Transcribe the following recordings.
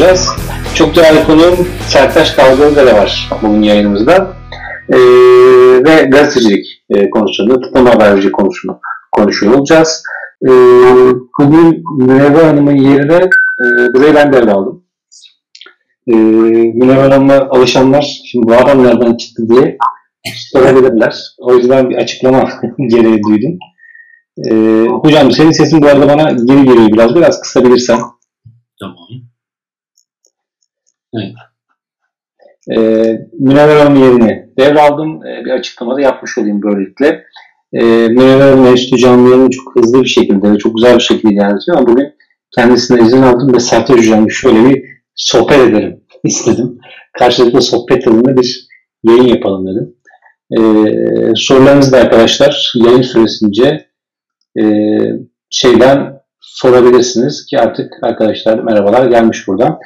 konuşuyor olacağız. Çok değerli konuğum Sertaş Kavgalı'da da var bugün yayınımızda. Ee, ve gazetecilik e, konusunda tutuklama haberciliği konusunu konuşuyor olacağız. Ee, bugün Münevver Hanım'ın yerine e, burayı ben devraldım. Ee, Münevver Hanım'a alışanlar şimdi bu adam nereden çıktı diye sorabilirler. O yüzden bir açıklama gereği duydum. Ee, hocam senin sesin bu arada bana geri geliyor biraz. Biraz kısabilirsen. Tamam. Ee, Münevver Hanım yerine devraldım. Ee, bir açıklamada yapmış olayım böylelikle. Ee, Münevver Hanım Enstitü canlı yayını çok hızlı bir şekilde çok güzel bir şekilde ilerletiyor ama bugün kendisine izin aldım ve Sertaç Hocam'la şöyle bir sohbet edelim istedim. Karşılıklı sohbet tadında bir yayın yapalım dedim. Ee, sorularınızı da arkadaşlar yayın süresince e, şeyden sorabilirsiniz ki artık arkadaşlar merhabalar gelmiş buradan.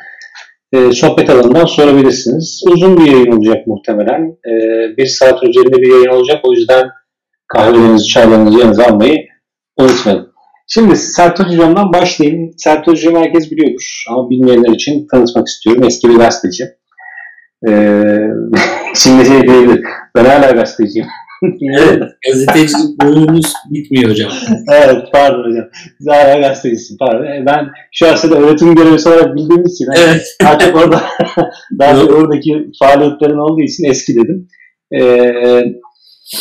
E, sohbet alanından sorabilirsiniz. Uzun bir yayın olacak muhtemelen. E, bir saat üzerinde bir yayın olacak. O yüzden kahvelerinizi, çaylarınızı yanınıza almayı unutmayın. Şimdi Sertaç Hocam'dan başlayayım. Sertaç Hocam herkes biliyordur ama bilmeyenler için tanıtmak istiyorum. Eski bir gazeteci. Ee, şimdi şey diyebilir. Ben hala gazeteciyim. Evet, gazetecilik bölümümüz bitmiyor hocam. evet, pardon hocam. Siz hala gazetecisin, pardon. Ben şu aslında öğretim görevlisi olarak bildiğimiz için evet. artık orada daha çok oradaki faaliyetlerin olduğu için eski dedim. Ee,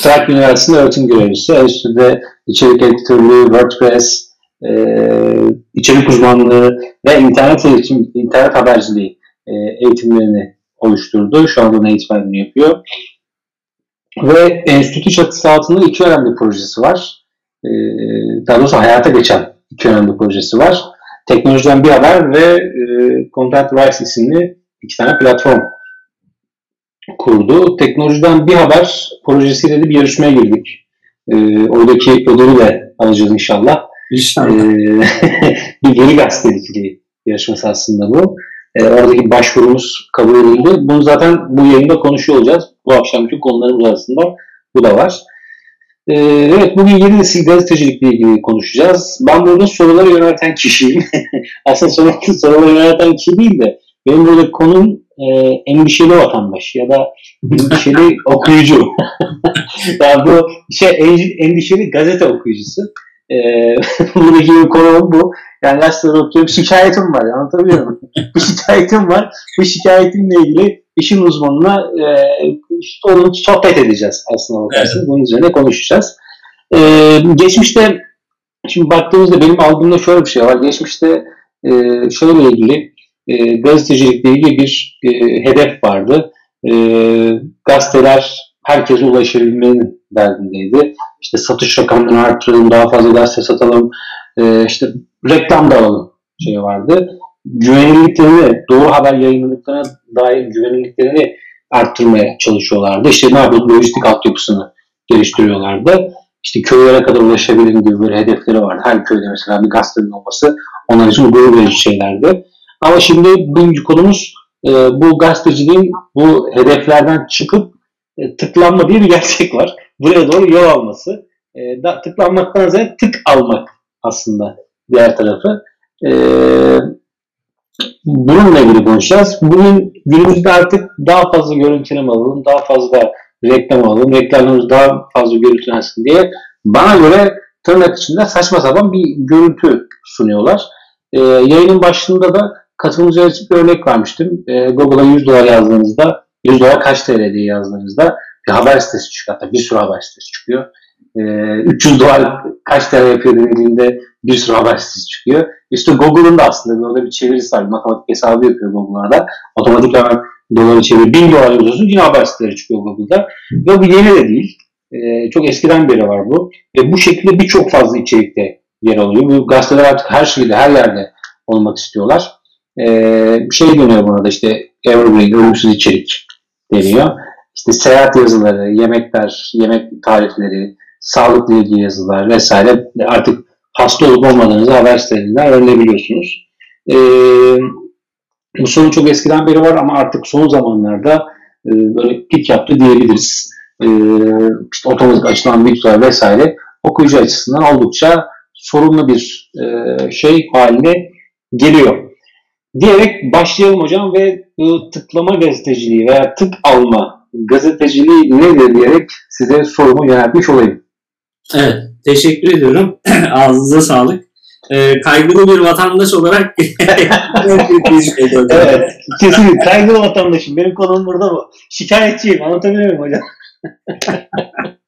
Trakya Üniversitesi'nde öğretim görevlisi. Enstitüde içerik editörlüğü, WordPress, e, içerik uzmanlığı ve internet eğitim, internet haberciliği e, eğitimlerini oluşturdu. Şu anda eğitmenliğini yapıyor. Ve enstitü çatısı altında iki önemli projesi var. Ee, daha doğrusu hayata geçen iki önemli projesi var. Teknolojiden bir haber ve e, Content Rights isimli iki tane platform kurdu. Teknolojiden bir haber projesiyle de bir yarışmaya girdik. Ee, oradaki ödülü de alacağız inşallah. İnşallah. Ee, bir veri gazeteciliği yarışması aslında bu. E, oradaki başvurumuz kabul edildi. Bunu zaten bu yayında konuşuyor olacağız. Bu akşamki konularımız arasında bu da var. E, evet bugün yeni nesil gazetecilikle ilgili konuşacağız. Ben burada soruları yönelten kişiyim. Aslında soruları, soruları yönelten kişi değil de benim burada konum e, endişeli vatandaş ya da endişeli okuyucu. yani bu şey endişeli gazete okuyucusu. E, buradaki konum bu. Yani gazeteleri okuyorum. Şikayetim var. Anlatabiliyor muyum? bir şikayetim var. Bu şikayetimle ilgili işin uzmanına e, onun sohbet edeceğiz aslında. Evet. Bunun üzerine konuşacağız. E, geçmişte şimdi baktığımızda benim aldığımda şöyle bir şey var. Geçmişte e, şöyle ilgili e, gazetecilikle ilgili bir e, hedef vardı. E, gazeteler herkese ulaşabilmenin derdindeydi. İşte satış rakamlarını arttıralım, daha fazla gazete satalım, e, işte reklam da alalım şey vardı. Güvenilirliklerini, doğru haber yayınladıklarına dair güvenilirliklerini arttırmaya çalışıyorlardı. İşte ne yapıyordu? Lojistik altyapısını geliştiriyorlardı. İşte köylere kadar ulaşabilirim gibi böyle hedefleri vardı. Her köyde mesela bir gazetenin olması onlar için gurur verici şeylerdi. Ama şimdi bugünkü konumuz e, bu gazeteciliğin bu hedeflerden çıkıp e, tıklanma diye bir gerçek var. Buraya doğru yol alması. E, da, tıklanmaktan ziyade tık almak aslında diğer tarafı. E, bununla ilgili konuşacağız. Bugün günümüzde artık daha fazla görüntüleme alalım, daha fazla reklam alalım, reklamlarımız daha fazla görüntülensin diye bana göre tırnak içinde saçma sapan bir görüntü sunuyorlar. E, yayının başlığında da katılımcılar için bir örnek vermiştim. E, Google'a 100 dolar yazdığınızda 100 dolar kaç TL diye yazdığınızda bir haber sitesi çıkıyor. Hatta bir sürü haber sitesi çıkıyor. E, 300 dolar kaç TL yapıyor denildiğinde bir sürü haber sitesi çıkıyor. İşte Google'ın da aslında orada bir çevirisi var. Matematik hesabı yapıyor Google'larda. Otomatik hemen doları çeviriyor. 1000 dolar yazıyorsun yine haber siteleri çıkıyor Google'da. Ve bu yeni de değil. E, çok eskiden beri var bu. Ve bu şekilde birçok fazla içerikte yer alıyor. Bu gazeteler artık her şeyde, her yerde olmak istiyorlar. E, şey dönüyor buna da işte evergreen, ölümsüz içerik deniyor. İşte seyahat yazıları, yemekler, yemek tarifleri, sağlıkla ilgili yazılar vesaire artık hasta olup olmadığınızı haber sitelerinden öğrenebiliyorsunuz. E, bu sorun çok eskiden beri var ama artık son zamanlarda e, böyle pik yaptı diyebiliriz. E, işte otomatik açılan miktar vesaire okuyucu açısından oldukça sorunlu bir e, şey haline geliyor. Diyerek başlayalım hocam ve bu tıklama gazeteciliği veya tık alma gazeteciliği nedir diyerek size sorumu yöneltmiş olayım. Evet, teşekkür ediyorum. Ağzınıza sağlık. Ee, kaygılı bir vatandaş olarak evet, kesinlikle kaygılı vatandaşım. Benim konum burada bu. Şikayetçiyim. Anlatabiliyor muyum hocam?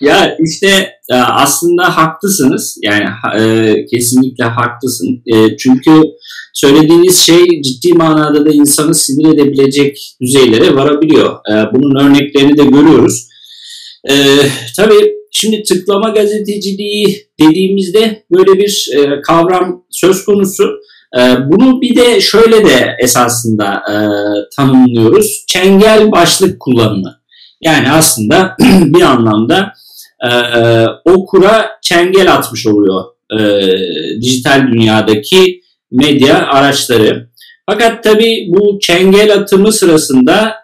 ya işte e, aslında haklısınız. Yani e, kesinlikle haklısın. E, çünkü söylediğiniz şey ciddi manada da insanı sinir edebilecek düzeylere varabiliyor. Bunun örneklerini de görüyoruz. Tabii şimdi tıklama gazeteciliği dediğimizde böyle bir kavram söz konusu. Bunu bir de şöyle de esasında tanımlıyoruz. Çengel başlık kullanımı. Yani aslında bir anlamda e, e, o kura çengel atmış oluyor e, dijital dünyadaki medya araçları. Fakat tabii bu çengel atımı sırasında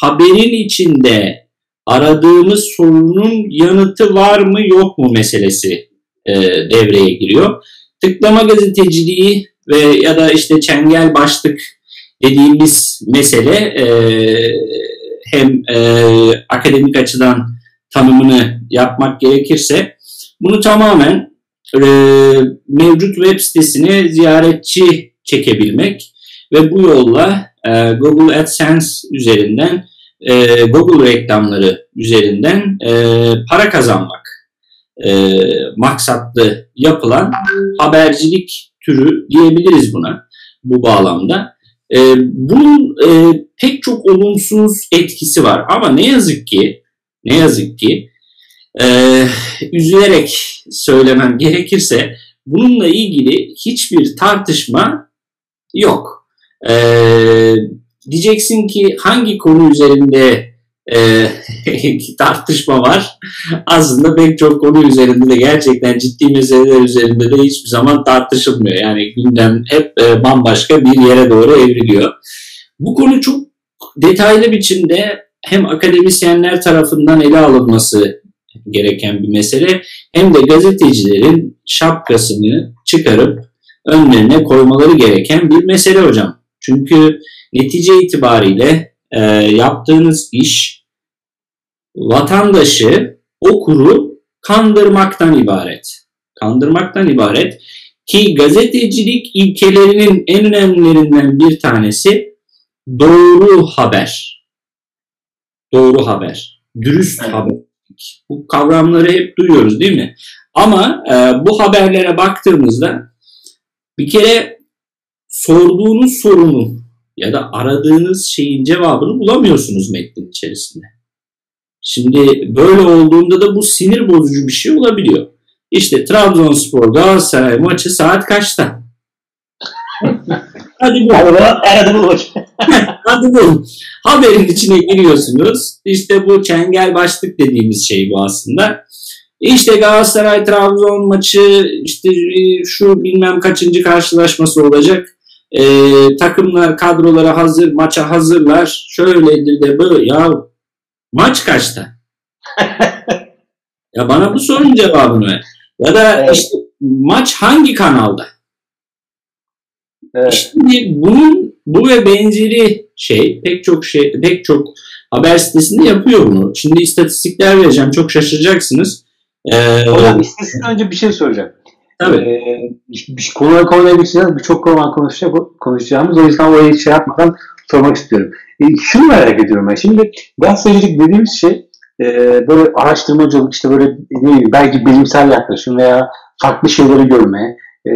haberin içinde aradığımız sorunun yanıtı var mı yok mu meselesi e, devreye giriyor. Tıklama gazeteciliği ve ya da işte çengel başlık dediğimiz mesele e, hem e, akademik açıdan tanımını yapmak gerekirse bunu tamamen e, mevcut web sitesine ziyaretçi çekebilmek ve bu yolla e, Google AdSense üzerinden e, Google reklamları üzerinden e, para kazanmak e, maksatlı yapılan habercilik türü diyebiliriz buna bu bağlamda. E, bunun e, pek çok olumsuz etkisi var ama ne yazık ki ne yazık ki e, üzülerek söylemem gerekirse bununla ilgili hiçbir tartışma yok. E, diyeceksin ki hangi konu üzerinde e, tartışma var. Aslında pek çok konu üzerinde de gerçekten ciddi meseleler üzerinde de hiçbir zaman tartışılmıyor. Yani gündem hep e, bambaşka bir yere doğru evriliyor. Bu konu çok detaylı biçimde hem akademisyenler tarafından ele alınması gereken bir mesele hem de gazetecilerin şapkasını çıkarıp önlerine koymaları gereken bir mesele hocam. Çünkü netice itibariyle e, yaptığınız iş vatandaşı, okuru kandırmaktan ibaret. Kandırmaktan ibaret ki gazetecilik ilkelerinin en önemlilerinden bir tanesi doğru haber. Doğru haber. Dürüst evet. haber. Bu kavramları hep duyuyoruz değil mi? Ama e, bu haberlere baktığımızda bir kere sorduğunuz sorunu ya da aradığınız şeyin cevabını bulamıyorsunuz metnin içerisinde. Şimdi böyle olduğunda da bu sinir bozucu bir şey olabiliyor. İşte Trabzonspor Galatasaray maçı saat kaçta? Hadi bu. Hadi bul Hadi bul. Haberin içine giriyorsunuz. İşte bu çengel başlık dediğimiz şey bu aslında. İşte Galatasaray Trabzon maçı işte e, şu bilmem kaçıncı karşılaşması olacak. Ee, takımlar kadrolara hazır, maça hazırlar. Şöyledir de böyle. Ya maç kaçta? ya bana bu sorunun cevabını ver. Ya da evet. işte maç hangi kanalda? Evet. Şimdi bunun bu ve benzeri şey pek çok şey pek çok haber sitesinde yapıyor bunu. Şimdi istatistikler vereceğim. Çok şaşıracaksınız. Ee, Hocam istatistikten önce bir şey soracağım. Tabii. Ee, bir, konuya konuya geçeceğiz. Birçok konudan konuşacak, konuşacağımız. O yüzden oraya şey yapmadan sormak istiyorum. E, şunu merak ediyorum ben. Şimdi gazetecilik dediğimiz şey e, böyle araştırmacılık işte böyle ne bileyim, belki bilimsel yaklaşım veya farklı şeyleri görme, e,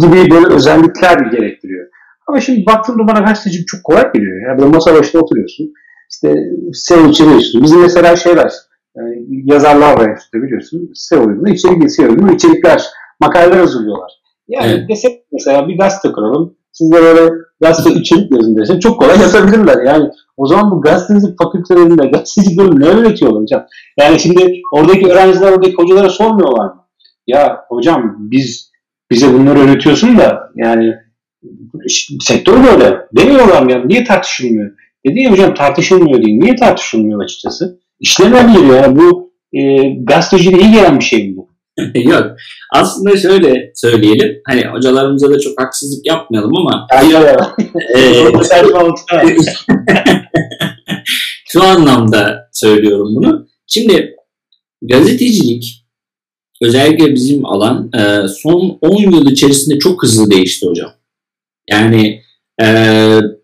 gibi böyle özellikler gerektiriyor. Ama şimdi baktığımda bana gazetecilik çok kolay geliyor. Yani böyle masa başında oturuyorsun. İşte SEO içeriyorsun. Bizim mesela şeyler yani yazarlar var işte biliyorsun. SEO uyumlu, içerik SEO uyumlu içerikler, makaleler hazırlıyorlar. Yani evet. desek mesela bir gazete kuralım. Siz de böyle gazete içerik yazın desen çok kolay yazabilirler. Yani o zaman bu gazetecilik fakültelerinde gazetecilik bölümü ne öğretiyorlar hocam? Yani şimdi oradaki öğrenciler oradaki hocalara sormuyorlar mı? Ya hocam biz bize bunları öğretiyorsun da yani sektör böyle. Demiyorlar mı ya? Niye tartışılmıyor? Dedi ya hocam tartışılmıyor değil. Niye tartışılmıyor açıkçası? İşlenen geliyor. Yani bu e, gazeteciliğe iyi gelen bir şey bu. Yok. Aslında şöyle söyleyelim. Hani hocalarımıza da çok haksızlık yapmayalım ama Hayır. e, Ee, şu anlamda söylüyorum bunu. Şimdi gazetecilik özellikle bizim alan e, son 10 yıl içerisinde çok hızlı değişti hocam. Yani e,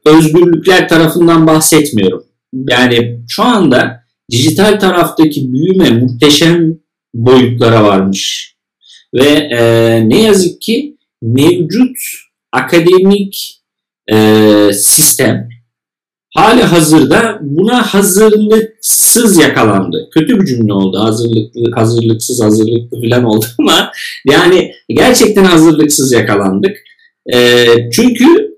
özgürlükler tarafından bahsetmiyorum. Yani şu anda dijital taraftaki büyüme muhteşem boyutlara varmış. Ve e, ne yazık ki mevcut akademik e, sistem hali hazırda buna hazırlıksız yakalandı. Kötü bir cümle oldu. Hazırlıklı, hazırlıksız, hazırlıklı falan oldu ama yani gerçekten hazırlıksız yakalandık. E, çünkü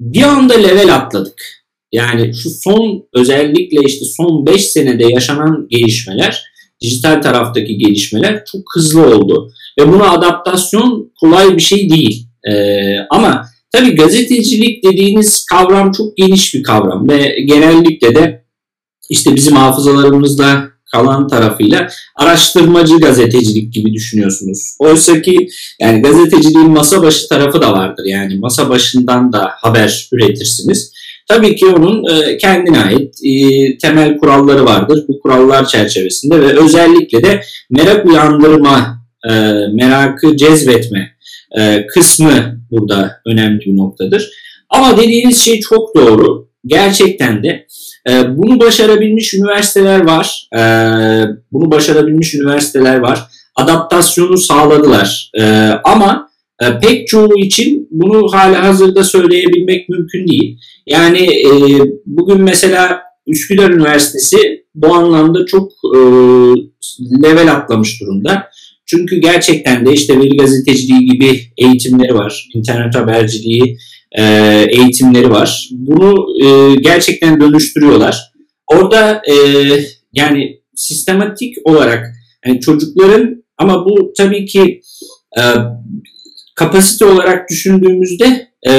bir anda level atladık. Yani şu son özellikle işte son 5 senede yaşanan gelişmeler, dijital taraftaki gelişmeler çok hızlı oldu. Ve buna adaptasyon kolay bir şey değil. Ee, ama tabii gazetecilik dediğiniz kavram çok geniş bir kavram ve genellikle de işte bizim hafızalarımızda kalan tarafıyla araştırmacı gazetecilik gibi düşünüyorsunuz. Oysa ki yani gazeteciliğin masa başı tarafı da vardır. Yani masa başından da haber üretirsiniz. Tabii ki onun e, kendine ait e, temel kuralları vardır. Bu kurallar çerçevesinde ve özellikle de merak uyandırma, e, merakı cezbetme kısmı burada önemli bir noktadır. Ama dediğiniz şey çok doğru. Gerçekten de bunu başarabilmiş üniversiteler var. Bunu başarabilmiş üniversiteler var. Adaptasyonu sağladılar. Ama pek çoğu için bunu hala hazırda söyleyebilmek mümkün değil. Yani e, bugün mesela Üsküdar Üniversitesi bu anlamda çok e, level atlamış durumda. Çünkü gerçekten de işte veri gazeteciliği gibi eğitimleri var. internet haberciliği e, eğitimleri var. Bunu e, gerçekten dönüştürüyorlar. Orada e, yani sistematik olarak yani çocukların ama bu tabii ki e, kapasite olarak düşündüğümüzde e,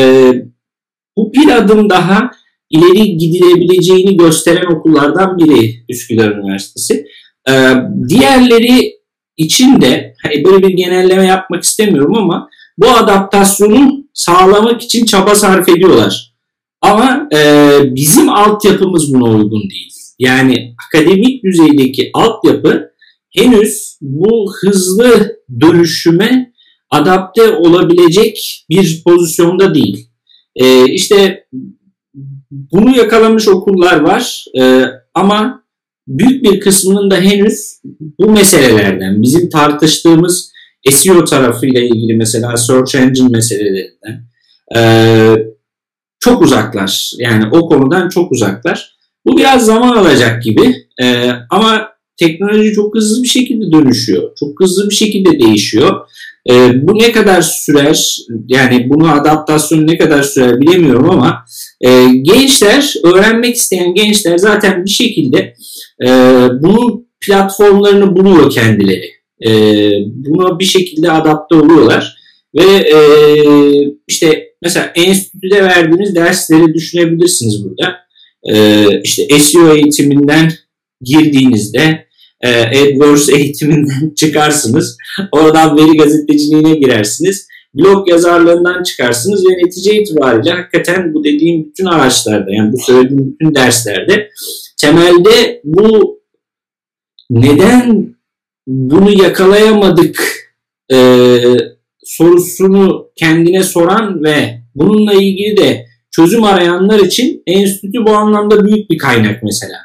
bu bir adım daha ileri gidilebileceğini gösteren okullardan biri Üsküdar Üniversitesi. Ee, diğerleri için de hani böyle bir genelleme yapmak istemiyorum ama bu adaptasyonu sağlamak için çaba sarf ediyorlar. Ama e, bizim altyapımız buna uygun değil. Yani akademik düzeydeki altyapı henüz bu hızlı dönüşüme adapte olabilecek bir pozisyonda değil. E, işte bunu yakalamış okullar var e, ama büyük bir kısmının da henüz bu meselelerden, bizim tartıştığımız SEO tarafıyla ilgili mesela search engine meselelerinden e, çok uzaklar. Yani o konudan çok uzaklar. Bu biraz zaman alacak gibi e, ama teknoloji çok hızlı bir şekilde dönüşüyor. Çok hızlı bir şekilde değişiyor. E, bu ne kadar sürer yani bunu adaptasyon ne kadar sürer bilemiyorum ama e, gençler öğrenmek isteyen gençler zaten bir şekilde e, bunun platformlarını buluyor kendileri. E, buna bir şekilde adapte oluyorlar ve e, işte mesela enstitüde verdiğiniz dersleri düşünebilirsiniz burada. E, işte SEO eğitiminden girdiğinizde AdWords eğitiminden çıkarsınız. Oradan veri gazeteciliğine girersiniz. Blog yazarlığından çıkarsınız ve netice itibariyle hakikaten bu dediğim bütün araçlarda yani bu söylediğim bütün derslerde temelde bu neden bunu yakalayamadık e, sorusunu kendine soran ve bununla ilgili de çözüm arayanlar için enstitü bu anlamda büyük bir kaynak mesela.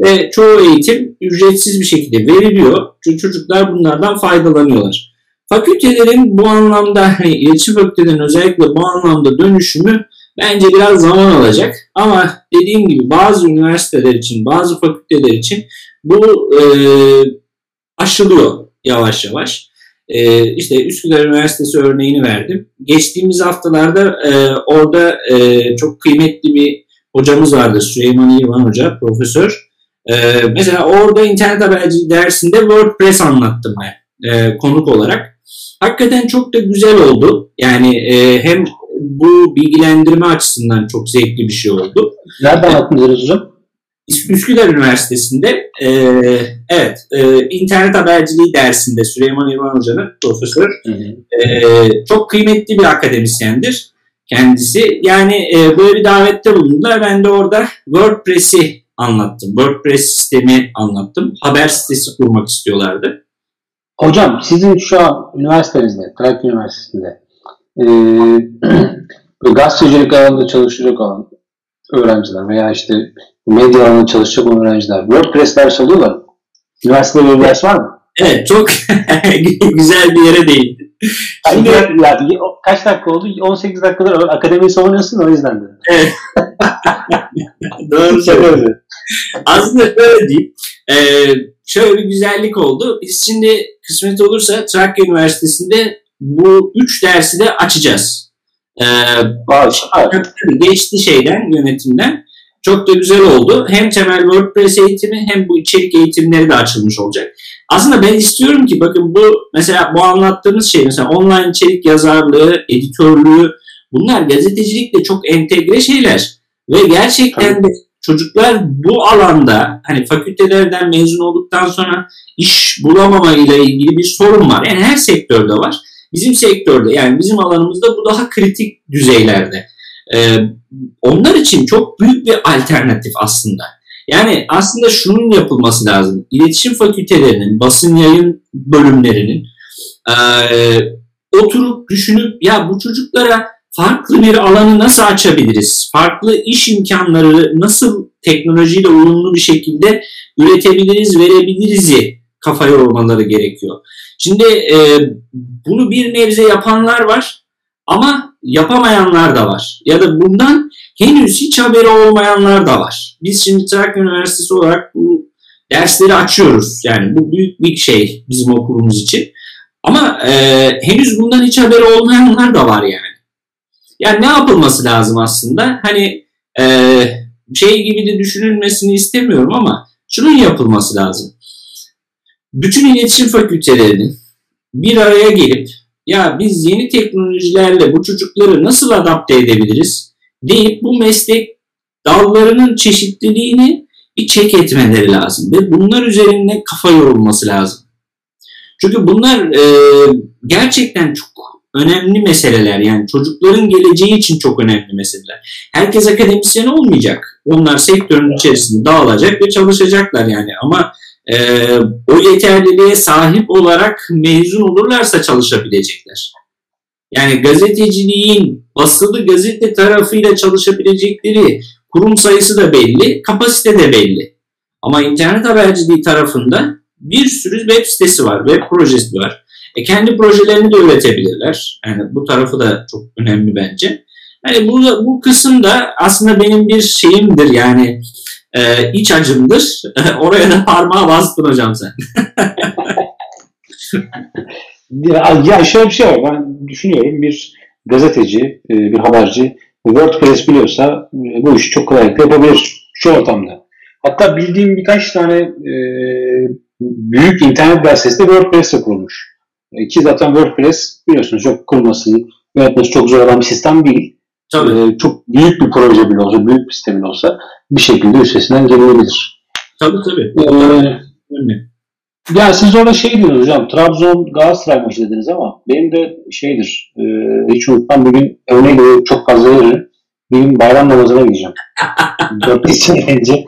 Ve çoğu eğitim ücretsiz bir şekilde veriliyor. Çünkü çocuklar bunlardan faydalanıyorlar. Fakültelerin bu anlamda, hani iletişim fakültelerin özellikle bu anlamda dönüşümü bence biraz zaman alacak. Ama dediğim gibi bazı üniversiteler için, bazı fakülteler için bu e, aşılıyor yavaş yavaş. E, işte Üsküdar Üniversitesi örneğini verdim. Geçtiğimiz haftalarda e, orada e, çok kıymetli bir hocamız vardı. Süleyman İvan Hoca, profesör. Ee, mesela orada internet haberciliği dersinde WordPress anlattım ben e, konuk olarak. Hakikaten çok da güzel oldu. Yani e, hem bu bilgilendirme açısından çok zevkli bir şey oldu. Nerede anlattınız hocam? Üsküdar Üniversitesi'nde e, evet e, internet haberciliği dersinde Süleyman İrvan Hoca'nın profesör e, çok kıymetli bir akademisyendir kendisi. Yani e, böyle bir davette bulundular. Ben de orada WordPress'i anlattım. WordPress sistemi anlattım. Haber sitesi kurmak istiyorlardı. Hocam sizin şu an üniversitenizde, Trakya Üniversitesi'nde e, gazetecilik alanında çalışacak olan öğrenciler veya işte medya alanında çalışacak olan öğrenciler WordPress ders alıyorlar mı? Üniversitede böyle ders var mı? Evet çok güzel bir yere değindi. Şimdi, yani, kaç dakika oldu? 18 dakikadır akademiyi savunuyorsun o yüzden de. Evet. Doğru söylüyorsun. Aslında öyle diyeyim. Ee, şöyle bir güzellik oldu. Biz şimdi kısmet olursa Trakya Üniversitesi'nde bu üç dersi de açacağız. Ee, geçti şeyden, yönetimden. Çok da güzel oldu. Hem temel WordPress eğitimi hem bu içerik eğitimleri de açılmış olacak. Aslında ben istiyorum ki bakın bu mesela bu anlattığımız şey mesela online içerik yazarlığı, editörlüğü bunlar gazetecilikle çok entegre şeyler. Ve gerçekten de çocuklar bu alanda hani fakültelerden mezun olduktan sonra iş bulamama ile ilgili bir sorun var. Yani her sektörde var. Bizim sektörde yani bizim alanımızda bu daha kritik düzeylerde. Ee, onlar için çok büyük bir alternatif aslında. Yani aslında şunun yapılması lazım. İletişim fakültelerinin, basın yayın bölümlerinin e, oturup düşünüp ya bu çocuklara farklı bir alanı nasıl açabiliriz? Farklı iş imkanları nasıl teknolojiyle uyumlu bir şekilde üretebiliriz, verebiliriz'i kafaya yormaları gerekiyor. Şimdi e, bunu bir nebze yapanlar var ama yapamayanlar da var. Ya da bundan henüz hiç haberi olmayanlar da var. Biz şimdi Trakya Üniversitesi olarak bu dersleri açıyoruz. Yani bu büyük bir şey bizim okulumuz için. Ama e, henüz bundan hiç haberi olmayanlar da var yani. Yani ne yapılması lazım aslında? Hani e, şey gibi de düşünülmesini istemiyorum ama şunun yapılması lazım. Bütün iletişim fakültelerinin bir araya gelip ya biz yeni teknolojilerle bu çocukları nasıl adapte edebiliriz deyip bu meslek dallarının çeşitliliğini bir çek etmeleri lazım ve bunlar üzerinde kafa yorulması lazım. Çünkü bunlar e, gerçekten çok önemli meseleler yani çocukların geleceği için çok önemli meseleler. Herkes akademisyen olmayacak. Onlar sektörün içerisinde dağılacak ve çalışacaklar yani ama e, o yeterliliğe sahip olarak mezun olurlarsa çalışabilecekler. Yani gazeteciliğin basılı gazete tarafıyla çalışabilecekleri kurum sayısı da belli, kapasite de belli. Ama internet haberciliği tarafında bir sürü web sitesi var, web projesi var. E kendi projelerini de üretebilirler. Yani bu tarafı da çok önemli bence. Yani bu, bu kısım da aslında benim bir şeyimdir yani e, iç acımdır. Oraya da parmağı bastın hocam sen. ya, ya şöyle bir şey var. Ben düşünüyorum bir gazeteci, e, bir haberci WordPress biliyorsa e, bu işi çok kolaylıkla yapabilir şu ortamda. Hatta bildiğim birkaç tane e, büyük internet web sitesi de WordPress'e kurulmuş. Ki zaten WordPress biliyorsunuz çok kurulması, yönetmesi çok zor olan bir sistem değil. Tabii. E, çok büyük bir proje bile olsa, büyük bir sistem bile olsa bir şekilde üstesinden gelebilir. Tabii tabii. Ee, yani siz orada şey diyorsunuz hocam, Trabzon Galatasaray maçı dediniz ama benim de şeydir, e, hiç unutmam bugün örneğin göre çok fazla veririm. Benim bayram namazına gideceğim. 4 sene önce.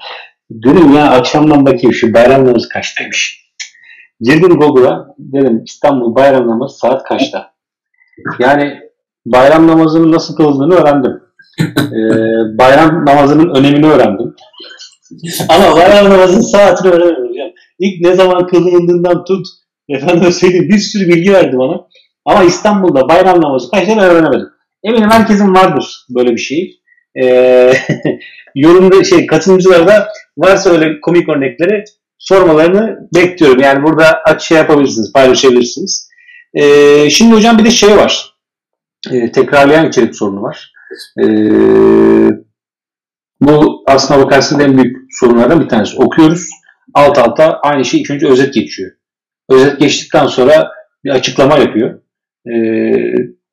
Dedim ya akşamdan bakayım şu bayram namazı kaçtaymış. Girdim Google'a dedim İstanbul bayram namazı saat kaçta? Yani bayram namazının nasıl kılıldığını öğrendim. Ee, bayram namazının önemini öğrendim. Ama bayram namazının saatini öğrenemedim. Yani ilk ne zaman kılındığından tut, efendim söyleyeyim bir sürü bilgi verdi bana. Ama İstanbul'da bayram namazı kaç tane öğrenemedim. Eminim herkesin vardır böyle bir şey. Ee, yorumda şey katılımcılarda varsa öyle komik örnekleri sormalarını bekliyorum. Yani burada aç şey yapabilirsiniz, paylaşabilirsiniz. Ee, şimdi hocam bir de şey var e, tekrarlayan içerik sorunu var. E, bu aslına bakarsanız en büyük sorunlardan bir tanesi. Okuyoruz. Alt alta aynı şey ilk önce özet geçiyor. Özet geçtikten sonra bir açıklama yapıyor. E,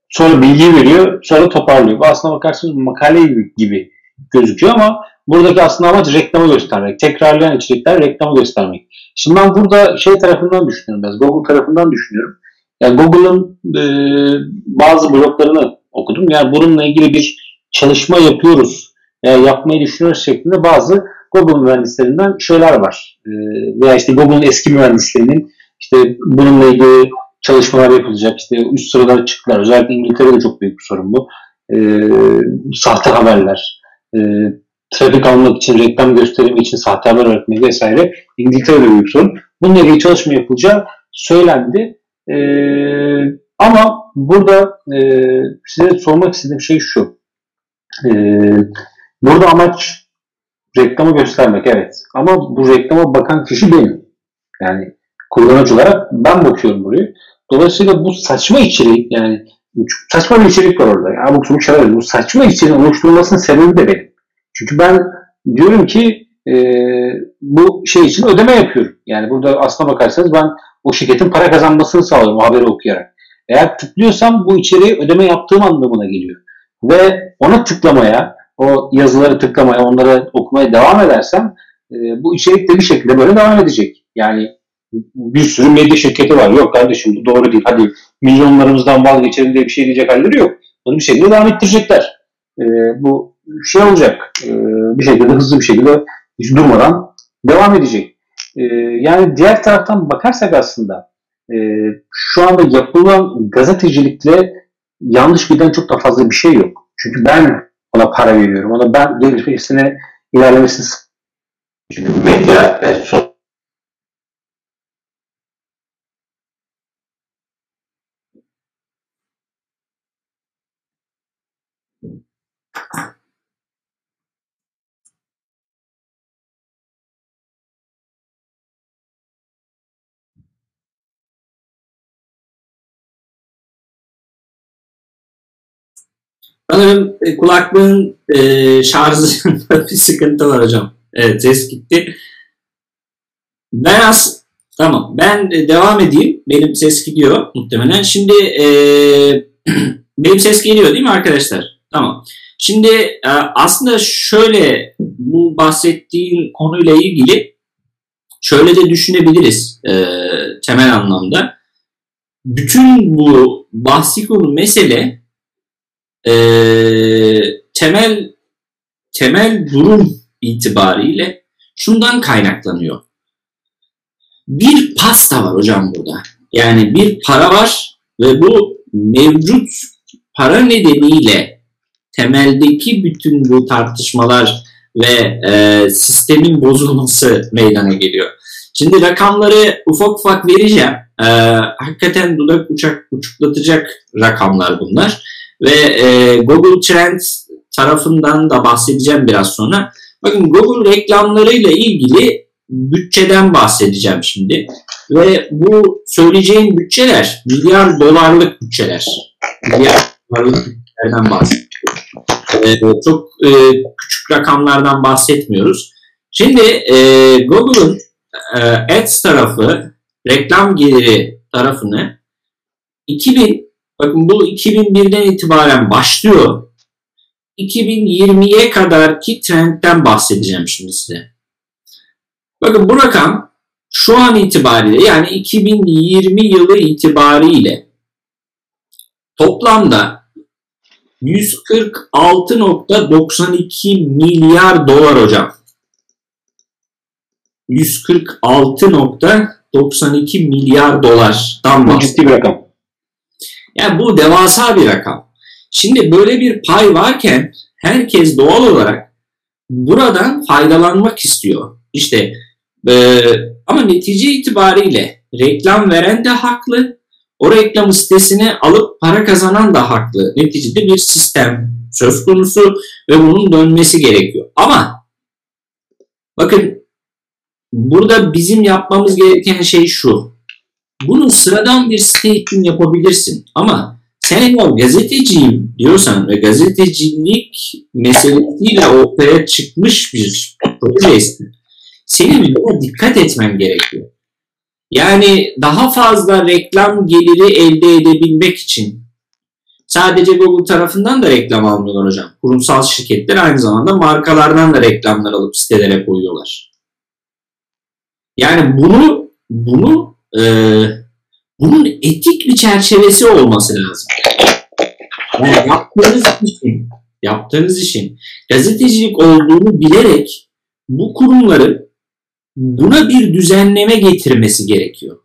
sonra bilgi veriyor. Sonra toparlıyor. Bu aslına bakarsanız makale gibi, gözüküyor ama buradaki aslında amaç reklamı göstermek. Tekrarlayan içerikler reklamı göstermek. Şimdi ben burada şey tarafından düşünüyorum biraz. Google tarafından düşünüyorum. Yani Google'ın e, bazı bloglarını okudum. Yani bununla ilgili bir çalışma yapıyoruz veya yapmayı düşünüyoruz şeklinde bazı Google mühendislerinden şeyler var. E, veya işte Google'ın eski mühendislerinin işte bununla ilgili çalışmalar yapılacak. İşte üst sıralara çıktılar. Özellikle İngiltere'de çok büyük bir sorun bu. E, sahte haberler, e, trafik almak için, reklam gösterimi için sahte haber öğretmek vesaire İngiltere'de büyük sorun. Bununla ilgili çalışma yapılacağı söylendi. E, ama burada e, size sormak istediğim şey şu. E, burada amaç reklamı göstermek evet. Ama bu reklama bakan kişi benim. Yani kullanıcı olarak ben bakıyorum burayı. Dolayısıyla bu saçma içerik yani saçma bir içerik var orada. Yani bu şeyler bu saçma içeriğin oluşturulmasının sebebi de benim. Çünkü ben diyorum ki e, bu şey için ödeme yapıyorum. Yani burada aslına bakarsanız ben o şirketin para kazanmasını sağlıyorum haberi okuyarak. Eğer tıklıyorsam bu içeriği ödeme yaptığım anlamına geliyor. Ve ona tıklamaya, o yazıları tıklamaya, onları okumaya devam edersem e, bu içerik de bir şekilde böyle devam edecek. Yani bir sürü medya şirketi var. Yok kardeşim bu doğru değil. Hadi milyonlarımızdan vazgeçelim diye bir şey diyecek halleri yok. Bunu bir şekilde devam ettirecekler. E, bu şey olacak. E, bir şekilde hızlı bir şekilde hiç durmadan devam edecek. Yani diğer taraftan bakarsak aslında e, şu anda yapılan gazetecilikle yanlış giden çok da fazla bir şey yok. Çünkü ben ona para veriyorum. Ona ben gelişmesine ilerlemesini Çünkü medya ve Sanırım e, kulaklığın e, şarjında bir sıkıntı var hocam. Evet ses gitti. Ben as tamam ben e, devam edeyim. Benim ses gidiyor muhtemelen. Şimdi e, benim ses geliyor değil mi arkadaşlar? Tamam. Şimdi e, aslında şöyle bu bahsettiğim konuyla ilgili şöyle de düşünebiliriz e, temel anlamda. Bütün bu bahsi konu mesele e, temel temel durum itibariyle şundan kaynaklanıyor. Bir pasta var hocam burada. Yani bir para var ve bu mevcut para nedeniyle temeldeki bütün bu tartışmalar ve e, sistemin bozulması meydana geliyor. Şimdi rakamları ufak ufak vereceğim. E, hakikaten dudak uçak uçuklatacak rakamlar bunlar. Ve e, Google Trends tarafından da bahsedeceğim biraz sonra. Bakın Google reklamlarıyla ilgili bütçeden bahsedeceğim şimdi. Ve bu söyleyeceğim bütçeler milyar dolarlık bütçeler. Milyar dolarlık bütçelerden bahsediyorum. Ee, çok e, küçük rakamlardan bahsetmiyoruz. Şimdi e, Google'ın e, Ads tarafı, reklam geliri tarafını 2000 Bakın bu 2001'den itibaren başlıyor. 2020'ye kadar ki trendten bahsedeceğim şimdi size. Bakın bu rakam şu an itibariyle yani 2020 yılı itibariyle toplamda 146.92 milyar dolar hocam. 146.92 milyar dolardan bahsediyor. Ciddi bir rakam. Yani bu devasa bir rakam. Şimdi böyle bir pay varken herkes doğal olarak buradan faydalanmak istiyor. İşte e, ama netice itibariyle reklam veren de haklı. O reklam sitesini alıp para kazanan da haklı. Neticede bir sistem söz konusu ve bunun dönmesi gerekiyor. Ama bakın burada bizim yapmamız gereken şey şu. Bunu sıradan bir site için yapabilirsin ama sen eğer gazeteciyim diyorsan ve gazetecilik meselesiyle ortaya çıkmış bir projeysen senin buna dikkat etmen gerekiyor. Yani daha fazla reklam geliri elde edebilmek için Sadece Google tarafından da reklam almıyorlar hocam. Kurumsal şirketler aynı zamanda markalardan da reklamlar alıp sitelere koyuyorlar. Yani bunu bunu e, bunun etik bir çerçevesi olması lazım. Yani yaptığınız işin, yaptığınız işin gazetecilik olduğunu bilerek bu kurumların buna bir düzenleme getirmesi gerekiyor.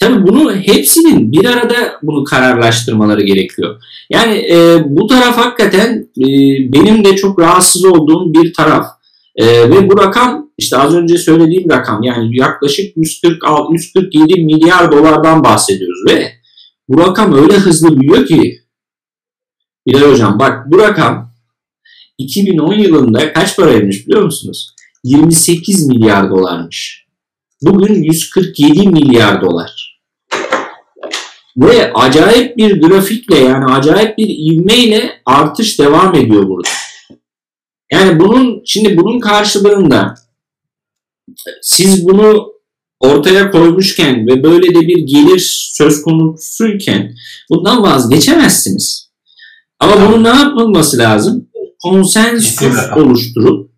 Tabii bunu hepsinin bir arada bunu kararlaştırmaları gerekiyor. Yani e, bu taraf hakikaten e, benim de çok rahatsız olduğum bir taraf. E, ve bu rakam işte az önce söylediğim rakam yani yaklaşık 146, 147 milyar dolardan bahsediyoruz ve bu rakam öyle hızlı büyüyor ki Bilal Hocam bak bu rakam 2010 yılında kaç paraymış biliyor musunuz? 28 milyar dolarmış. Bugün 147 milyar dolar. Ve acayip bir grafikle yani acayip bir ivmeyle artış devam ediyor burada. Yani bunun şimdi bunun karşılığında siz bunu ortaya koymuşken ve böyle de bir gelir söz konusuyken bundan vazgeçemezsiniz. Ama bunun ne yapılması lazım? Konsensüs oluşturup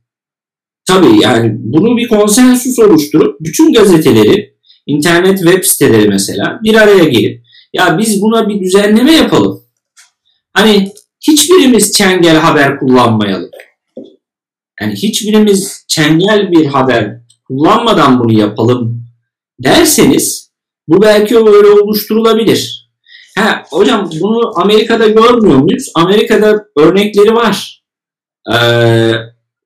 tabii yani bunu bir konsensüs oluşturup bütün gazeteleri internet web siteleri mesela bir araya gelip ya biz buna bir düzenleme yapalım. Hani hiçbirimiz çengel haber kullanmayalım. Yani hiçbirimiz çengel bir haber kullanmadan bunu yapalım derseniz bu belki öyle oluşturulabilir. Ha, hocam bunu Amerika'da görmüyor muyuz? Amerika'da örnekleri var. Ee,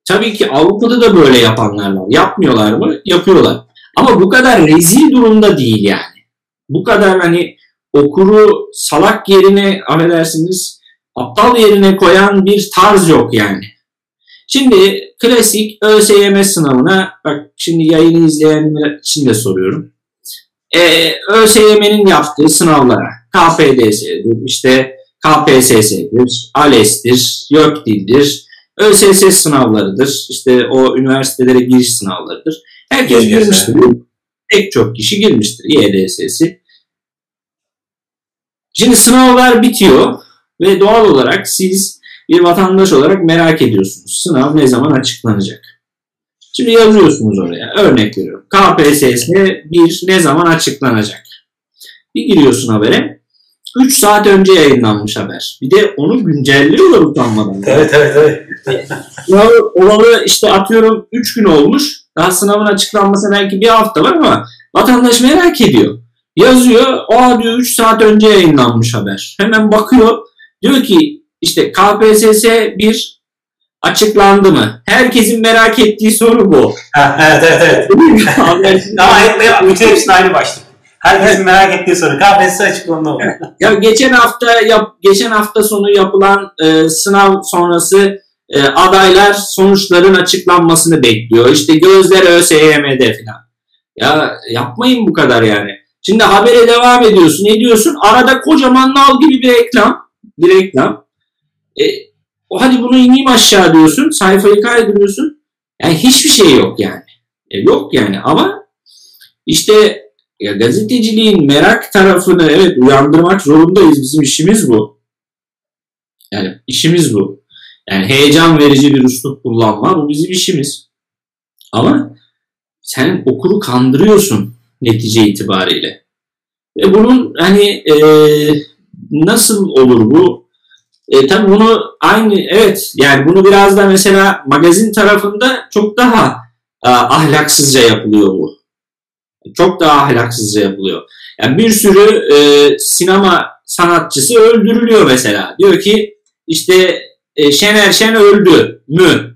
tabii ki Avrupa'da da böyle yapanlar var. Yapmıyorlar mı? Yapıyorlar. Ama bu kadar rezil durumda değil yani. Bu kadar hani okuru salak yerine affedersiniz aptal yerine koyan bir tarz yok yani. Şimdi klasik ÖSYM sınavına bak şimdi yayını izleyenler için de soruyorum. Ee, ÖSYM'nin yaptığı sınavlara KPDS'dir, işte KPSS'dir, ALES'tir, YÖKDİL'dir, ÖSS sınavlarıdır, işte o üniversitelere giriş sınavlarıdır. Herkes YDS. girmiştir. Pek çok kişi girmiştir YDS'si. Şimdi sınavlar bitiyor ve doğal olarak siz bir vatandaş olarak merak ediyorsunuz. Sınav ne zaman açıklanacak? Şimdi yazıyorsunuz oraya. Örnek veriyorum. KPSS bir ne zaman açıklanacak? Bir giriyorsun habere. 3 saat önce yayınlanmış haber. Bir de onu güncelliyorlar utanmadan. Evet evet evet. Sınav olalı işte atıyorum 3 gün olmuş. Daha sınavın açıklanması belki bir hafta var ama vatandaş merak ediyor. Yazıyor. O diyor 3 saat önce yayınlanmış haber. Hemen bakıyor. Diyor ki işte KPSS bir açıklandı mı? Herkesin merak ettiği soru bu. Ha, evet evet evet. Daha bütün hepsinin aynı başlık. Herkesin merak ettiği soru. KPSS açıklandı mı? ya geçen hafta yap, geçen hafta sonu yapılan e, sınav sonrası e, adaylar sonuçların açıklanmasını bekliyor. İşte gözler ÖSYM'de falan. Ya yapmayın bu kadar yani. Şimdi habere devam ediyorsun, ne diyorsun? Arada kocaman nal gibi bir reklam. Bir reklam. E, o hadi bunu ineyim aşağı diyorsun. Sayfayı kaydırıyorsun. Yani hiçbir şey yok yani. E, yok yani ama işte ya gazeteciliğin merak tarafını evet uyandırmak zorundayız. Bizim işimiz bu. Yani işimiz bu. Yani heyecan verici bir üslup kullanma bu bizim işimiz. Ama sen okuru kandırıyorsun netice itibariyle. Ve bunun hani e, nasıl olur bu? E, tabii bunu aynı evet yani bunu biraz da mesela magazin tarafında çok daha a, ahlaksızca yapılıyor bu. Çok daha ahlaksızca yapılıyor. Yani bir sürü e, sinema sanatçısı öldürülüyor mesela. Diyor ki işte e, Şener Şen öldü mü?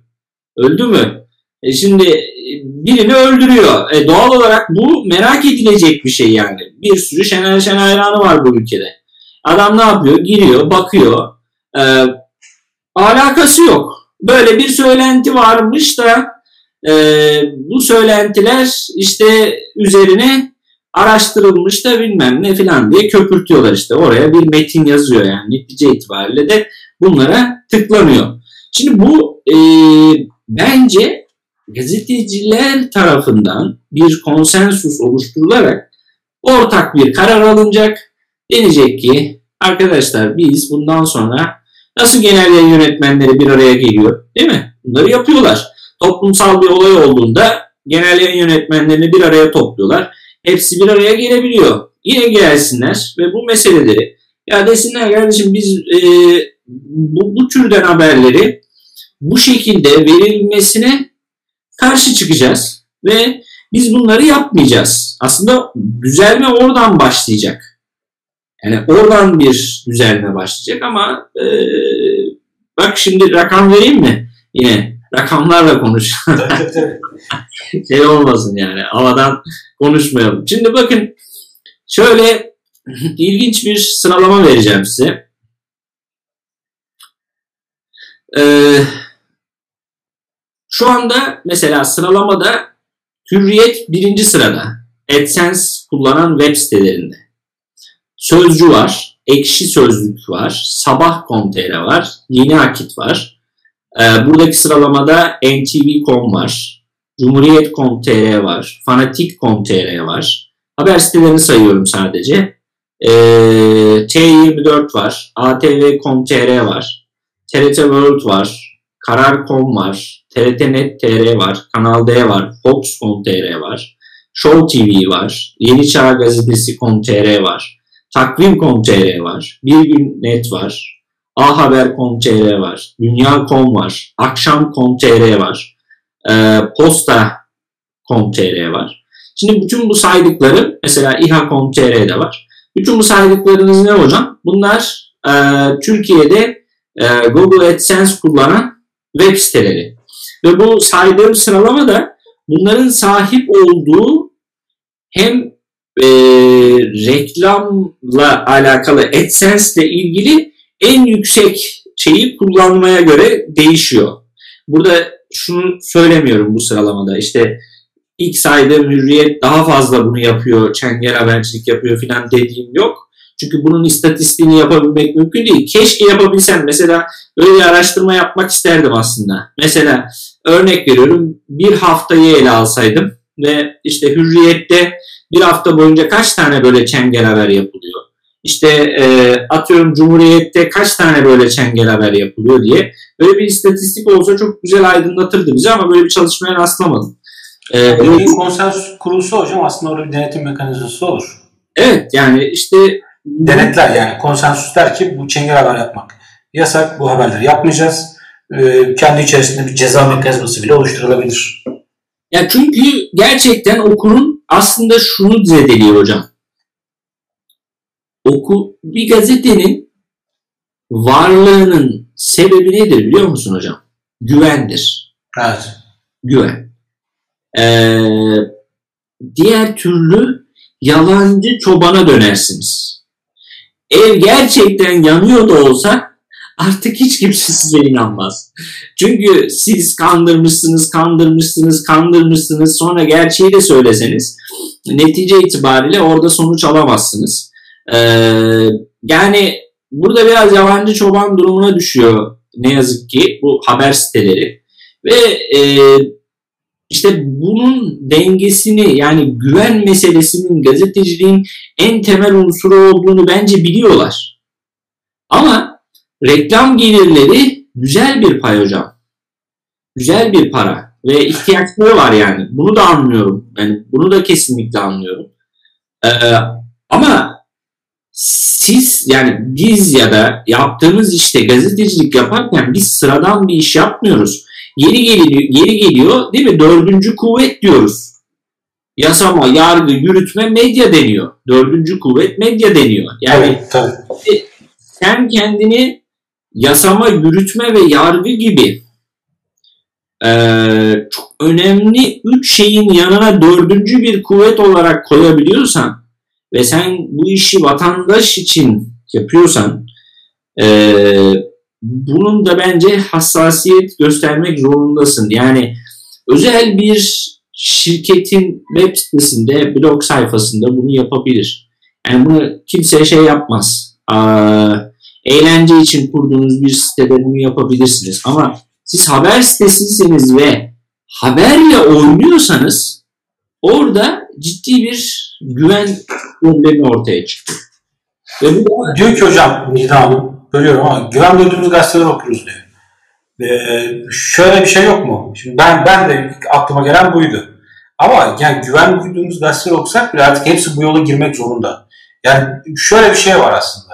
Öldü mü? E, şimdi birini öldürüyor. E, doğal olarak bu merak edilecek bir şey yani. Bir sürü Şener Şen hayranı var bu ülkede. Adam ne yapıyor? Giriyor, bakıyor. E, alakası yok. Böyle bir söylenti varmış da e, bu söylentiler işte üzerine araştırılmış da bilmem ne filan diye köpürtüyorlar işte. Oraya bir metin yazıyor yani netice itibariyle de bunlara tıklanıyor. Şimdi bu e, bence gazeteciler tarafından bir konsensus oluşturularak ortak bir karar alınacak. Denecek ki arkadaşlar biz bundan sonra nasıl genel yayın yönetmenleri bir araya geliyor değil mi? Bunları yapıyorlar. Toplumsal bir olay olduğunda genel yayın yönetmenlerini bir araya topluyorlar. Hepsi bir araya gelebiliyor. Yine gelsinler ve bu meseleleri ya desinler kardeşim biz e, bu, bu türden haberleri bu şekilde verilmesine karşı çıkacağız ve biz bunları yapmayacağız. Aslında düzelme oradan başlayacak. Yani oradan bir düzelme başlayacak ama e, bak şimdi rakam vereyim mi? Yine rakamlarla konuş. şey olmasın yani havadan konuşmayalım. Şimdi bakın şöyle ilginç bir sıralama vereceğim size. Ee, şu anda mesela sıralamada Hürriyet birinci sırada. AdSense kullanan web sitelerinde. Sözcü var, Ekşi Sözlük var, Sabah.com.tr var, Yeni Akit var. Ee, buradaki sıralamada NTV.com var, Cumhuriyet.com.tr var, Fanatik.com.tr var. Haber sitelerini sayıyorum sadece. Ee, T24 var, ATV.com.tr var, TRT World var, Karar.com var, TRT.net.tr var, Kanal D var, Fox.com.tr var, Show TV var, Yeni Çağ Gazetesi.com.tr var, Takvim.com.tr var, Bir Gün Net var, A Haber.com.tr var, Dünya.com var, Akşam.com.tr var, e, Posta.com.tr var. Şimdi bütün bu saydıkları mesela İHA.com.tr'de var. Bütün bu saydıklarınız ne hocam? Bunlar e, Türkiye'de e, Google AdSense kullanan web siteleri. Ve bu saydığım sıralama da bunların sahip olduğu hem e, reklamla alakalı AdSense ile ilgili en yüksek şeyi kullanmaya göre değişiyor. Burada şunu söylemiyorum bu sıralamada işte ilk saydığım hürriyet daha fazla bunu yapıyor, çengel habercilik yapıyor filan dediğim yok. Çünkü bunun istatistiğini yapabilmek mümkün değil. Keşke yapabilsem. Mesela böyle bir araştırma yapmak isterdim aslında. Mesela örnek veriyorum bir haftayı ele alsaydım ve işte Hürriyet'te bir hafta boyunca kaç tane böyle çengel haber yapılıyor? İşte e, atıyorum Cumhuriyet'te kaç tane böyle çengel haber yapılıyor diye. Böyle bir istatistik olsa çok güzel aydınlatırdı bizi ama böyle bir çalışmaya rastlamadım. Ee, bir konsensüs kurulsa hocam aslında orada bir denetim mekanizması olur. Evet yani işte denetler yani konsensüs der ki bu çengel haber yapmak yasak bu haberleri yapmayacağız. Ee, kendi içerisinde bir ceza mekanizması bile oluşturulabilir. Ya çünkü gerçekten okurun aslında şunu zedeliyor hocam. Oku bir gazetenin varlığının sebebi nedir biliyor musun hocam? Güvendir. Evet. Güven. Ee, diğer türlü yalancı çobana dönersiniz. Ev gerçekten yanıyor da olsa artık hiç kimse size inanmaz. Çünkü siz kandırmışsınız, kandırmışsınız, kandırmışsınız sonra gerçeği de söyleseniz netice itibariyle orada sonuç alamazsınız. Ee, yani burada biraz yalancı çoban durumuna düşüyor ne yazık ki bu haber siteleri. Ve e, işte bunun dengesini yani güven meselesinin gazeteciliğin en temel unsuru olduğunu bence biliyorlar. Ama reklam gelirleri güzel bir pay hocam. Güzel bir para ve ihtiyaçları var yani. Bunu da anlıyorum. Yani bunu da kesinlikle anlıyorum. Ee, ama siz yani biz ya da yaptığımız işte gazetecilik yaparken biz sıradan bir iş yapmıyoruz Yeri geliyor, yeri geliyor değil mi? Dördüncü kuvvet diyoruz. Yasama, yargı, yürütme, medya deniyor. Dördüncü kuvvet medya deniyor. Yani tabii, tabii. sen kendini yasama, yürütme ve yargı gibi e, çok önemli üç şeyin yanına dördüncü bir kuvvet olarak koyabiliyorsan ve sen bu işi vatandaş için yapıyorsan e, bunun da bence hassasiyet göstermek zorundasın. Yani özel bir şirketin web sitesinde, blog sayfasında bunu yapabilir. Yani bunu kimse şey yapmaz. Aa, eğlence için kurduğunuz bir sitede bunu yapabilirsiniz. Ama siz haber sitesiyseniz ve haberle oynuyorsanız orada ciddi bir güven problemi ortaya çıkıyor. Ve bu diyor ki hocam Nida Hanım, bölüyorum ama güven duyduğumuz gazeteleri okuyoruz diyor. Ee, şöyle bir şey yok mu? Şimdi ben ben de aklıma gelen buydu. Ama yani güven duyduğumuz gazeteleri okusak bile artık hepsi bu yola girmek zorunda. Yani şöyle bir şey var aslında.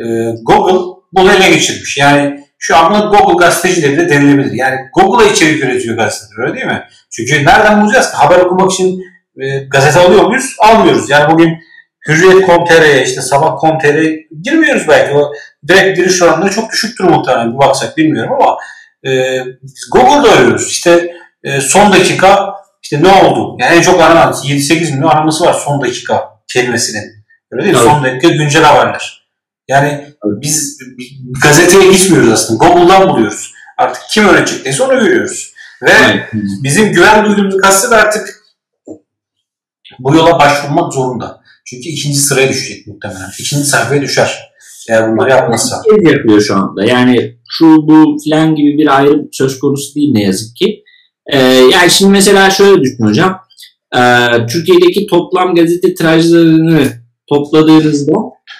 Ee, Google bunu ele geçirmiş. Yani şu anda Google gazetecileri de denilebilir. Yani Google'a içerik üretiyor gazeteler öyle değil mi? Çünkü nereden bulacağız ki? Haber okumak için e, gazete alıyor muyuz? Almıyoruz. Yani bugün Hürriyet.com.tr'ye işte Sabah.com.tr'ye girmiyoruz belki. O direkt giriş oranları çok düşüktür muhtemelen bir baksak bilmiyorum ama e, Google'da arıyoruz. İşte e, son dakika işte ne oldu? Yani en çok aranan 7-8 milyon araması var son dakika kelimesinin. Öyle değil mi? Son dakika güncel haberler. Yani biz gazeteye gitmiyoruz aslında. Google'dan buluyoruz. Artık kim öne çıktıysa onu görüyoruz. Ve evet. bizim güven duyduğumuz gazete artık bu yola başvurmak zorunda. Çünkü ikinci sıraya düşecek muhtemelen. İkinci sayfaya düşer. Eğer bunları yapmazsa. Şey yapıyor şu anda. Yani şu bu filan gibi bir ayrım söz konusu değil ne yazık ki. Ee, yani şimdi mesela şöyle düşün hocam. Ee, Türkiye'deki toplam gazete tirajlarını topladığınızda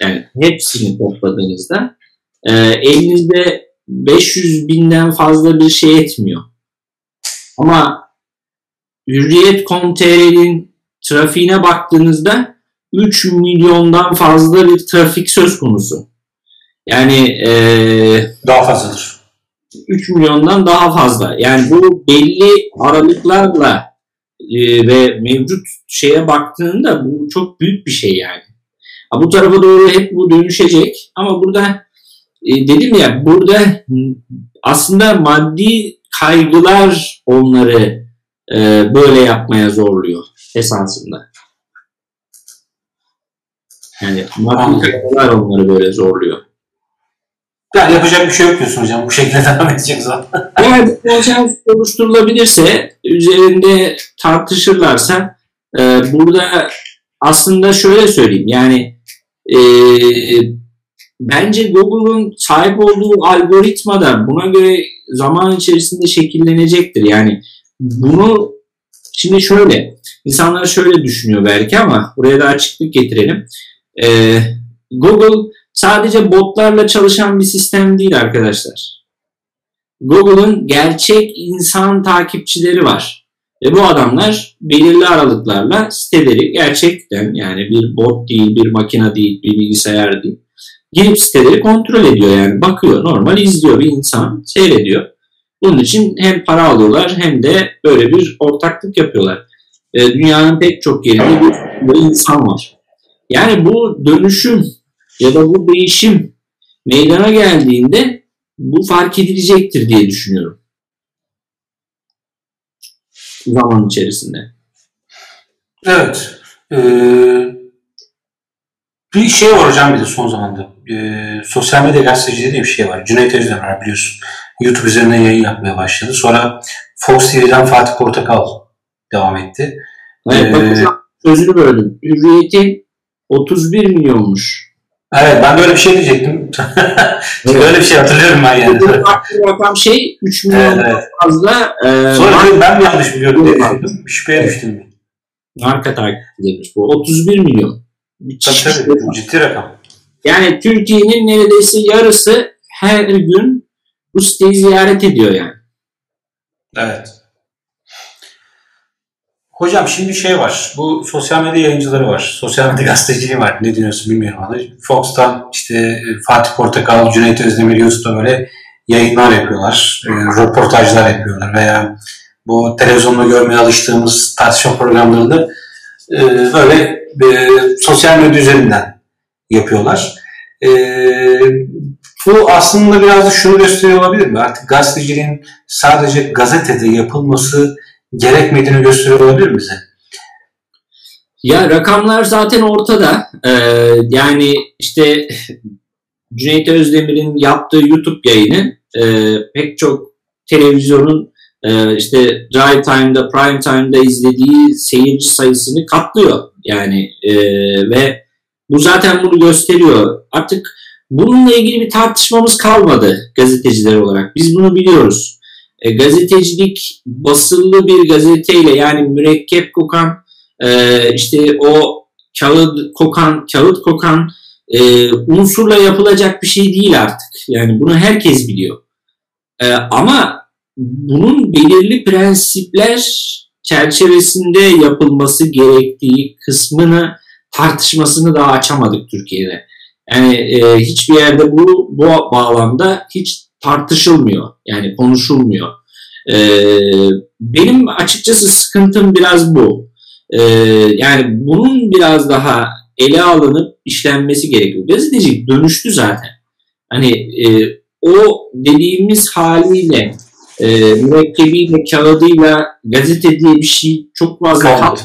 yani hepsini topladığınızda e, elinizde 500 binden fazla bir şey etmiyor. Ama Hürriyet.com.tr'nin trafiğine baktığınızda 3 milyondan fazla bir trafik söz konusu. Yani e, daha fazladır. 3 milyondan daha fazla. Yani bu belli aralıklarla e, ve mevcut şeye baktığında bu çok büyük bir şey yani. Ha, bu tarafa doğru hep bu dönüşecek ama burada e, dedim ya burada aslında maddi kaygılar onları e, böyle yapmaya zorluyor esasında. Yani maddi kaygılar onları böyle zorluyor. Yani yapacak bir şey yok diyorsun hocam. Bu şekilde devam edecek zaten. Eğer bir konsens oluşturulabilirse, üzerinde tartışırlarsa e, burada aslında şöyle söyleyeyim. Yani e, bence Google'un sahip olduğu algoritma da buna göre zaman içerisinde şekillenecektir. Yani bunu şimdi şöyle insanlar şöyle düşünüyor belki ama buraya da açıklık getirelim. E, Google sadece botlarla çalışan bir sistem değil arkadaşlar. Google'ın gerçek insan takipçileri var. Ve bu adamlar belirli aralıklarla siteleri gerçekten yani bir bot değil, bir makine değil, bir bilgisayar değil. Girip siteleri kontrol ediyor yani bakıyor normal izliyor bir insan seyrediyor. Bunun için hem para alıyorlar hem de böyle bir ortaklık yapıyorlar. E, dünyanın pek çok yerinde bir, bir insan var. Yani bu dönüşüm ya da bu değişim meydana geldiğinde bu fark edilecektir diye düşünüyorum. Zaman içerisinde. Evet. Ee, bir şey var hocam bir de son zamanda. Ee, sosyal medya gazeteciliği diye bir şey var. Cüneyt Özdemir biliyorsun. YouTube üzerinden yayın yapmaya başladı. Sonra Fox TV'den Fatih Portakal devam etti. Evet, ee, sözünü böldüm. Hürriyet'in 31 milyonmuş. Evet ben böyle bir şey diyecektim. böyle bir şey hatırlıyorum ben yani. Bu rakam şey 3 milyon evet, fazla. E, Sonra marka, ben mi yanlış biliyorum diye düşündüm. Şüpheye düştüm. Marka takipçilerimiz bu. 31 milyon. Tabii tabii. Ciddi rakam. Yani Türkiye'nin neredeyse yarısı her gün bu siteyi ziyaret ediyor yani. Evet. Hocam şimdi şey var. Bu sosyal medya yayıncıları var. Sosyal medya gazeteciliği var. Ne diyorsun bilmiyorum ama. Fox'tan işte e, Fatih Portakal, Cüneyt Özdemir, YouTube'da böyle yayınlar yapıyorlar. E, röportajlar yapıyorlar veya bu televizyonda görmeye alıştığımız tartışma programlarında e, böyle e, sosyal medya üzerinden yapıyorlar. E, bu aslında biraz da şunu gösteriyor olabilir mi? Artık gazeteciliğin sadece gazetede yapılması gerekmediğini gösteriyor olabilir bize? Ya rakamlar zaten ortada. Ee, yani işte Cüneyt Özdemir'in yaptığı YouTube yayını e, pek çok televizyonun e, işte drive time'da, prime time'da izlediği seyirci sayısını katlıyor. Yani e, ve bu zaten bunu gösteriyor. Artık bununla ilgili bir tartışmamız kalmadı gazeteciler olarak. Biz bunu biliyoruz e, gazetecilik basılı bir gazeteyle yani mürekkep kokan e, işte o kağıt kokan kağıt kokan e, unsurla yapılacak bir şey değil artık. Yani bunu herkes biliyor. E, ama bunun belirli prensipler çerçevesinde yapılması gerektiği kısmını tartışmasını daha açamadık Türkiye'de. Yani e, hiçbir yerde bu bu bağlamda hiç tartışılmıyor. Yani konuşulmuyor. E, benim açıkçası sıkıntım biraz bu. E, yani bunun biraz daha ele alınıp işlenmesi gerekiyor. Gazetecilik dönüştü zaten. Hani e, o dediğimiz haliyle e, mürekkebiyle, kağıdıyla gazete diye bir şey çok fazla kalmadı.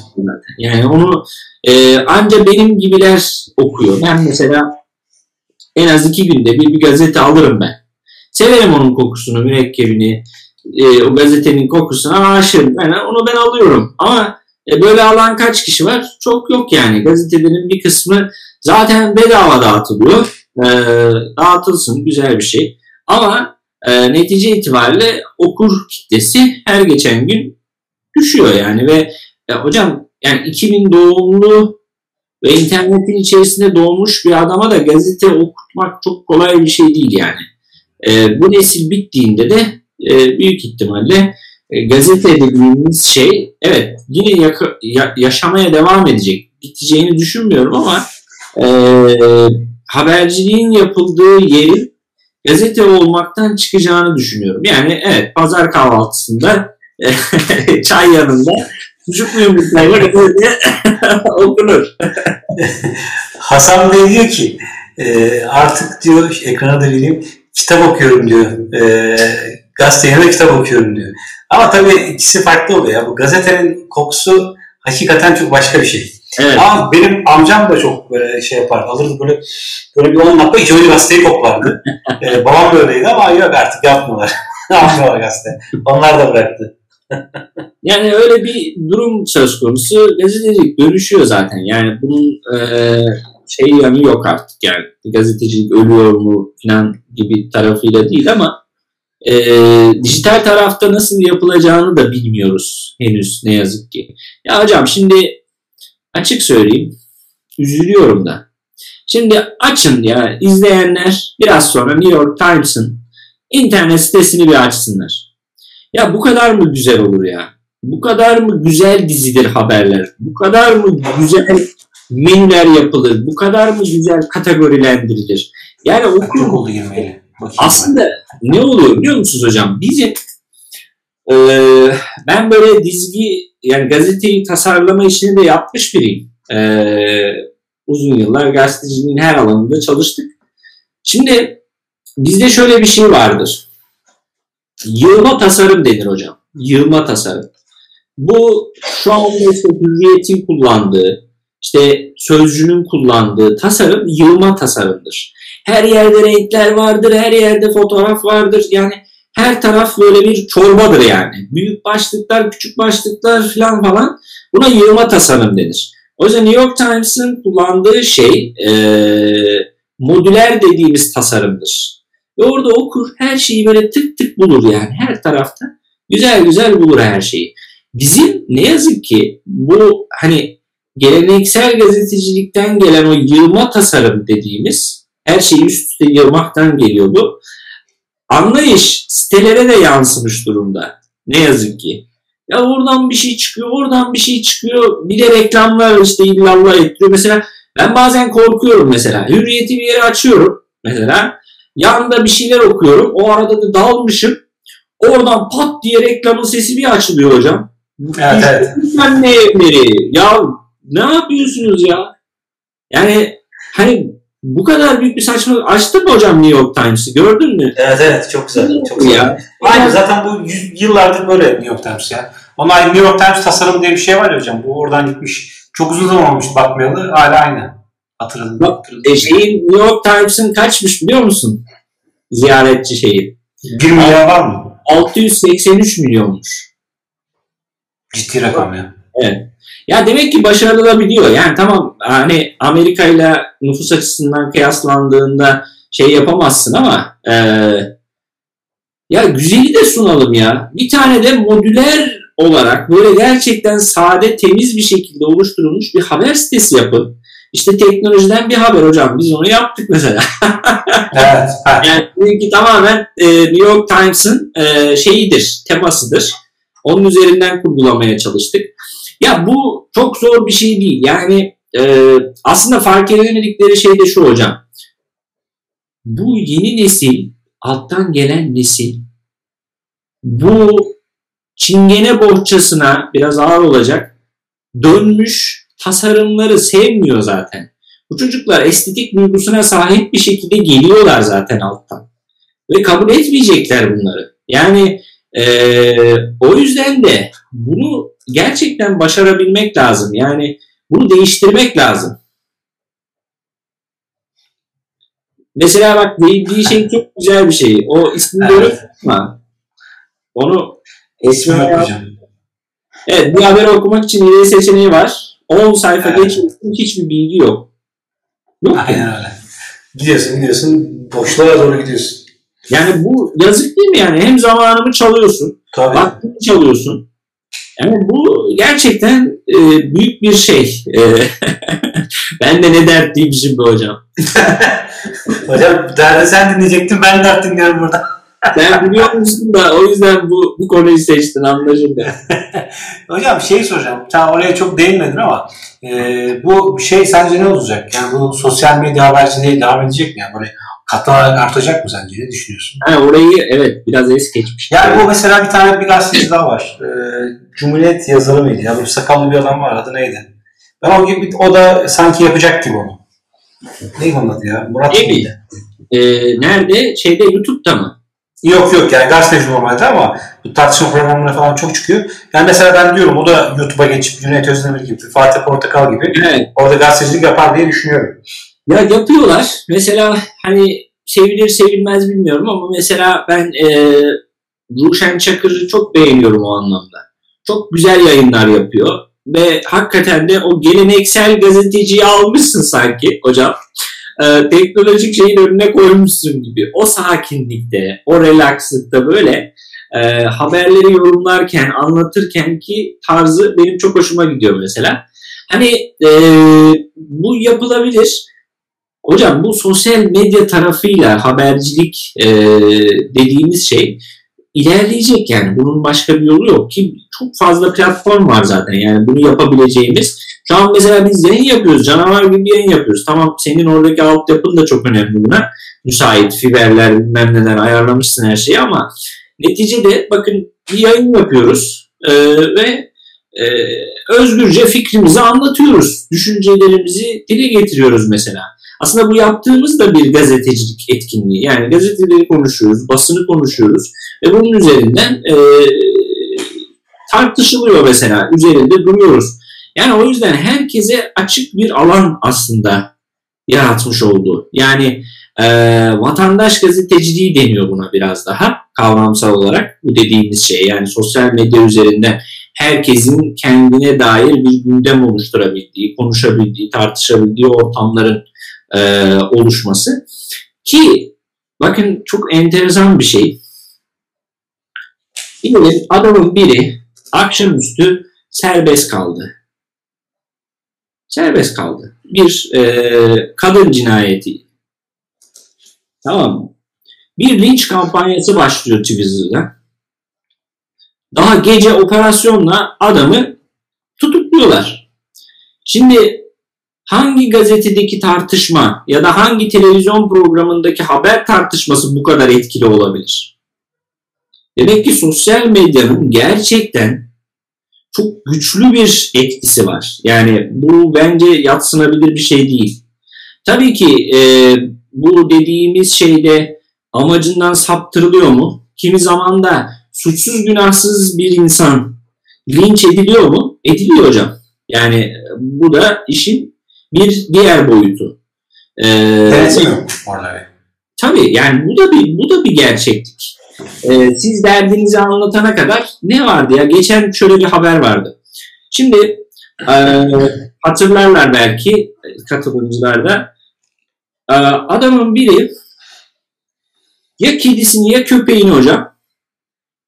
Yani onu e, anca benim gibiler okuyor. Ben mesela en az iki günde bir, bir gazete alırım ben. Severim onun kokusunu, mürekkebini, e, o gazetenin kokusuna aşığım. Yani onu ben alıyorum. Ama e, böyle alan kaç kişi var? Çok yok yani. Gazetelerin bir kısmı zaten bedava dağıtılıyor. E, dağıtılsın güzel bir şey. Ama e, netice itibariyle okur kitlesi her geçen gün düşüyor yani ve e, hocam yani 2000 doğumlu ve internetin içerisinde doğmuş bir adama da gazete okutmak çok kolay bir şey değil yani. E, bu nesil bittiğinde de e, büyük ihtimalle e, gazete dediğimiz şey evet yine yaka, ya, yaşamaya devam edecek. Biteceğini düşünmüyorum ama e, haberciliğin yapıldığı yerin gazete olmaktan çıkacağını düşünüyorum. Yani evet pazar kahvaltısında çay yanında sucuklu yumurtayla gazete okunur. Hasan Bey diyor ki e, artık diyor ekrana da vereyim kitap okuyorum diyor. E, gazete yerine kitap okuyorum diyor. Ama tabii ikisi farklı oluyor. Ya. Bu gazetenin kokusu hakikaten çok başka bir şey. Evet. Ama benim amcam da çok böyle şey yapardı. Alırdı böyle böyle bir 10 dakika iki gazeteyi koklardı. ee, babam böyleydi ama yok artık yapmıyorlar. Almıyorlar gazete. Onlar da bıraktı. yani öyle bir durum söz konusu. Gazetecilik dönüşüyor zaten. Yani bunun e, şey yanı yok artık yani. Gazetecilik ölüyor mu falan gibi tarafıyla değil ama e, dijital tarafta nasıl yapılacağını da bilmiyoruz henüz ne yazık ki. Ya hocam şimdi açık söyleyeyim üzülüyorum da. Şimdi açın ya izleyenler biraz sonra New York Times'ın internet sitesini bir açsınlar. Ya bu kadar mı güzel olur ya? Bu kadar mı güzel dizidir haberler? Bu kadar mı güzel menüler yapılır? Bu kadar mı güzel kategorilendirilir? Yani okur oldu girmeyeli. Aslında ne oluyor biliyor musunuz hocam? Bizim e, ben böyle dizgi yani gazeteyi tasarlama işini de yapmış biriyim. Ee, uzun yıllar gazeteciliğin her alanında çalıştık. Şimdi bizde şöyle bir şey vardır. Yığma tasarım denir hocam. Yığma tasarım. Bu şu anda işte hürriyetin kullandığı, işte sözcünün kullandığı tasarım yığma tasarımdır. Her yerde renkler vardır, her yerde fotoğraf vardır. Yani her taraf böyle bir çorbadır yani. Büyük başlıklar, küçük başlıklar falan falan. Buna yığma tasarım denir. O yüzden New York Times'ın kullandığı şey e, modüler dediğimiz tasarımdır. Ve orada okur her şeyi böyle tık tık bulur yani her tarafta. Güzel güzel bulur her şeyi. Bizim ne yazık ki bu hani geleneksel gazetecilikten gelen o yığma tasarım dediğimiz her şeyi üst üste yığmaktan geliyor bu anlayış sitelere de yansımış durumda. Ne yazık ki. Ya oradan bir şey çıkıyor, oradan bir şey çıkıyor. Bir de reklamlar işte illallah ettiriyor. Mesela ben bazen korkuyorum mesela. Hürriyeti bir yere açıyorum mesela. Yanında bir şeyler okuyorum. O arada da dalmışım. Oradan pat diye reklamın sesi bir açılıyor hocam. Evet, evet. Ne evleri? Ya ne yapıyorsunuz ya? Yani hani bu kadar büyük bir saçmalık. Açtın mı hocam New York Times'ı? Gördün mü? Evet evet çok güzel. Çok güzel. Ya. Aynı zaten bu yüz, yıllardır böyle New York Times ya. Onlar New York Times tasarım diye bir şey var ya hocam. Bu oradan gitmiş. Çok uzun zaman olmuş bakmayalı. Hala aynı. Hatırladım. Bak, e, şeyin New York Times'ın kaçmış biliyor musun? Ziyaretçi şeyi. 1 milyon var mı? 683 milyonmuş. Ciddi rakam ya. Evet. Ya demek ki başarılabiliyor. Yani tamam hani Amerika ile nüfus açısından kıyaslandığında şey yapamazsın ama e, ya güzeli de sunalım ya. Bir tane de modüler olarak böyle gerçekten sade, temiz bir şekilde oluşturulmuş bir haber sitesi yapın. İşte teknolojiden bir haber hocam. Biz onu yaptık mesela. evet. yani bununki tamamen e, New York Times'ın e, şeyidir, temasıdır. Onun üzerinden kurgulamaya çalıştık. Ya bu çok zor bir şey değil. Yani e, aslında fark edemedikleri şey de şu hocam. Bu yeni nesil, alttan gelen nesil bu çingene bohçasına biraz ağır olacak dönmüş tasarımları sevmiyor zaten. Bu çocuklar estetik duygusuna sahip bir şekilde geliyorlar zaten alttan. Ve kabul etmeyecekler bunları. Yani e, o yüzden de bunu gerçekten başarabilmek lazım. Yani bunu değiştirmek lazım. Mesela bak dediği şey çok güzel bir şey. O ismini evet. ama onu esme Evet bir haber okumak için ileri seçeneği var. 10 sayfa evet. geçiyorsun hiçbir bilgi yok. Yok Aynen öyle. Gidiyorsun gidiyorsun boşluğa doğru gidiyorsun. Yani bu yazık değil mi yani? Hem zamanımı çalıyorsun, Tabii. vaktimi çalıyorsun. Yani bu gerçekten e, büyük bir şey. E, ben de ne dertliymişim be hocam. hocam derdi sen dinleyecektin ben dert dinliyorum burada. Sen biliyor musun da o yüzden bu, bu konuyu seçtin anlaşıldı. hocam şey soracağım. Sen oraya çok değinmedin ama e, bu şey sence ne olacak? Yani bu sosyal medya haberciliği devam edecek mi? Yani böyle katlanarak artacak mı sence? Ne düşünüyorsun? Ha, orayı evet biraz es geçmiş. Yani bu mesela bir tane bir gazeteci daha var. E, Cumhuriyet yazarı mıydı? Ya sakallı bir adam var. Adı neydi? Ben o gibi o da sanki yapacak gibi onu. Neydi onun adı ya? Murat mıydı? Ee, nerede? Şeyde YouTube'da mı? Yok yok yani gazeteci normalde ama bu tartışma programlarına falan çok çıkıyor. Yani mesela ben diyorum o da YouTube'a geçip Cüneyt Özdemir gibi, Fatih Portakal gibi evet. orada gazetecilik yapar diye düşünüyorum. Ya yapıyorlar. Mesela hani sevilir sevilmez bilmiyorum ama mesela ben e, Ruşen Çakır'ı çok beğeniyorum o anlamda. Çok güzel yayınlar yapıyor ve hakikaten de o geleneksel gazeteciyi almışsın sanki hocam. Ee, teknolojik şeyin önüne koymuşsun gibi. O sakinlikte, o relakslıkta böyle e, haberleri yorumlarken, anlatırken ki tarzı benim çok hoşuma gidiyor mesela. Hani e, bu yapılabilir. Hocam bu sosyal medya tarafıyla habercilik e, dediğimiz şey ilerleyecek yani. Bunun başka bir yolu yok ki çok fazla platform var zaten yani bunu yapabileceğimiz. Şu an mesela biz yayın yapıyoruz. Canavar gibi bir yayın yapıyoruz. Tamam senin oradaki altyapın da çok önemli buna. Müsait fiberler bilmem neler ayarlamışsın her şeyi ama neticede bakın bir yayın yapıyoruz ee, ve e, özgürce fikrimizi anlatıyoruz. Düşüncelerimizi dile getiriyoruz mesela. Aslında bu yaptığımız da bir gazetecilik etkinliği. Yani gazeteleri konuşuyoruz, basını konuşuyoruz ve bunun üzerinden e, tartışılıyor mesela. Üzerinde duruyoruz. Yani o yüzden herkese açık bir alan aslında yaratmış oldu. Yani e, vatandaş gazeteciliği deniyor buna biraz daha kavramsal olarak bu dediğimiz şey. Yani sosyal medya üzerinden herkesin kendine dair bir gündem oluşturabildiği, konuşabildiği, tartışabildiği ortamların e, oluşması. Ki bakın çok enteresan bir şey. Diyelim adamın biri akşamüstü serbest kaldı. Serbest kaldı. Bir e, kadın cinayeti. Tamam mı? Bir linç kampanyası başlıyor Twitter'da. Daha gece operasyonla adamı tutukluyorlar. Şimdi hangi gazetedeki tartışma ya da hangi televizyon programındaki haber tartışması bu kadar etkili olabilir? Demek ki sosyal medyanın gerçekten çok güçlü bir etkisi var. Yani bu bence yatsınabilir bir şey değil. Tabii ki e, bu dediğimiz şeyde amacından saptırılıyor mu? Kimi zaman da suçsuz günahsız bir insan linç ediliyor mu? Ediliyor hocam. Yani bu da işin bir diğer boyutu. Ee, Denetimi Tabii yani bu da bir bu da bir gerçeklik. Ee, siz derdinizi anlatana kadar ne vardı ya? Geçen şöyle bir haber vardı. Şimdi e, hatırlarlar belki katılımcılar da e, adamın biri ya kedisini ya köpeğini hocam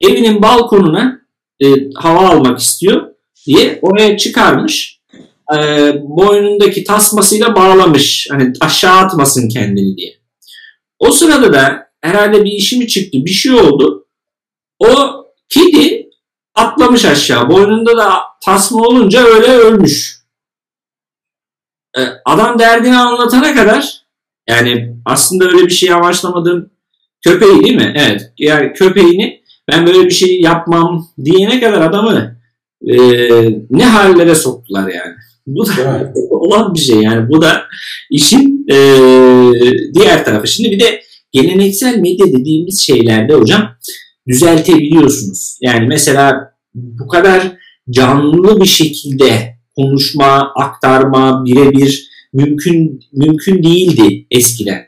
evinin balkonuna e, hava almak istiyor diye oraya çıkarmış. E, boynundaki tasmasıyla bağlamış. Hani aşağı atmasın kendini diye. O sırada da herhalde bir işi mi çıktı bir şey oldu. O kedi atlamış aşağı. Boynunda da tasma olunca öyle ölmüş. E, adam derdini anlatana kadar yani aslında öyle bir şey amaçlamadığım köpeği değil mi? Evet. Yani köpeğini ben böyle bir şey yapmam diyene kadar adamı e, ne hallere soktular yani. Bu da olan bir şey yani. Bu da işin e, diğer tarafı. Şimdi bir de geleneksel medya dediğimiz şeylerde hocam düzeltebiliyorsunuz. Yani mesela bu kadar canlı bir şekilde konuşma, aktarma, birebir mümkün mümkün değildi eskiden.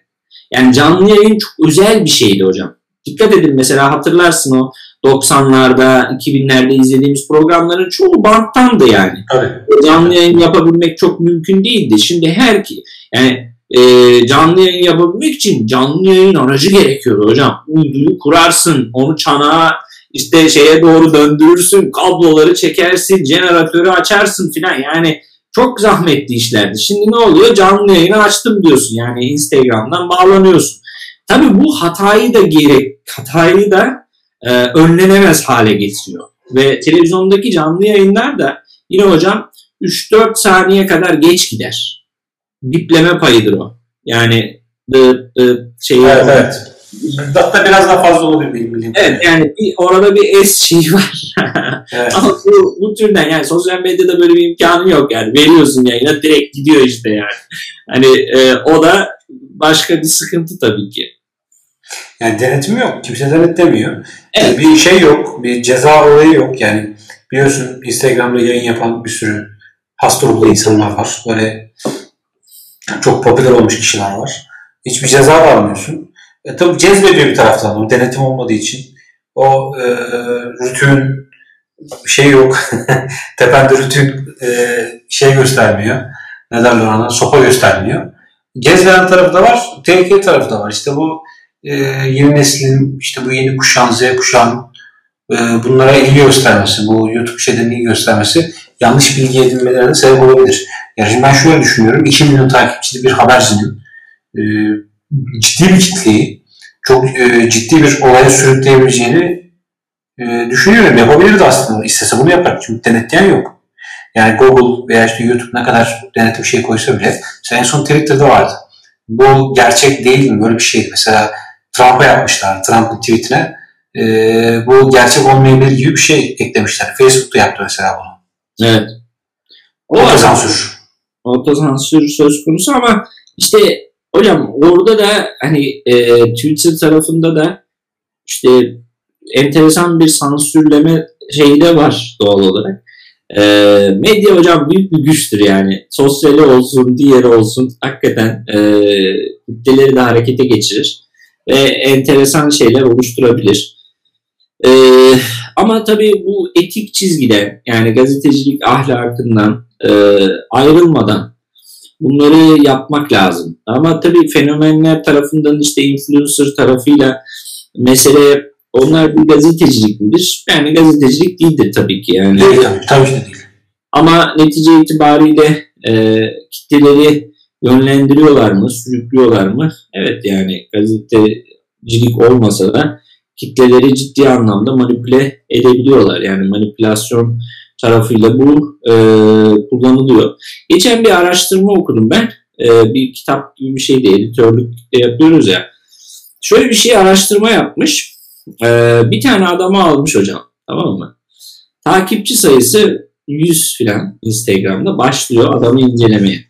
Yani canlı yayın çok özel bir şeydi hocam. Dikkat edin mesela hatırlarsın o 90'larda, 2000'lerde izlediğimiz programların çoğu banttandı yani. Tabii. Canlı yayın yapabilmek çok mümkün değildi. Şimdi her ki yani e, canlı yayın yapabilmek için canlı yayın aracı gerekiyordu hocam. Uyduyu kurarsın, onu çanağa işte şeye doğru döndürürsün, kabloları çekersin, jeneratörü açarsın filan. Yani çok zahmetli işlerdi. Şimdi ne oluyor? Canlı yayını açtım diyorsun. Yani Instagram'dan bağlanıyorsun. Tabii bu hatayı da gerek, hatayı da e, önlenemez hale getiriyor. Ve televizyondaki canlı yayınlar da yine hocam 3-4 saniye kadar geç gider. Bipleme payıdır o. Yani dı, dı, şey Evet evet. Hatta biraz daha fazla olabilir benim bildiğim. Evet yani bir, orada bir es şeyi var. Evet. Ama bu, bu türden yani sosyal medyada böyle bir imkanı yok yani. Veriyorsun yayına direkt gidiyor işte yani. Hani e, o da başka bir sıkıntı tabii ki. Yani denetim yok. Kimse denetlemiyor. Evet. Bir şey yok. Bir ceza olayı yok. Yani biliyorsun Instagram'da yayın yapan bir sürü hasta ruhlu insanlar var. Böyle çok popüler olmuş kişiler var. Hiçbir ceza almıyorsun. E, tabii cezbediyor bir taraftan. O denetim olmadığı için. O e, rütün şey yok. Tepende rütün e, şey göstermiyor. Ne derler ona? Sopa göstermiyor. Cezbeden tarafı da var. Tehlikeli tarafı da var. İşte bu e, yeni neslin, işte bu yeni kuşağın, Z kuşağın e, bunlara ilgi göstermesi, bu YouTube şeyden ilgi göstermesi yanlış bilgi edinmelerine sebep olabilir. Yani şimdi ben şöyle düşünüyorum. 2 milyon takipçili bir habercinin e, ciddi bir kitleyi çok e, ciddi bir olaya sürükleyebileceğini e, düşünüyorum. Yapabilirdi aslında. İstese bunu yapar. Çünkü denetleyen yok. Yani Google veya işte YouTube ne kadar denetim şey koysa bile mesela en son Twitter'da vardı. Bu gerçek değil mi? Böyle bir şeydi. Mesela Trump'a yapmışlar. Trump'ın tweetine e, bu gerçek olmayabilir gibi bir şey eklemişler. Facebook'ta yaptı mesela bunu. Evet. O O var. da sansür. otosansür söz konusu ama işte hocam orada da hani e, Twitter tarafında da işte enteresan bir sansürleme şeyi de var doğal olarak. E, medya hocam büyük bir güçtür yani. Sosyali olsun, diğeri olsun hakikaten e, kitleleri de harekete geçirir ve enteresan şeyler oluşturabilir. E, ama tabii bu etik çizgide yani gazetecilik ahlakından e, ayrılmadan bunları yapmak lazım. Ama tabii fenomenler tarafından işte influencer tarafıyla mesele onlar bir gazetecilik midir? Yani gazetecilik değildir tabii ki yani. Değil tabii. Ki de değil. Ama netice itibariyle e, kitleleri yönlendiriyorlar mı, sürüklüyorlar mı? Evet yani gazetecilik olmasa da kitleleri ciddi anlamda manipüle edebiliyorlar. Yani manipülasyon tarafıyla bu e, kullanılıyor. Geçen bir araştırma okudum ben. E, bir kitap gibi bir şeydi. Editörlük de yapıyoruz ya. Şöyle bir şey araştırma yapmış. E, bir tane adamı almış hocam. Tamam mı? Takipçi sayısı 100 filan Instagram'da başlıyor adamı incelemeye.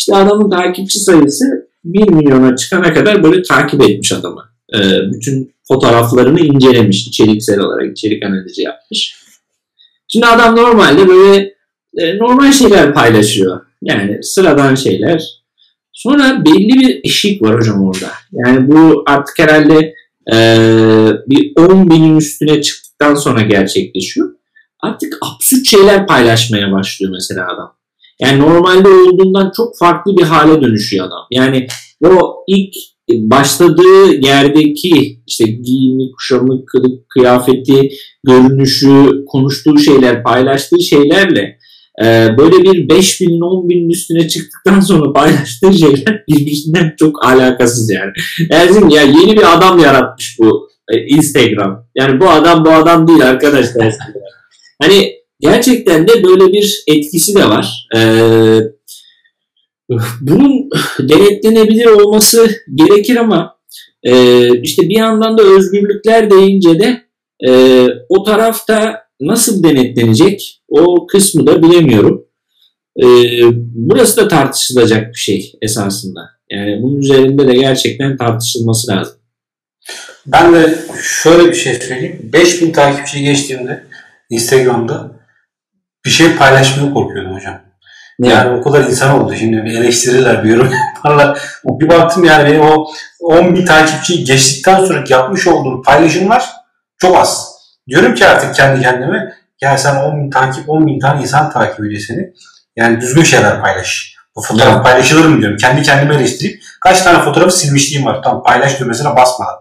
İşte adamın takipçi sayısı 1 milyona çıkana kadar böyle takip etmiş adamı. E, bütün fotoğraflarını incelemiş içeriksel olarak içerik analizi yapmış. Şimdi adam normalde böyle e, normal şeyler paylaşıyor. Yani sıradan şeyler. Sonra belli bir eşik var hocam orada. Yani bu artık herhalde e, bir 10 binin üstüne çıktıktan sonra gerçekleşiyor. Artık absürt şeyler paylaşmaya başlıyor mesela adam. Yani normalde olduğundan çok farklı bir hale dönüşüyor adam. Yani o ilk başladığı yerdeki işte giyimi, kuşamı, kılık, kıyafeti, görünüşü, konuştuğu şeyler, paylaştığı şeylerle e, böyle bir 5 binin 10 binin üstüne çıktıktan sonra paylaştığı şeyler birbirinden çok alakasız yani. Yani ya yeni bir adam yaratmış bu e, Instagram. Yani bu adam bu adam değil arkadaşlar. hani gerçekten de böyle bir etkisi de var. Ee, bunun denetlenebilir olması gerekir ama e, işte bir yandan da özgürlükler deyince de e, o tarafta nasıl denetlenecek o kısmı da bilemiyorum. E, burası da tartışılacak bir şey esasında. Yani bunun üzerinde de gerçekten tartışılması lazım. Ben de şöyle bir şey söyleyeyim. 5000 takipçi geçtiğimde Instagram'da bir şey paylaşmaya korkuyordum hocam. Yani o kadar insan oldu şimdi bir eleştirirler bir yorum yaparlar. Bir baktım yani benim o 10 bin takipçiyi geçtikten sonra yapmış olduğum paylaşımlar çok az. Diyorum ki artık kendi kendime ya sen 10 bin takip 10 bin tane insan takip ediyor seni. Yani düzgün şeyler paylaş. Bu fotoğraf evet. paylaşılır mı diyorum. Kendi kendime eleştirip kaç tane fotoğrafı silmişliğim var. Tam paylaş mesela basmadan.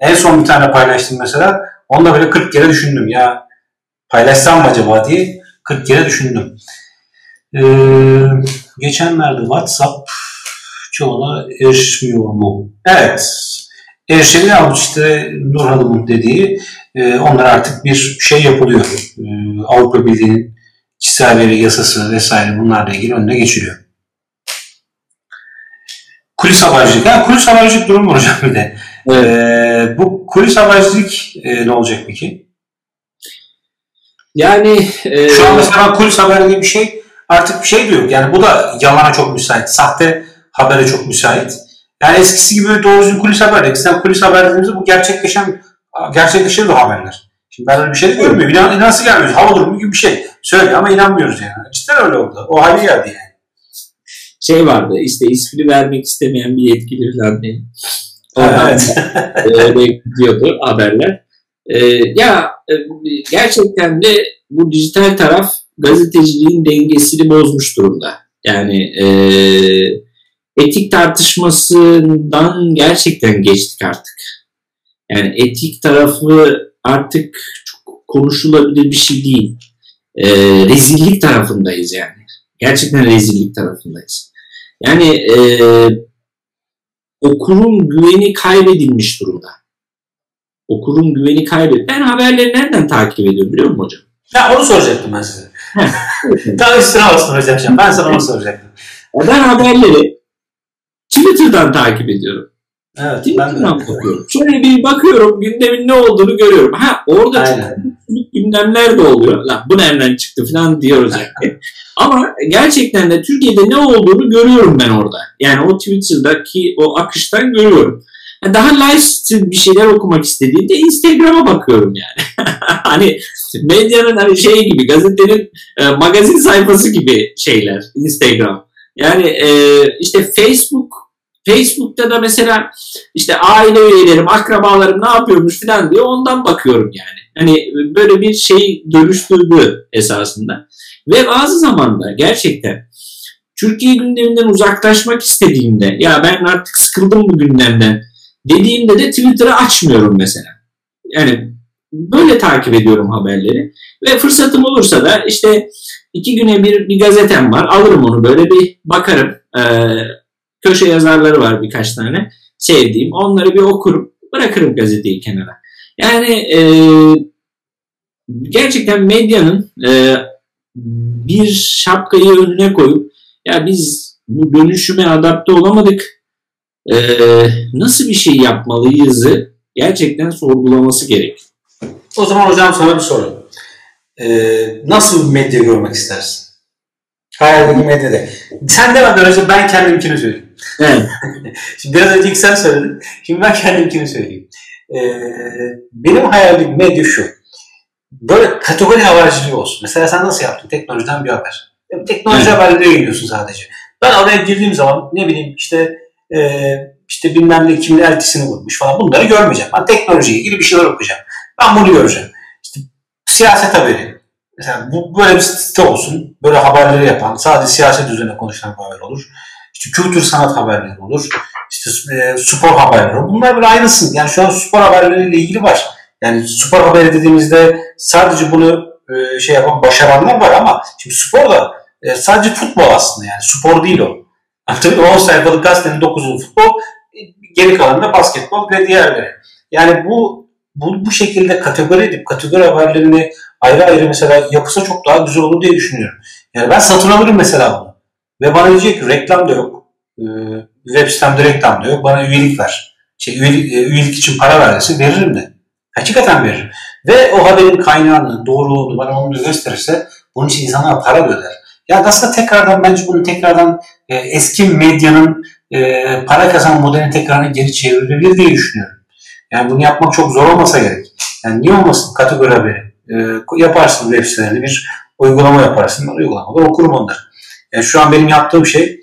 En son bir tane paylaştım mesela. Onda böyle 40 kere düşündüm ya paylaşsam mı acaba diye 40 kere düşündüm. Ee, geçenlerde WhatsApp çoğuna erişmiyor mu? Evet. Erişebiliyor ama işte Nur Hanım'ın dediği e, onlar artık bir şey yapılıyor. E, Avrupa Birliği'nin kişisel veri yasası vesaire bunlarla ilgili önüne geçiliyor. Kulis habercilik. Ha, kulis habercilik durum var hocam bir de. Evet. E, bu kulis habercilik e, ne olacak peki? Yani e... şu an mesela kulis haber diye bir şey artık bir şey diyor. Yani bu da yalana çok müsait. Sahte habere çok müsait. Yani eskisi gibi doğru düzgün kulis haber. Sen kulis haber dediğimizde bu gerçekleşen gerçekleşen de haberler. Şimdi ben öyle bir şey de görmüyorum. İnan, inansız gelmiyoruz. Hava durumu gibi bir şey. Söyle ama inanmıyoruz yani. Cidden öyle oldu. O hali geldi yani. Şey vardı işte ismini vermek istemeyen bir yetkili falan diye. Evet. öyle gidiyordu haberler. Ee, ya gerçekten de bu dijital taraf gazeteciliğin dengesini bozmuş durumda. Yani e, etik tartışmasından gerçekten geçtik artık. Yani etik tarafı artık çok konuşulabilir bir şey değil. E, rezillik tarafındayız yani. Gerçekten rezillik tarafındayız. Yani e, okurun güveni kaybedilmiş durumda. Okurun güveni kaybedilmiş. Ben haberleri nereden takip ediyorum biliyor musun hocam? Ya onu soracaktım ben size. Tam üstüne basın hocam. Ben sana onu soracaktım. Ben haberleri Twitter'dan takip ediyorum. Evet, Twitter'dan bakıyorum. Şöyle bir bakıyorum gündemin ne olduğunu görüyorum. Ha orada Aynen. gündemler de oluyor. Lan bu nereden çıktı falan diyoruz yani. Ama gerçekten de Türkiye'de ne olduğunu görüyorum ben orada. Yani o Twitter'daki o akıştan görüyorum. Daha live bir şeyler okumak istediğimde Instagram'a bakıyorum yani. hani medyanın hani şey gibi gazetenin e, magazin sayfası gibi şeyler Instagram. Yani e, işte Facebook Facebook'ta da mesela işte aile üyelerim, akrabalarım ne yapıyormuş falan diye ondan bakıyorum yani. Hani böyle bir şey dönüştürdü esasında. Ve bazı zamanda gerçekten Türkiye gündeminden uzaklaşmak istediğimde ya ben artık sıkıldım bu gündemden dediğimde de Twitter'ı açmıyorum mesela. Yani böyle takip ediyorum haberleri. Ve fırsatım olursa da işte iki güne bir bir gazetem var. Alırım onu böyle bir bakarım. Ee, köşe yazarları var birkaç tane. Sevdiğim. Onları bir okurum. Bırakırım gazeteyi kenara. Yani e, gerçekten medyanın e, bir şapkayı önüne koyup ya biz bu dönüşüme adapte olamadık e, nasıl bir şey yapmalıyızı gerçekten sorgulaması gerek. O zaman hocam sana bir soru. Ee, nasıl bir medya görmek istersin? Hayaldeki medyada. Sen demeden önce ben kendimkini söyleyeyim. Evet. Şimdi biraz önce ilk sen söyledin. Şimdi ben kendimkini söyleyeyim. Ee, benim hayalim medya şu. Böyle kategori haberciliği olsun. Mesela sen nasıl yaptın? Teknolojiden bir haber. Teknoloji evet. haberleri yayınlıyorsun sadece. Ben oraya girdiğim zaman ne bileyim işte e, işte bilmem ne kimin eltisini vurmuş falan bunları görmeyeceğim. Ben teknolojiye ilgili bir şeyler okuyacağım. Ben bunu göreceğim. İşte siyaset haberi. Mesela bu böyle bir site olsun. Böyle haberleri yapan, sadece siyaset üzerine konuşan haber olur. İşte kültür sanat haberleri olur. İşte e, spor haberleri. Bunlar böyle aynısın. Yani şu an spor haberleriyle ilgili var. Yani spor haberi dediğimizde sadece bunu e, şey yapan başaranlar var ama şimdi spor da e, sadece futbol aslında yani spor değil o. Tabii 10 sayfalık gazetenin 9'u futbol, geri kalan da basketbol ve diğerleri. Yani bu bu, bu şekilde kategori edip kategori haberlerini ayrı ayrı mesela yapısa çok daha güzel olur diye düşünüyorum. Yani ben satın alırım mesela bunu. Ve bana diyecek ki reklam da yok. Ee, web sitemde reklam da yok. Bana üyelik ver. Şey, üyelik, e, üyelik için para vermesi veririm de. Hakikaten veririm. Ve o haberin kaynağını, doğruluğunu bana onu gösterirse bunun için insanlar para öder. Ya aslında tekrardan bence bunu tekrardan e, eski medyanın e, para kazan modelini tekrardan geri çevrilebilir diye düşünüyorum. Yani bunu yapmak çok zor olmasa gerek. Yani niye olmasın kategori haberi? E, yaparsın web sitelerinde bir uygulama yaparsın. Ben uygulamada okurum onları. Yani şu an benim yaptığım şey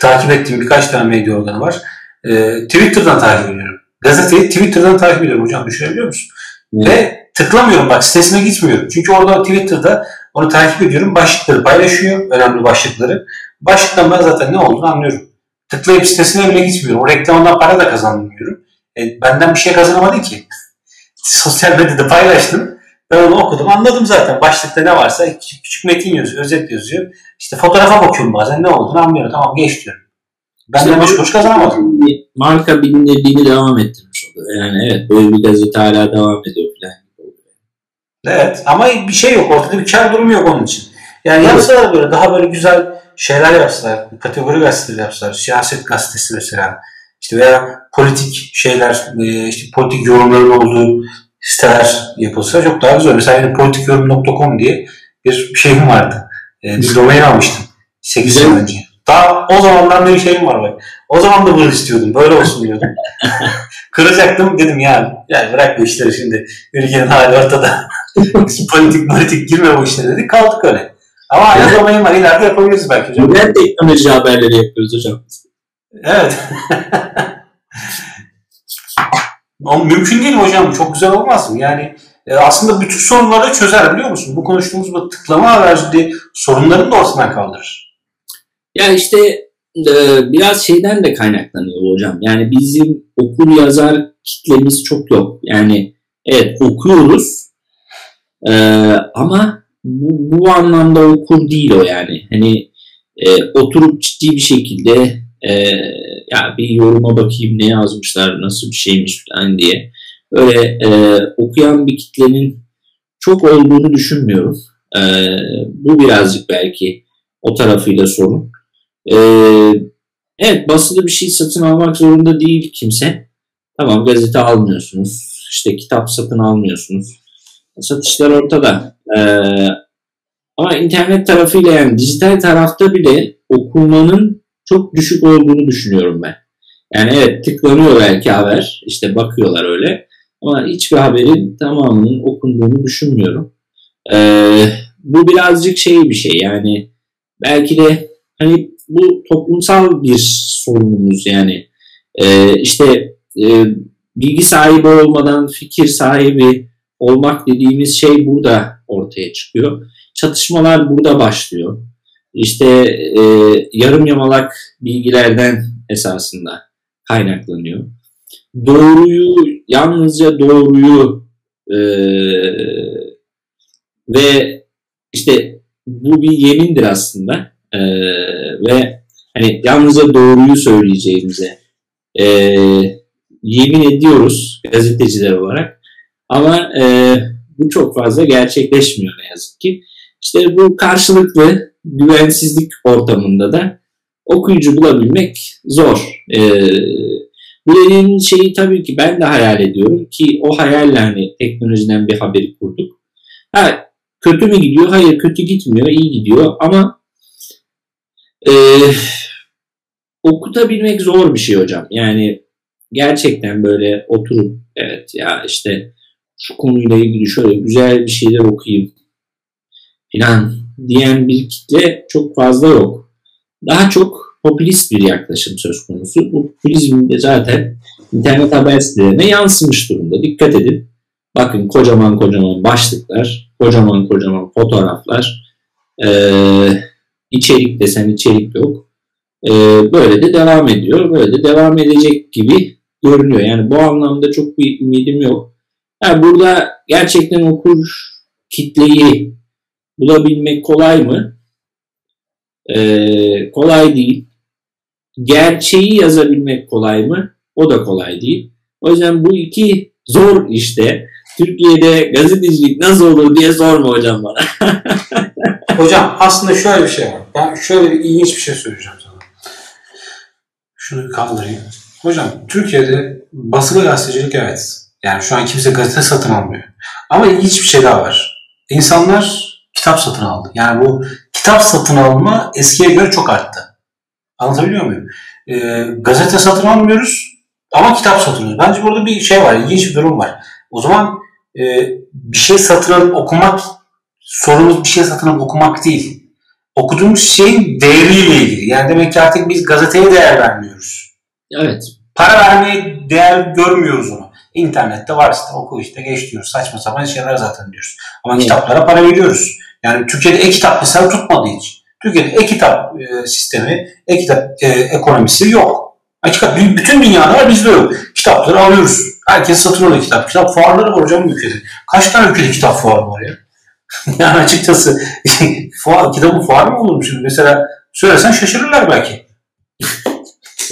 takip ettiğim birkaç tane medya organı var. E, Twitter'dan takip ediyorum. Gazeteyi Twitter'dan takip ediyorum hocam düşünebiliyor musun? Evet. Ve tıklamıyorum bak sitesine gitmiyorum. Çünkü orada Twitter'da onu takip ediyorum. Başlıkları paylaşıyor. Önemli başlıkları. Başlıktan ben zaten ne olduğunu anlıyorum. Tıklayıp sitesine bile gitmiyorum. O reklamdan para da kazanmıyorum. E, benden bir şey kazanamadı ki. Sosyal medyada paylaştım. Ben onu okudum. Anladım zaten. Başlıkta ne varsa küçük, küçük metin yazıyor. Özet yazıyor. İşte fotoğrafa bakıyorum bazen. Ne olduğunu anlıyorum. Tamam geç diyorum. Ben de beş kuruş kazanamadım. Marka bilinirliğini devam ettirmiş oldu. Yani evet böyle bir gazete hala devam ediyor falan. Evet ama bir şey yok ortada bir kar durumu yok onun için. Yani yapsalar böyle daha böyle güzel şeyler yapsalar, kategori gazeteleri yapsalar, siyaset gazetesi mesela işte veya politik şeyler, e, işte politik yorumların olduğu siteler yapılsa çok daha güzel. Mesela yani politikyorum.com diye bir şeyim vardı. E, bir domain almıştım 8 sene önce. Daha o zamandan bir şeyim var bak. O zaman da bunu istiyordum. Böyle olsun diyordum. Kıracaktım dedim ya. Yani bırak bu işleri şimdi. Ülkenin hali ortada. politik politik girme bu işlere dedik. Kaldık öyle. Ama aynı domain var. İleride yapabiliriz belki hocam. Neden teknoloji haberleri yapıyoruz hocam? Evet. Ama mümkün değil mi hocam? Çok güzel olmaz mı? Yani e, aslında bütün sorunları çözer biliyor musun? Bu konuştuğumuz bu tıklama haberciliği sorunların da ortadan kaldırır. Ya işte e, biraz şeyden de kaynaklanıyor hocam. Yani bizim okur yazar kitlemiz çok yok. Yani evet okuyoruz e, ama bu, bu anlamda okur değil o yani. Hani e, oturup ciddi bir şekilde e, ya bir yoruma bakayım ne yazmışlar nasıl bir şeymiş falan diye öyle e, okuyan bir kitlenin çok olduğunu düşünmüyorum. E, bu birazcık belki o tarafıyla sorun. E, evet basılı bir şey satın almak zorunda değil kimse. Tamam gazete almıyorsunuz. işte kitap satın almıyorsunuz. Satışlar ortada. E, ama internet tarafıyla yani dijital tarafta bile okumanın çok düşük olduğunu düşünüyorum ben. Yani evet tıklanıyor belki haber. işte bakıyorlar öyle. Ama hiçbir haberin tamamının okunduğunu düşünmüyorum. Ee, bu birazcık şey bir şey yani belki de hani bu toplumsal bir sorunumuz yani ee, işte e, bilgi sahibi olmadan fikir sahibi olmak dediğimiz şey burada ortaya çıkıyor. Çatışmalar burada başlıyor. İşte e, yarım yamalak bilgilerden esasında kaynaklanıyor. Doğruyu, yalnızca doğruyu e, ve işte bu bir yemindir aslında e, ve hani yalnızca doğruyu söyleyeceğimize e, yemin ediyoruz gazeteciler olarak ama e, bu çok fazla gerçekleşmiyor ne yazık ki. İşte bu karşılıklı güvensizlik ortamında da okuyucu bulabilmek zor. Ee, bu dediğim şeyi tabii ki ben de hayal ediyorum ki o hayalle hani teknolojiden bir haberi kurduk. Ha, kötü mü gidiyor? Hayır kötü gitmiyor, iyi gidiyor ama e, okutabilmek zor bir şey hocam. Yani gerçekten böyle oturup evet ya işte şu konuyla ilgili şöyle güzel bir şeyler okuyayım filan diyen bir kitle çok fazla yok. Daha çok popülist bir yaklaşım söz konusu. Bu popülizm de zaten internet haber sitelerine yansımış durumda. Dikkat edin. Bakın kocaman kocaman başlıklar, kocaman kocaman fotoğraflar, ee, içerik desen içerik yok. Ee, böyle de devam ediyor. Böyle de devam edecek gibi görünüyor. Yani bu anlamda çok bir ümidim yok. Yani burada gerçekten okur kitleyi bulabilmek kolay mı? Ee, kolay değil. Gerçeği yazabilmek kolay mı? O da kolay değil. O yüzden bu iki zor işte. Türkiye'de gazetecilik nasıl olur diye sorma hocam bana. hocam aslında şöyle bir şey var. Ben şöyle bir ilginç bir şey söyleyeceğim sana. Şunu kaldırayım. Hocam Türkiye'de basılı gazetecilik evet. Yani şu an kimse gazete satın almıyor. Ama ilginç bir şey daha var. İnsanlar kitap satın aldı. Yani bu kitap satın alma eskiye göre çok arttı. Anlatabiliyor muyum? Ee, gazete satın almıyoruz ama kitap satın alıyoruz. Bence burada bir şey var, ilginç bir durum var. O zaman e, bir şey satın alıp okumak, sorumuz bir şey satın alıp okumak değil. Okuduğumuz şeyin değeriyle ilgili. Yani demek ki artık biz gazeteye değer vermiyoruz. Evet. Para vermeye değer görmüyoruz onu. İnternette var işte oku işte geç diyoruz. Saçma sapan şeyler zaten diyoruz. Ama evet. kitaplara para veriyoruz. Yani Türkiye'de e-kitap mesela tutmadı hiç. Türkiye'de e-kitap e, sistemi, e-kitap e, ekonomisi yok. Açık bütün dünyada var bizde yok. Kitapları alıyoruz. Herkes satın alıyor kitap. Kitap fuarları var hocam ülkede. Kaç tane ülkede kitap fuarı var ya? yani açıkçası fuar, kitabın fuarı mı olur şimdi? Mesela söylesen şaşırırlar belki.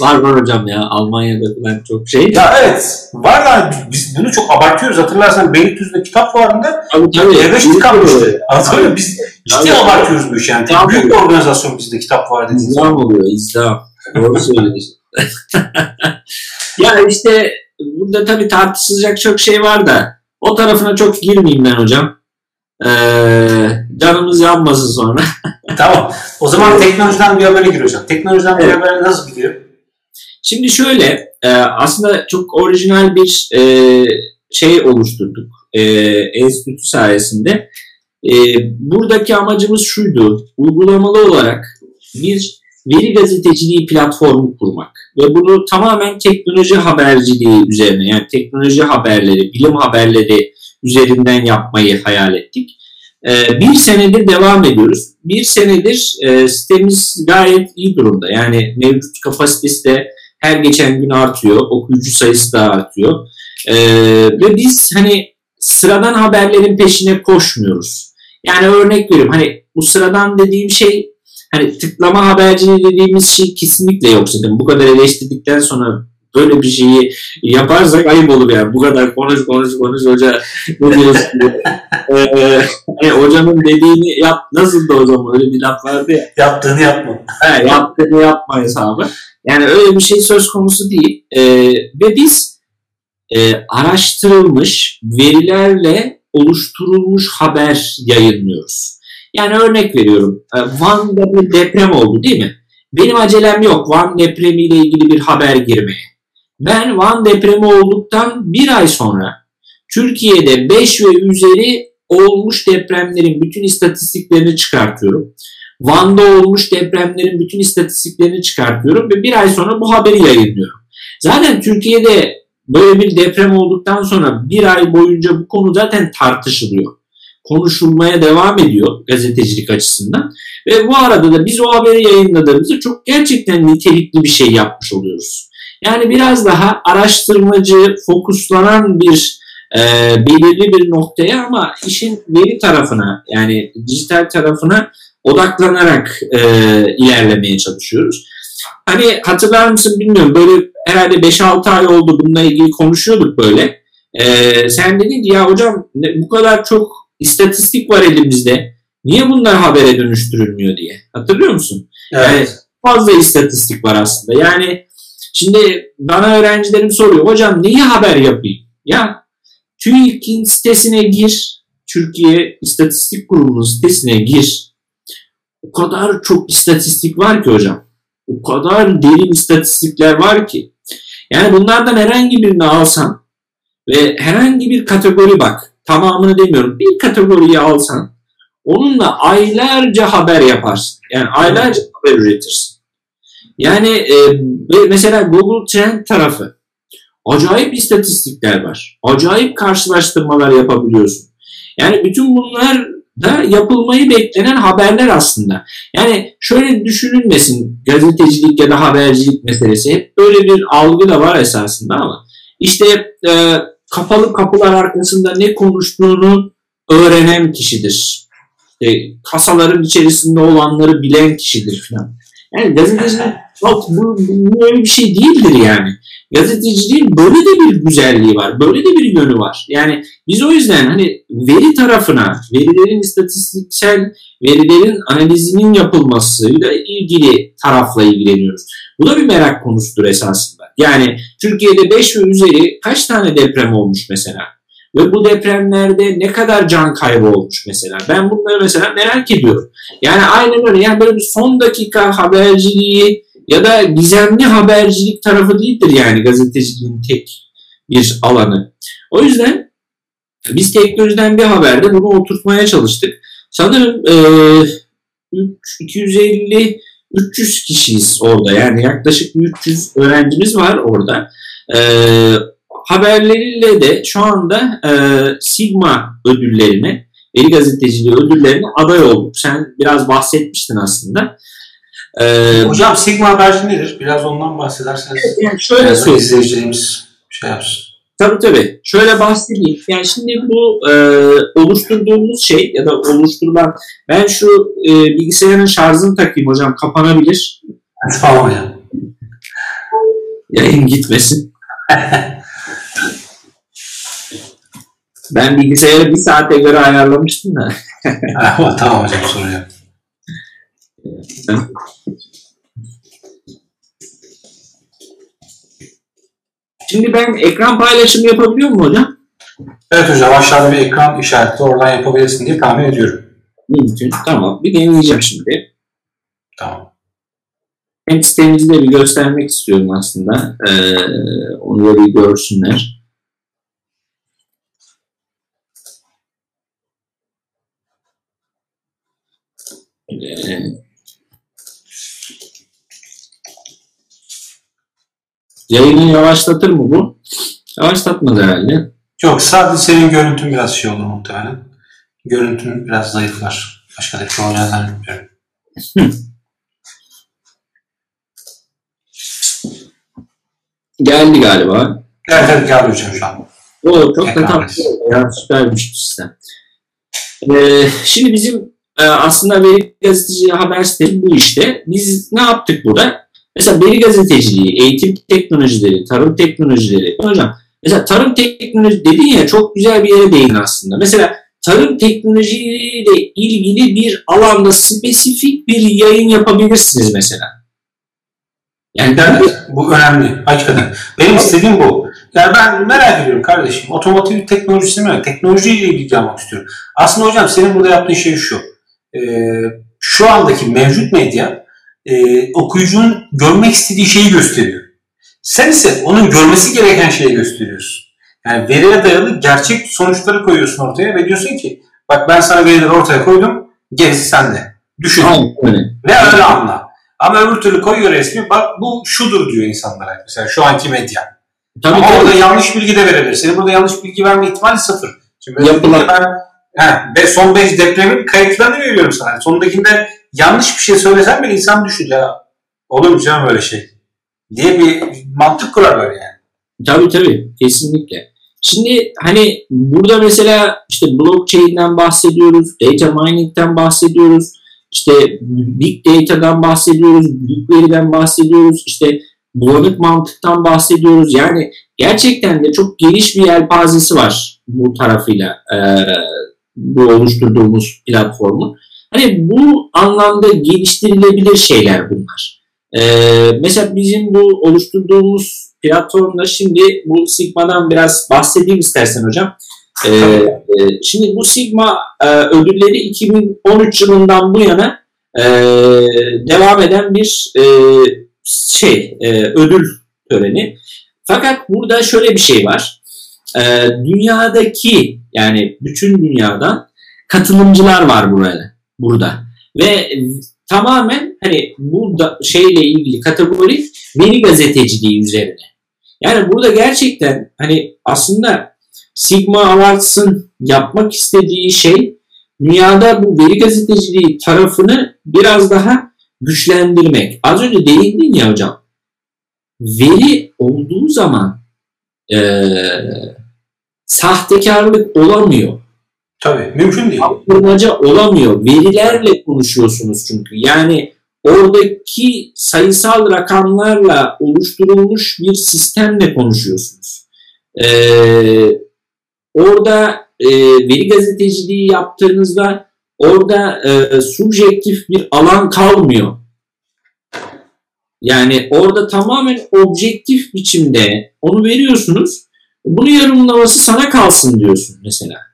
Var var hocam ya. Almanya'da falan çok şey. Ya evet. Var da biz bunu çok abartıyoruz. Hatırlarsan Beylikdüzü'nde kitap fuarında tabii, tabii. E5 çıkarmıştı. Anlatabiliyor Biz ciddi abartıyoruz bu işi yani. İzdam Büyük bir organizasyon bizde kitap fuarı dediğiniz İzdam oluyor. İzdam. Doğru söylüyorsun. ya işte burada tabii tartışılacak çok şey var da o tarafına çok girmeyeyim ben hocam. Ee, canımız yanmasın sonra. tamam. O zaman teknolojiden bir habere gir hocam. Teknolojiden bir evet. habere nasıl gidiyor? Şimdi şöyle e, aslında çok orijinal bir e, şey oluşturduk e, enstitü sayesinde. Buradaki amacımız şuydu. Uygulamalı olarak bir veri gazeteciliği platformu kurmak ve bunu tamamen teknoloji haberciliği üzerine yani teknoloji haberleri, bilim haberleri üzerinden yapmayı hayal ettik. Bir senedir devam ediyoruz. Bir senedir sitemiz gayet iyi durumda. Yani mevcut kapasitesi de her geçen gün artıyor. Okuyucu sayısı da artıyor. Ee, ve biz hani sıradan haberlerin peşine koşmuyoruz. Yani örnek veriyorum hani bu sıradan dediğim şey hani tıklama haberciliği dediğimiz şey kesinlikle yok zaten. Bu kadar eleştirdikten sonra böyle bir şeyi yaparsak ayıp olur yani. Bu kadar konuş konuş konuş hoca ne diyorsun ee, hani hocanın dediğini yap. Nasıl da o zaman öyle bir laf vardı ya. Yaptığını yapma. He, yaptığını yapma hesabı. Yani öyle bir şey söz konusu değil. E, ve biz e, araştırılmış verilerle oluşturulmuş haber yayınlıyoruz. Yani örnek veriyorum. E, Van'da bir deprem oldu değil mi? Benim acelem yok Van depremiyle ilgili bir haber girmeye. Ben Van depremi olduktan bir ay sonra Türkiye'de 5 ve üzeri olmuş depremlerin bütün istatistiklerini çıkartıyorum. Van'da olmuş depremlerin bütün istatistiklerini çıkartıyorum ve bir ay sonra bu haberi yayınlıyorum. Zaten Türkiye'de böyle bir deprem olduktan sonra bir ay boyunca bu konu zaten tartışılıyor. Konuşulmaya devam ediyor gazetecilik açısından. Ve bu arada da biz o haberi yayınladığımızda çok gerçekten nitelikli bir şey yapmış oluyoruz. Yani biraz daha araştırmacı, fokuslanan bir e, belirli bir noktaya ama işin veri tarafına yani dijital tarafına odaklanarak e, ilerlemeye çalışıyoruz. Hani hatırlar mısın bilmiyorum böyle herhalde 5-6 ay oldu bununla ilgili konuşuyorduk böyle. E, sen dedin ki ya hocam bu kadar çok istatistik var elimizde. Niye bunlar habere dönüştürülmüyor diye. Hatırlıyor musun? Evet. Yani fazla istatistik var aslında. Yani şimdi bana öğrencilerim soruyor. Hocam neyi haber yapayım? Ya TÜİK'in sitesine gir. Türkiye İstatistik Kurumu'nun sitesine gir o kadar çok istatistik var ki hocam. O kadar derin istatistikler var ki. Yani bunlardan herhangi birini alsan ve herhangi bir kategori bak. Tamamını demiyorum. Bir kategoriyi alsan onunla aylarca haber yaparsın. Yani aylarca haber üretirsin. Yani e, mesela Google Trend tarafı acayip istatistikler var. Acayip karşılaştırmalar yapabiliyorsun. Yani bütün bunlar da yapılmayı beklenen haberler aslında. Yani şöyle düşünülmesin gazetecilik ya da habercilik meselesi. Hep böyle bir algı da var esasında ama işte e, kapalı kapılar arkasında ne konuştuğunu öğrenen kişidir. E, kasaların içerisinde olanları bilen kişidir falan. Yani gazetecilik bu, bu, bu öyle bir şey değildir yani. Gazeteciliğin böyle de bir güzelliği var. Böyle de bir yönü var. Yani biz o yüzden hani veri tarafına, verilerin istatistiksel verilerin analizinin yapılmasıyla ilgili tarafla ilgileniyoruz. Bu da bir merak konusudur esasında. Yani Türkiye'de 5 ve üzeri kaç tane deprem olmuş mesela? Ve bu depremlerde ne kadar can kaybı olmuş mesela? Ben bunları mesela merak ediyorum. Yani aynen öyle. Yani böyle bir son dakika haberciliği ya da gizemli habercilik tarafı değildir yani gazeteciliğin tek bir alanı. O yüzden biz teknolojiden bir haberde bunu oturtmaya çalıştık. Sanırım e, 250 300 kişiyiz orada. Yani yaklaşık 300 öğrencimiz var orada. E, haberleriyle de şu anda e, Sigma ödüllerine, veri gazeteciliği ödüllerine aday olduk. Sen biraz bahsetmiştin aslında. Ee, Hocam Sigma haberci nedir? Biraz ondan bahsederseniz. Evet, yani şöyle söyleyeyim. izleyicilerimiz şey yapsın. Tabii tabii. Şöyle bahsedeyim. Yani şimdi bu e, oluşturduğumuz şey ya da oluşturulan ben şu e, bilgisayarın şarjını takayım hocam kapanabilir. Tamam hocam. Yayın gitmesin. ben bilgisayarı bir saate göre ayarlamıştım da. tamam hocam sorun yok. Şimdi ben ekran paylaşımı yapabiliyor muyum hocam? Evet hocam aşağıda bir ekran işareti oradan yapabilirsin diye tahmin ediyorum. Mümkün. Tamam. Bir deneyeceğim şimdi. Tamam. Hem sitemizi de bir göstermek istiyorum aslında. Ee, onu da bir görsünler. Ee, Yayını yavaşlatır mı bu? Yavaşlatmaz herhalde. Yok sadece senin görüntün biraz şey olur muhtemelen. Görüntün biraz zayıflar. Başka da bir şey olacağını zannetmiyorum. Geldi galiba. Evet evet geldi hocam şu an. O çok da tam ya, süpermiş sistem. Ee, şimdi bizim e, aslında veri gazeteci haber sitesi bu işte. Biz ne yaptık burada? Mesela veri gazeteciliği, eğitim teknolojileri, tarım teknolojileri. Hocam mesela tarım teknoloji dedin ya çok güzel bir yere değin aslında. Mesela tarım teknolojiyle ilgili bir alanda spesifik bir yayın yapabilirsiniz mesela. Yani evet, bu önemli. Hakikaten. Benim istediğim bu. Yani ben merak ediyorum kardeşim. Otomotiv teknolojisi mi? Teknolojiyle ilgili yapmak istiyorum. Aslında hocam senin burada yaptığın şey şu. Ee, şu andaki mevcut medya e, okuyucunun görmek istediği şeyi gösteriyor. Sen ise onun görmesi gereken şeyi gösteriyorsun. Yani veriye dayalı gerçek sonuçları koyuyorsun ortaya ve diyorsun ki bak ben sana verileri ortaya koydum gerisi sende. Düşün. Aynen. Ve öyle anla. Ama öbür türlü koyuyor resmi bak bu şudur diyor insanlara. Mesela şu anki medya. Tabii Ama tabii. orada yanlış bilgi de verebilir. Senin burada yanlış bilgi verme ihtimali sıfır. Şimdi Yapılan. ben he, son 5 depremin kayıtlarını veriyorum sana. Sondakinde yanlış bir şey söylesem bir insan düşünce olur mu canım öyle şey diye bir mantık kurar böyle yani. Tabii tabii kesinlikle. Şimdi hani burada mesela işte blockchain'den bahsediyoruz, data mining'den bahsediyoruz, işte big data'dan bahsediyoruz, büyük veriden bahsediyoruz, işte bulanık mantıktan bahsediyoruz. Yani gerçekten de çok geniş bir yelpazesi var bu tarafıyla e, bu oluşturduğumuz platformun. Hani bu anlamda geliştirilebilir şeyler bunlar. Ee, mesela bizim bu oluşturduğumuz platformda şimdi bu Sigma'dan biraz bahsedeyim istersen hocam. Ee, e, şimdi bu Sigma e, ödülleri 2013 yılından bu yana e, devam eden bir e, şey e, ödül töreni. Fakat burada şöyle bir şey var. E, dünyadaki yani bütün dünyadan katılımcılar var buraya burada. Ve tamamen hani bu da şeyle ilgili kategori veri gazeteciliği üzerine. Yani burada gerçekten hani aslında Sigma Awards'ın yapmak istediği şey dünyada bu veri gazeteciliği tarafını biraz daha güçlendirmek. Az önce değindin ya hocam. Veri olduğu zaman e, sahtekarlık olamıyor. Tabii mümkün değil. Yaptırmaca olamıyor. Verilerle konuşuyorsunuz çünkü. Yani oradaki sayısal rakamlarla oluşturulmuş bir sistemle konuşuyorsunuz. Ee, orada e, veri gazeteciliği yaptığınızda orada e, subjektif bir alan kalmıyor. Yani orada tamamen objektif biçimde onu veriyorsunuz. Bunu yorumlaması sana kalsın diyorsun mesela.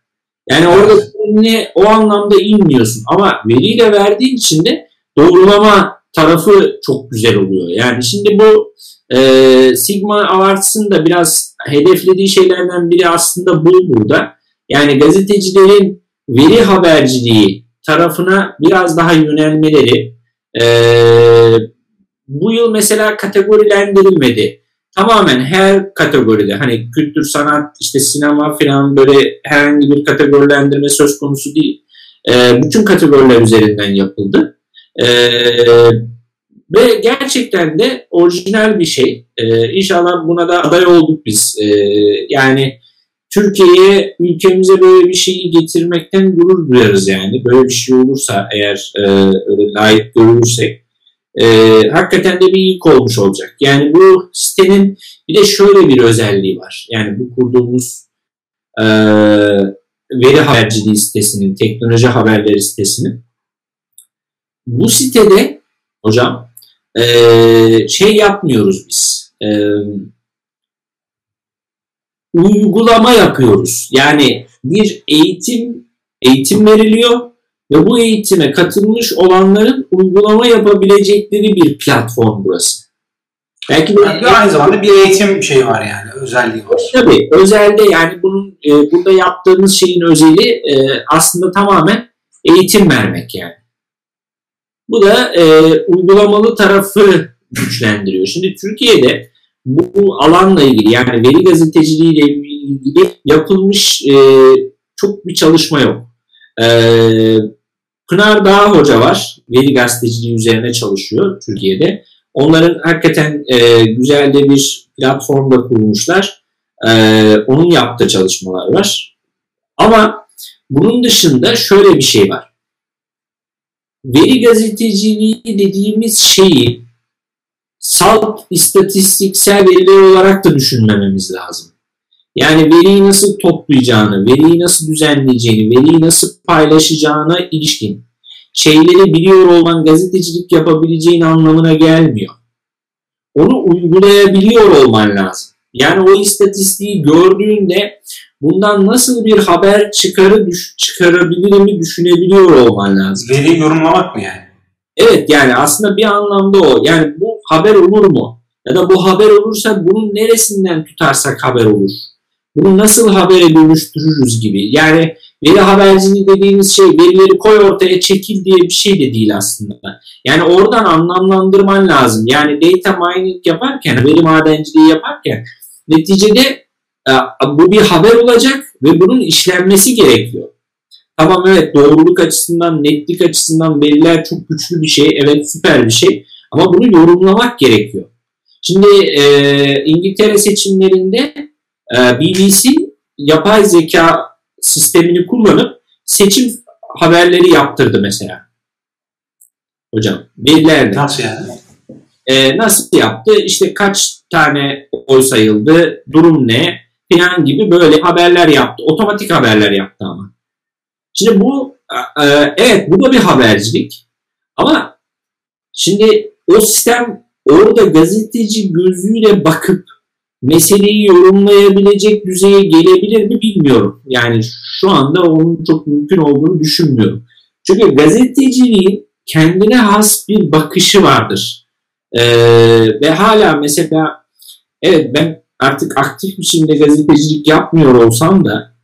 Yani orada ne o anlamda inmiyorsun. Ama veriyle verdiğin için de doğrulama tarafı çok güzel oluyor. Yani şimdi bu e, Sigma Awards'ın da biraz hedeflediği şeylerden biri aslında bu burada. Yani gazetecilerin veri haberciliği tarafına biraz daha yönelmeleri e, bu yıl mesela kategorilendirilmedi. Tamamen her kategoride hani kültür, sanat, işte sinema falan böyle herhangi bir kategorilendirme söz konusu değil. E, bütün kategoriler üzerinden yapıldı. E, ve gerçekten de orijinal bir şey. E, inşallah buna da aday olduk biz. E, yani Türkiye'ye ülkemize böyle bir şeyi getirmekten gurur duyarız yani. Böyle bir şey olursa eğer e, öyle layık görülürsek e, hakikaten de bir ilk olmuş olacak. Yani bu sitenin bir de şöyle bir özelliği var. Yani bu kurduğumuz e, veri haberciliği sitesinin, teknoloji haberleri sitesinin bu sitede hocam e, şey yapmıyoruz biz. E, uygulama yapıyoruz. Yani bir eğitim eğitim veriliyor ve bu eğitime katılmış olanların uygulama yapabilecekleri bir platform burası. Belki de yani aynı zamanda bir eğitim şeyi var yani özelliği var. Tabii özelde yani bunun e, burada yaptığımız şeyin özeli e, aslında tamamen eğitim vermek yani. Bu da e, uygulamalı tarafı güçlendiriyor. Şimdi Türkiye'de bu alanla ilgili yani veri gazeteciliği ile ilgili yapılmış e, çok bir çalışma yok. E, Pınar Dağ Hoca var. Veri gazeteciliği üzerine çalışıyor Türkiye'de. Onların hakikaten e, güzel de bir platformda kurmuşlar. E, onun yaptığı çalışmalar var. Ama bunun dışında şöyle bir şey var. Veri gazeteciliği dediğimiz şeyi salt istatistiksel veriler olarak da düşünmememiz lazım. Yani veriyi nasıl toplayacağını, veriyi nasıl düzenleyeceğini, veriyi nasıl paylaşacağına ilişkin şeyleri biliyor olman gazetecilik yapabileceğin anlamına gelmiyor. Onu uygulayabiliyor olman lazım. Yani o istatistiği gördüğünde bundan nasıl bir haber çıkarı düş, çıkarabilirimi düşünebiliyor olman lazım. Veriyi yorumlamak mı yani? Evet yani aslında bir anlamda o. Yani bu haber olur mu? Ya da bu haber olursa bunun neresinden tutarsak haber olur? Bunu nasıl habere dönüştürürüz gibi. Yani veri haberciliği dediğimiz şey verileri koy ortaya çekil diye bir şey de değil aslında. Yani oradan anlamlandırman lazım. Yani data mining yaparken, veri madenciliği yaparken neticede e, bu bir haber olacak ve bunun işlenmesi gerekiyor. Tamam evet doğruluk açısından, netlik açısından veriler çok güçlü bir şey. Evet süper bir şey. Ama bunu yorumlamak gerekiyor. Şimdi e, İngiltere seçimlerinde BBC yapay zeka sistemini kullanıp seçim haberleri yaptırdı mesela. Hocam verilerle. Nasıl yani? E, nasıl yaptı? İşte kaç tane oy sayıldı, durum ne falan gibi böyle haberler yaptı. Otomatik haberler yaptı ama. Şimdi bu e, evet bu da bir habercilik ama şimdi o sistem orada gazeteci gözüyle bakıp meseleyi yorumlayabilecek düzeye gelebilir mi bilmiyorum. Yani şu anda onun çok mümkün olduğunu düşünmüyorum. Çünkü gazeteciliğin kendine has bir bakışı vardır. Ee, ve hala mesela evet ben artık aktif biçimde gazetecilik yapmıyor olsam da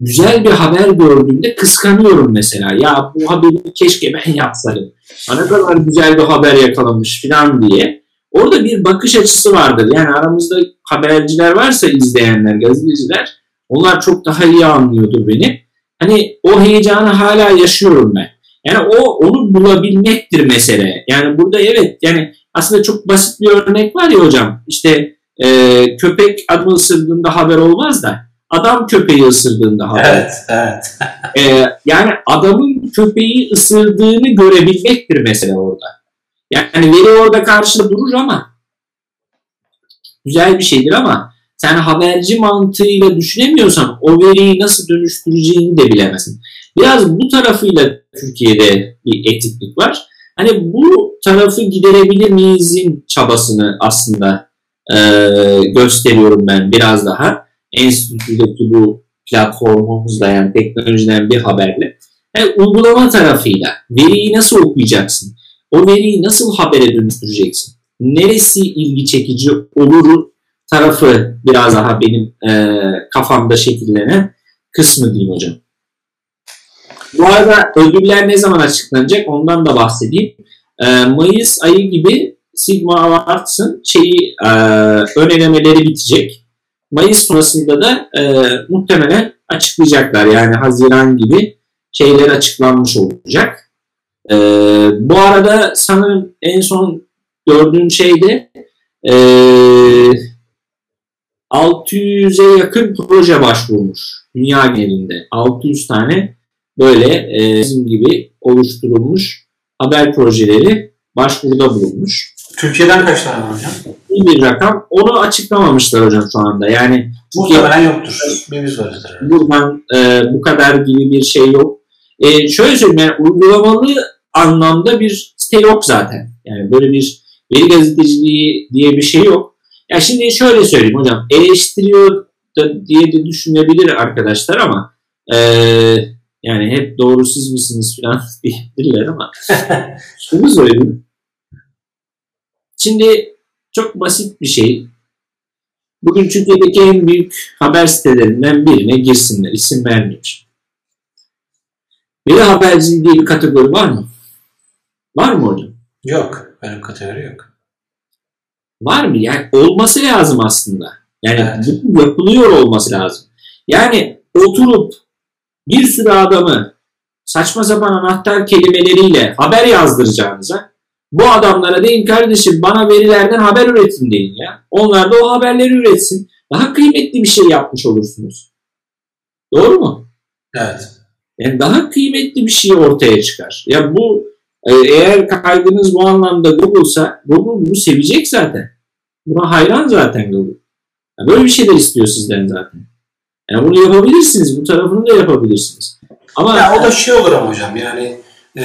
güzel bir haber gördüğümde kıskanıyorum mesela. Ya bu haberi keşke ben yapsaydım. Ne kadar güzel bir haber yakalamış falan diye. Orada bir bakış açısı vardır. Yani aramızda haberciler varsa izleyenler, gazeteciler onlar çok daha iyi anlıyordur beni. Hani o heyecanı hala yaşıyorum ben. Yani o onu bulabilmektir mesele. Yani burada evet yani aslında çok basit bir örnek var ya hocam. İşte e, köpek adı ısırdığında haber olmaz da adam köpeği ısırdığında haber. Evet, evet. Ee, yani adamın köpeği ısırdığını görebilmektir mesela orada. Yani veri orada karşıda durur ama güzel bir şeydir ama sen haberci mantığıyla düşünemiyorsan o veriyi nasıl dönüştüreceğini de bilemezsin. Biraz bu tarafıyla Türkiye'de bir etiklik var. Hani bu tarafı giderebilir miyizin çabasını aslında e, gösteriyorum ben biraz daha. Enstitüdeki bu platformumuzla yani teknolojiden bir haberle. Yani uygulama tarafıyla veriyi nasıl okuyacaksın? O veriyi nasıl habere dönüştüreceksin? Neresi ilgi çekici olur tarafı biraz daha benim e, kafamda şekillenen kısmı diyeyim hocam. Bu arada ödüller ne zaman açıklanacak ondan da bahsedeyim. E, Mayıs ayı gibi Sigma Awards'ın şeyi e, ön elemeleri bitecek. Mayıs sonrasında da e, muhtemelen açıklayacaklar. Yani Haziran gibi şeyler açıklanmış olacak. E, bu arada sanırım en son gördüğüm şey de e, 600'e yakın proje başvurmuş dünya genelinde. 600 tane böyle e, bizim gibi oluşturulmuş haber projeleri başvuruda bulunmuş. Türkiye'den kaç tane var hocam? İyi bir rakam. Onu açıklamamışlar hocam şu anda. Yani Muhtemelen yoktur. Bir biz varızdır. buradan e, bu kadar gibi bir şey yok. E, şöyle söyleyeyim yani uygulamalı anlamda bir site yok zaten. Yani böyle bir veri gazeteciliği diye bir şey yok. Ya şimdi şöyle söyleyeyim hocam. Eleştiriyor da diye de düşünebilir arkadaşlar ama e, yani hep doğru siz misiniz falan diyebilirler ama şunu söyleyeyim. Şimdi çok basit bir şey. Bugün Türkiye'deki en büyük haber sitelerinden birine girsinler. İsim vermiyorum. Veri haberciliği diye bir kategori var mı? Var mı hocam? Yok. Benim kategori yok. Var mı? Yani olması lazım aslında. Yani Evet. yapılıyor olması lazım. Yani oturup bir sürü adamı saçma sapan anahtar kelimeleriyle haber yazdıracağınıza bu adamlara deyin kardeşim bana verilerden haber üretin deyin ya. Onlar da o haberleri üretsin. Daha kıymetli bir şey yapmış olursunuz. Doğru mu? Evet. Yani daha kıymetli bir şey ortaya çıkar. Ya bu e, eğer kaygınız bu anlamda Google'sa Google bunu sevecek zaten. Buna hayran zaten Google. Ya böyle bir şeyler istiyor sizden zaten. Yani bunu yapabilirsiniz. Bu tarafını da yapabilirsiniz. Ama Ya o da şey olur ama hocam yani e,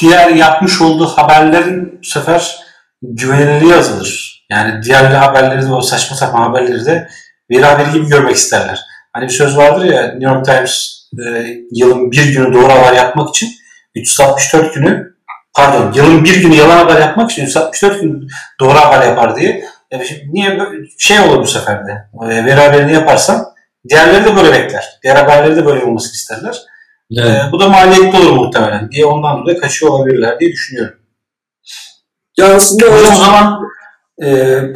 diğer yapmış olduğu haberlerin bu sefer güvenilirliği azalır. Yani diğer haberleri de o saçma sapan haberleri de veri haberi gibi görmek isterler. Hani bir söz vardır ya New York Times e, yılın bir günü doğru haber yapmak için 364 günü pardon yılın bir günü yalan haber yapmak için 364 gün doğru haber yapar diye. E, şimdi niye böyle şey olur bu sefer de e, veri haberini yaparsan diğerleri de böyle bekler. Diğer haberleri de böyle olmasını isterler. Evet. Ee, bu da maliyetli olur muhtemelen diye ondan dolayı kaçıyor olabilirler diye düşünüyorum. Ya aslında o zaman e,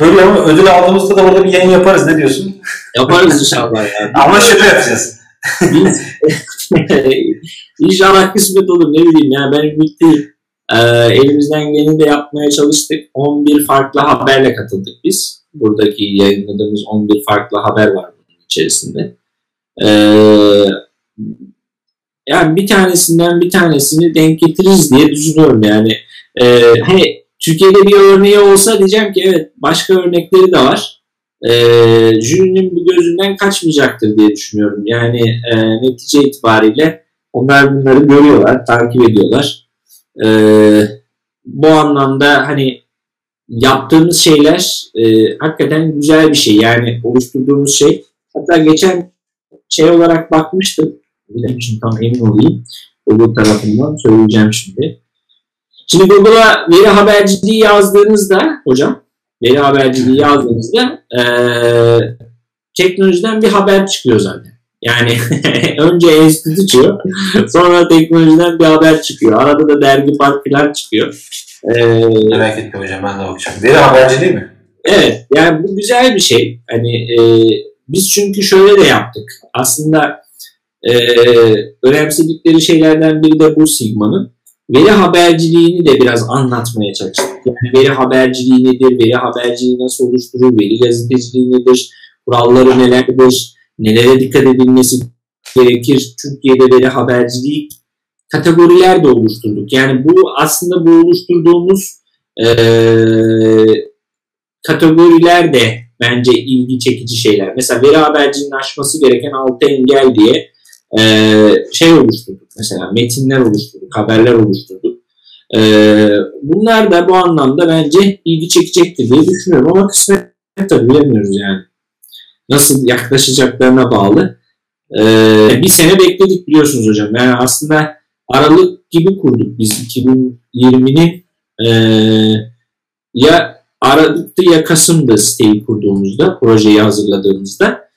böyle ama ödül aldığımızda da burada bir yayın yaparız ne diyorsun? yaparız inşallah. Ya. Ama şöyle yapacağız. Biz inşallah kısmet olur ne bileyim ya ben ümitliyim. Ee, elimizden geleni de yapmaya çalıştık. 11 farklı haberle katıldık biz. Buradaki yayınladığımız 11 farklı haber var bunun içerisinde. Ee, yani bir tanesinden bir tanesini denk getiririz diye düşünüyorum yani. Ee, hani Türkiye'de bir örneği olsa diyeceğim ki evet başka örnekleri de var. Ee, jürinin bu gözünden kaçmayacaktır diye düşünüyorum. Yani e, netice itibariyle onlar bunları görüyorlar, takip ediyorlar. Ee, bu anlamda hani yaptığımız şeyler e, hakikaten güzel bir şey. Yani oluşturduğumuz şey. Hatta geçen şey olarak bakmıştım. Bilemişim tam emin olayım. Google tarafından söyleyeceğim şimdi. Şimdi Google'a veri haberciliği yazdığınızda hocam veri haberciliği yazdığınızda eee teknolojiden bir haber çıkıyor zaten. Yani önce enstitü çıkıyor, sonra teknolojiden bir haber çıkıyor. Arada da dergi park falan çıkıyor. Eee, Merak etme hocam ben de bakacağım. Veri haberci değil mi? Evet, yani bu güzel bir şey. Hani e, biz çünkü şöyle de yaptık. Aslında e, önemsedikleri şeylerden biri de bu Sigma'nın. Veri haberciliğini de biraz anlatmaya çalıştık. Yani veri haberciliği nedir, veri haberciliği nasıl oluşturur, veri gazeteciliği nedir, kuralları nelerdir, nelere dikkat edilmesi gerekir, Türkiye'de veri haberciliği kategoriler de oluşturduk. Yani bu aslında bu oluşturduğumuz e, kategoriler de bence ilgi çekici şeyler. Mesela veri haberciliğinin aşması gereken altı engel diye e, şey oluşturduk. Mesela metinler oluşturduk, haberler oluşturduk. E, bunlar da bu anlamda bence ilgi çekecektir diye düşünüyorum. Ama kısmet tabii bilemiyoruz yani. Nasıl yaklaşacaklarına bağlı. E, bir sene bekledik biliyorsunuz hocam. Yani aslında Aralık gibi kurduk biz 2020'nin e, ya Aralık'tı ya Kasım'da siteyi kurduğumuzda, projeyi hazırladığımızda.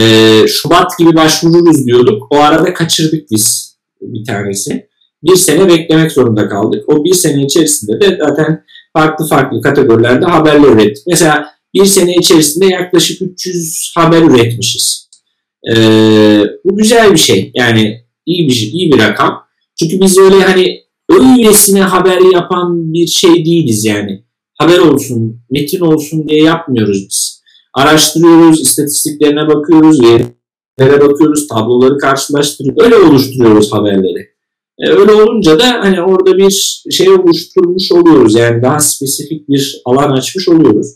E, Şubat gibi başvururuz diyorduk. O arada kaçırdık biz bir tanesi. Bir sene beklemek zorunda kaldık. O bir sene içerisinde de zaten farklı farklı kategorilerde haberler ürettik. Mesela bir sene içerisinde yaklaşık 300 haber üretmişiz. Ee, bu güzel bir şey. Yani iyi bir iyi bir rakam. Çünkü biz öyle hani öylesine haber yapan bir şey değiliz yani. Haber olsun, metin olsun diye yapmıyoruz biz. Araştırıyoruz, istatistiklerine bakıyoruz, verilere bakıyoruz, tabloları karşılaştırıyoruz. Öyle oluşturuyoruz haberleri. E, öyle olunca da hani orada bir şey oluşturmuş oluyoruz. Yani daha spesifik bir alan açmış oluyoruz.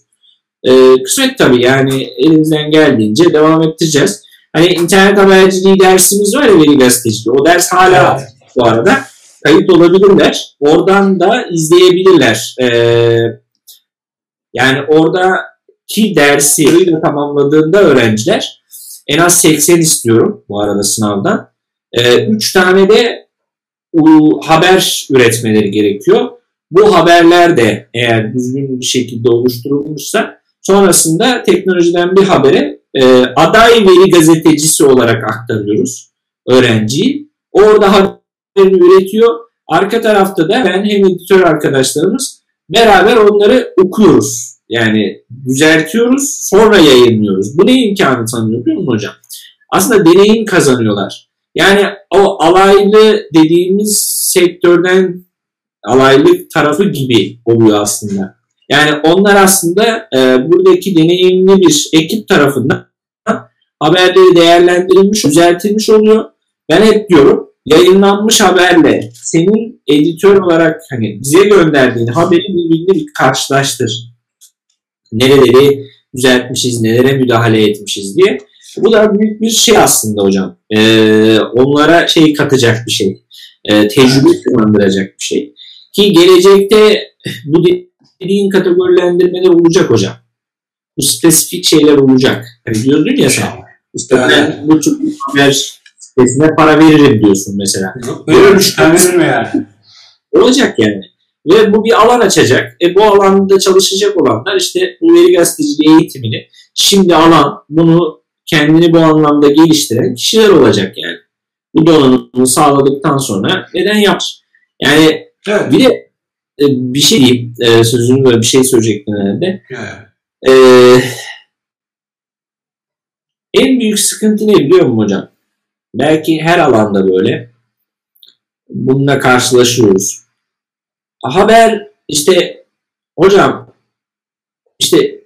E, kısmet tabii yani elimizden geldiğince devam ettireceğiz. Hani internet haberciliği dersimiz var ya veri gazeteciliği. O ders hala evet. bu arada kayıt olabilirler. Oradan da izleyebilirler. Ee, yani oradaki dersi tamamladığında öğrenciler en az 80 istiyorum bu arada sınavdan. 3 ee, tane de haber üretmeleri gerekiyor. Bu haberler de eğer düzgün bir şekilde oluşturulmuşsa sonrasında teknolojiden bir habere e, aday veri gazetecisi olarak aktarıyoruz öğrenciyi. Orada haberini üretiyor. Arka tarafta da ben hem editör arkadaşlarımız beraber onları okuyoruz. Yani düzeltiyoruz sonra yayınlıyoruz. Bu ne imkanı tanıyor biliyor musun hocam? Aslında deneyim kazanıyorlar. Yani o alaylı dediğimiz sektörden alaylı tarafı gibi oluyor aslında. Yani onlar aslında e, buradaki deneyimli bir ekip tarafından haberleri değerlendirilmiş, düzeltilmiş oluyor. Ben hep diyorum yayınlanmış haberle senin editör olarak hani bize gönderdiğin haberi birbirine bir karşılaştır. Nereleri düzeltmişiz, nelere müdahale etmişiz diye. Bu da büyük bir şey aslında hocam. Ee, onlara şey katacak bir şey. Ee, tecrübe kazandıracak bir şey. Ki gelecekte bu dediğin kategorilendirmeler olacak hocam. Bu spesifik şeyler olacak. Hani diyordun ya sen. İşte ben bu tür haber sitesine para veririm diyorsun mesela. Verir mi yani? Olacak yani. Ve bu bir alan açacak. E bu alanda çalışacak olanlar işte bu veri gazeteciliği eğitimini şimdi alan bunu kendini bu anlamda geliştiren kişiler olacak yani. Bu donanımı sağladıktan sonra neden yapar? Yani evet. bir de e, bir şey diyeyim, e, sözünü böyle bir şey söyleyecektim herhalde. Evet. E, en büyük sıkıntı ne biliyor musun hocam? Belki her alanda böyle. Bununla karşılaşıyoruz. Haber işte hocam işte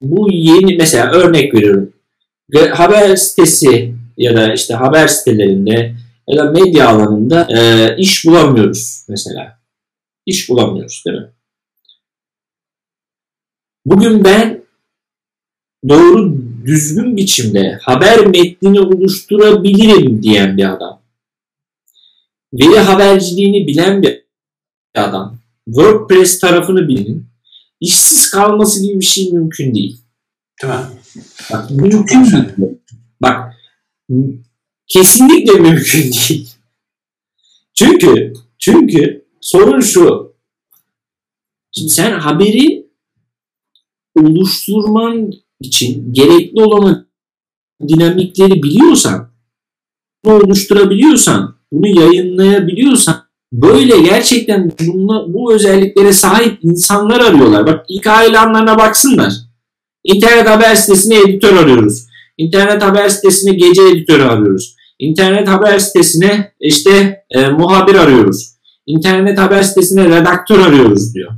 bu yeni mesela örnek veriyorum. Haber sitesi ya da işte haber sitelerinde ya da medya alanında e, iş bulamıyoruz mesela. İş bulamıyoruz değil mi? Bugün ben doğru düzgün biçimde haber metnini oluşturabilirim diyen bir adam. Veri haberciliğini bilen bir adam. WordPress tarafını bilin. işsiz kalması gibi bir şey mümkün değil. Değil mi? Bak, mümkün değil. Bak kesinlikle mümkün değil. Çünkü çünkü sorun şu. Şimdi sen haberi oluşturman için gerekli olan dinamikleri biliyorsan, bunu oluşturabiliyorsan, bunu yayınlayabiliyorsan böyle gerçekten bununla, bu özelliklere sahip insanlar arıyorlar. Bak ilk ilanlarına baksınlar. İnternet haber sitesine editör arıyoruz. İnternet haber sitesine gece editörü arıyoruz. İnternet haber sitesine işte e, muhabir arıyoruz. İnternet haber sitesine redaktör arıyoruz diyor.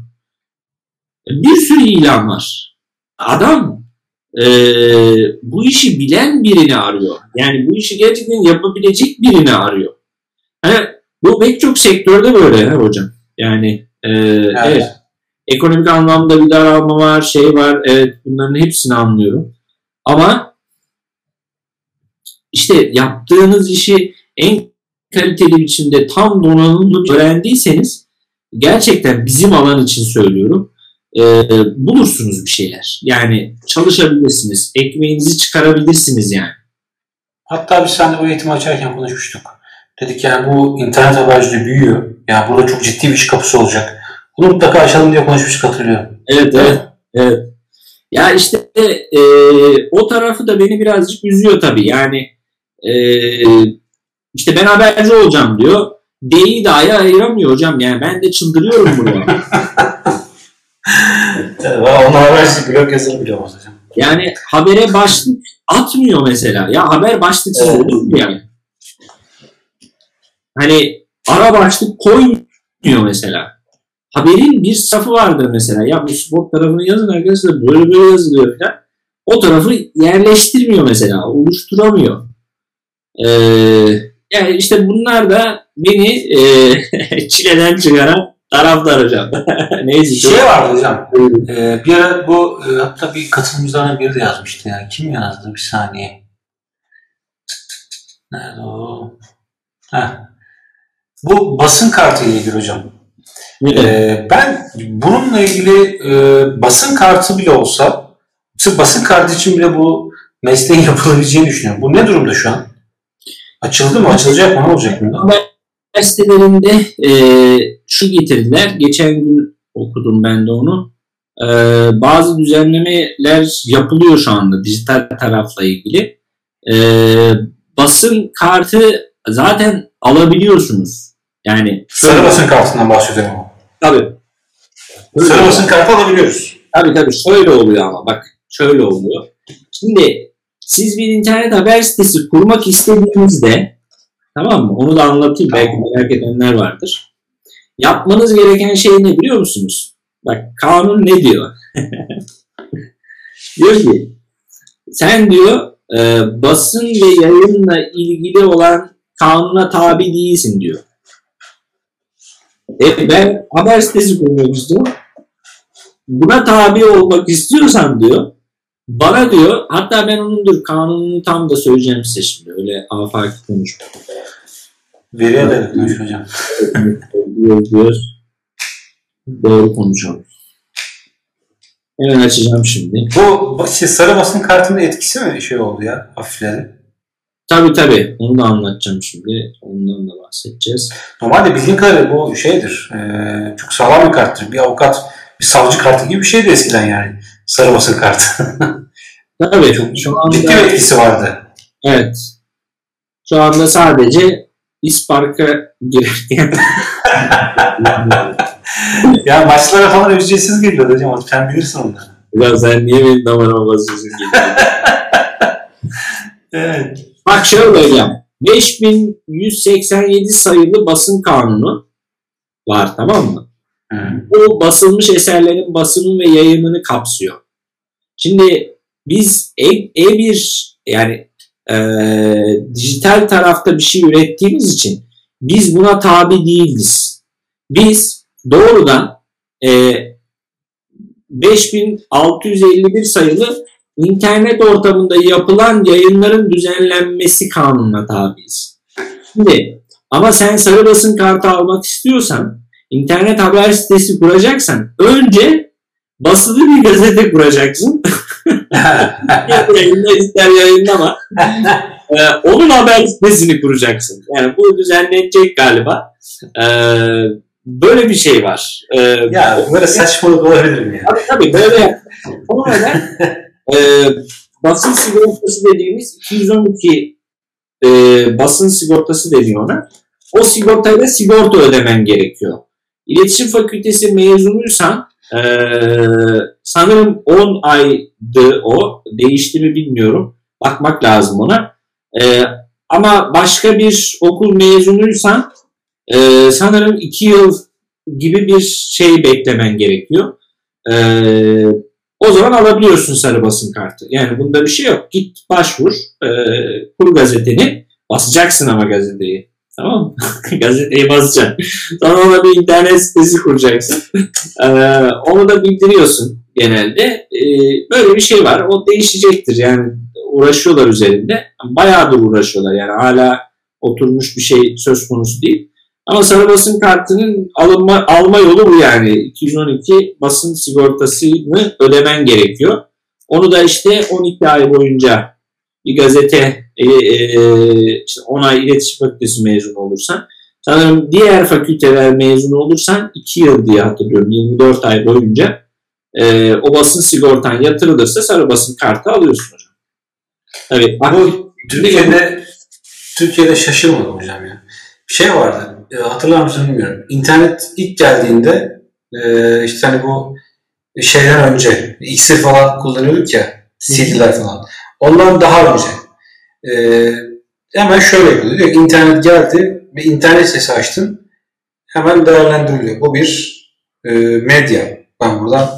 Bir sürü ilan var. Adam e, bu işi bilen birini arıyor. Yani bu işi gerçekten yapabilecek birini arıyor. Hani bu pek çok sektörde böyle ha hocam. Yani e, evet. evet. Ekonomik anlamda bir daralma var, şey var. Evet bunların hepsini anlıyorum. Ama işte yaptığınız işi en kaliteli biçimde tam donanımlı öğrendiyseniz gerçekten bizim alan için söylüyorum e, bulursunuz bir şeyler. Yani çalışabilirsiniz. Ekmeğinizi çıkarabilirsiniz yani. Hatta biz seninle bu eğitimi açarken konuşmuştuk. Dedik yani bu internet haberciliği büyüyor. Yani burada çok ciddi bir iş kapısı olacak. Bunu mutlaka açalım diye konuşmuştuk hatırlıyorum. Evet evet. evet. Ya işte e, o tarafı da beni birazcık üzüyor tabii. Yani e, işte ben haberci olacağım diyor. D'yi dahi ayıramıyor hocam. Yani ben de çıldırıyorum burada. Onlar haberci blog yazarı bile hocam. Yani habere başlık atmıyor mesela. Ya haber başlıksız evet. olur mu yani? Hani ara başlık koymuyor mesela. Haberin bir safı vardır mesela. Ya bu spor tarafını yazın arkadaşlar böyle böyle yazılıyor falan. O tarafı yerleştirmiyor mesela. Oluşturamıyor. Ee, yani işte bunlar da beni e, çileden çıkaran taraftar hocam. Neyse. Şey vardı hocam. Ee, bir ara bu e, hatta bir katılımcılardan biri de yazmıştı. Yani kim yazdı bir saniye. Nerede o? Heh. Bu basın kartı ile ilgili hocam. Ee, ben bununla ilgili e, basın kartı bile olsa sırf basın kartı için bile bu mesleğin yapılabileceğini düşünüyorum. Bu ne durumda şu an? Açıldı mı? Açılacak mı? Ne olacak mı? Üniversitelerinde e, şu getirdiler. Geçen gün okudum ben de onu. E, bazı düzenlemeler yapılıyor şu anda dijital tarafla ilgili. E, basın kartı zaten alabiliyorsunuz. Yani sarı basın kartından bahsediyorum. Tabii. Sarı basın kartı alabiliyoruz. Tabii tabii şöyle oluyor ama bak şöyle oluyor. Şimdi siz bir internet haber sitesi kurmak istediğinizde tamam mı? Onu da anlatayım. Belki merak edenler vardır. Yapmanız gereken şey ne biliyor musunuz? Bak kanun ne diyor? diyor ki sen diyor e, basın ve yayınla ilgili olan kanuna tabi değilsin diyor. E ben haber sitesi kurmak istiyorum. Buna tabi olmak istiyorsan diyor bana diyor hatta ben onun dur kanununu tam da söyleyeceğim size şimdi öyle afaki konuşma. Veriye de konuş hocam. diyor, diyor. Doğru konuşalım. Hemen açacağım şimdi. Bu şey, sarı basın kartının etkisi mi şey oldu ya hafifledi? Tabii tabii. Onu da anlatacağım şimdi. Ondan da bahsedeceğiz. Normalde bildiğin kadarıyla bu şeydir. E, çok sağlam bir karttır. Bir avukat, bir savcı kartı gibi bir şeydi eskiden yani. Sarı basın kartı. tabii. Çok, şu anda, ciddi bir etkisi vardı. Evet. Şu anda sadece İspark'a girerken ya maçlara falan ücretsiz geliyor hocam. Sen bilirsin onları. Ya sen niye benim damarıma basıyorsun? evet. Bak şöyle hocam. 5187 sayılı basın kanunu var tamam mı? Bu basılmış eserlerin basımı ve yayımını kapsıyor. Şimdi biz E, E1 yani e, dijital tarafta bir şey ürettiğimiz için biz buna tabi değiliz. Biz doğrudan e, 5651 sayılı internet ortamında yapılan yayınların düzenlenmesi kanununa tabiiz. Şimdi ama sen sarı basın kartı almak istiyorsan internet haber sitesi kuracaksan önce basılı bir gazete kuracaksın. yayınla ister yayınlama. ee, onun haber sitesini kuracaksın. Yani bu düzenlenecek galiba. Ee, böyle bir şey var. Ee, ya böyle saçmalık olabilir mi ya? Tabii tabii böyle. O neden e, basın sigortası dediğimiz 212 e, basın sigortası deniyor ona. O sigortayla sigorta ödemen gerekiyor. İletişim Fakültesi mezunuysan e, sanırım 10 aydı o. Değişti mi bilmiyorum. Bakmak lazım ona. E, ama başka bir okul mezunuysan e, sanırım 2 yıl gibi bir şey beklemen gerekiyor. E, o zaman alabiliyorsun sarı basın kartı. Yani bunda bir şey yok. Git başvur, e, kur gazeteni, basacaksın ama gazeteyi. Tamam mı? Gazeteyi basacaksın. Sonra ona bir internet sitesi kuracaksın. ee, onu da bildiriyorsun genelde. Ee, böyle bir şey var. O değişecektir. Yani uğraşıyorlar üzerinde. Bayağıdır uğraşıyorlar. Yani hala oturmuş bir şey söz konusu değil. Ama sarı basın kartının alınma, alma yolu bu yani. 212 basın sigortasını ödemen gerekiyor. Onu da işte 12 ay boyunca bir gazete e, e, işte 10 ay iletişim fakültesi mezunu olursan sanırım diğer fakülteler mezunu olursan 2 yıl diye hatırlıyorum 24 ay boyunca e, o basın sigortan yatırılırsa sarı basın kartı alıyorsun hocam. Evet. Bu Türkiye'de Türkiye'de şaşırmadım hocam ya. Bir şey vardı. E, hatırlar mısın bilmiyorum. İnternet ilk geldiğinde e, işte hani bu şeyden önce iksir falan kullanıyorduk ya CD'ler falan. Ondan daha önce e, hemen şöyle yapılıyor. İnternet geldi ve internet sesi açtın. Hemen değerlendiriliyor. Bu bir medya. Ben buradan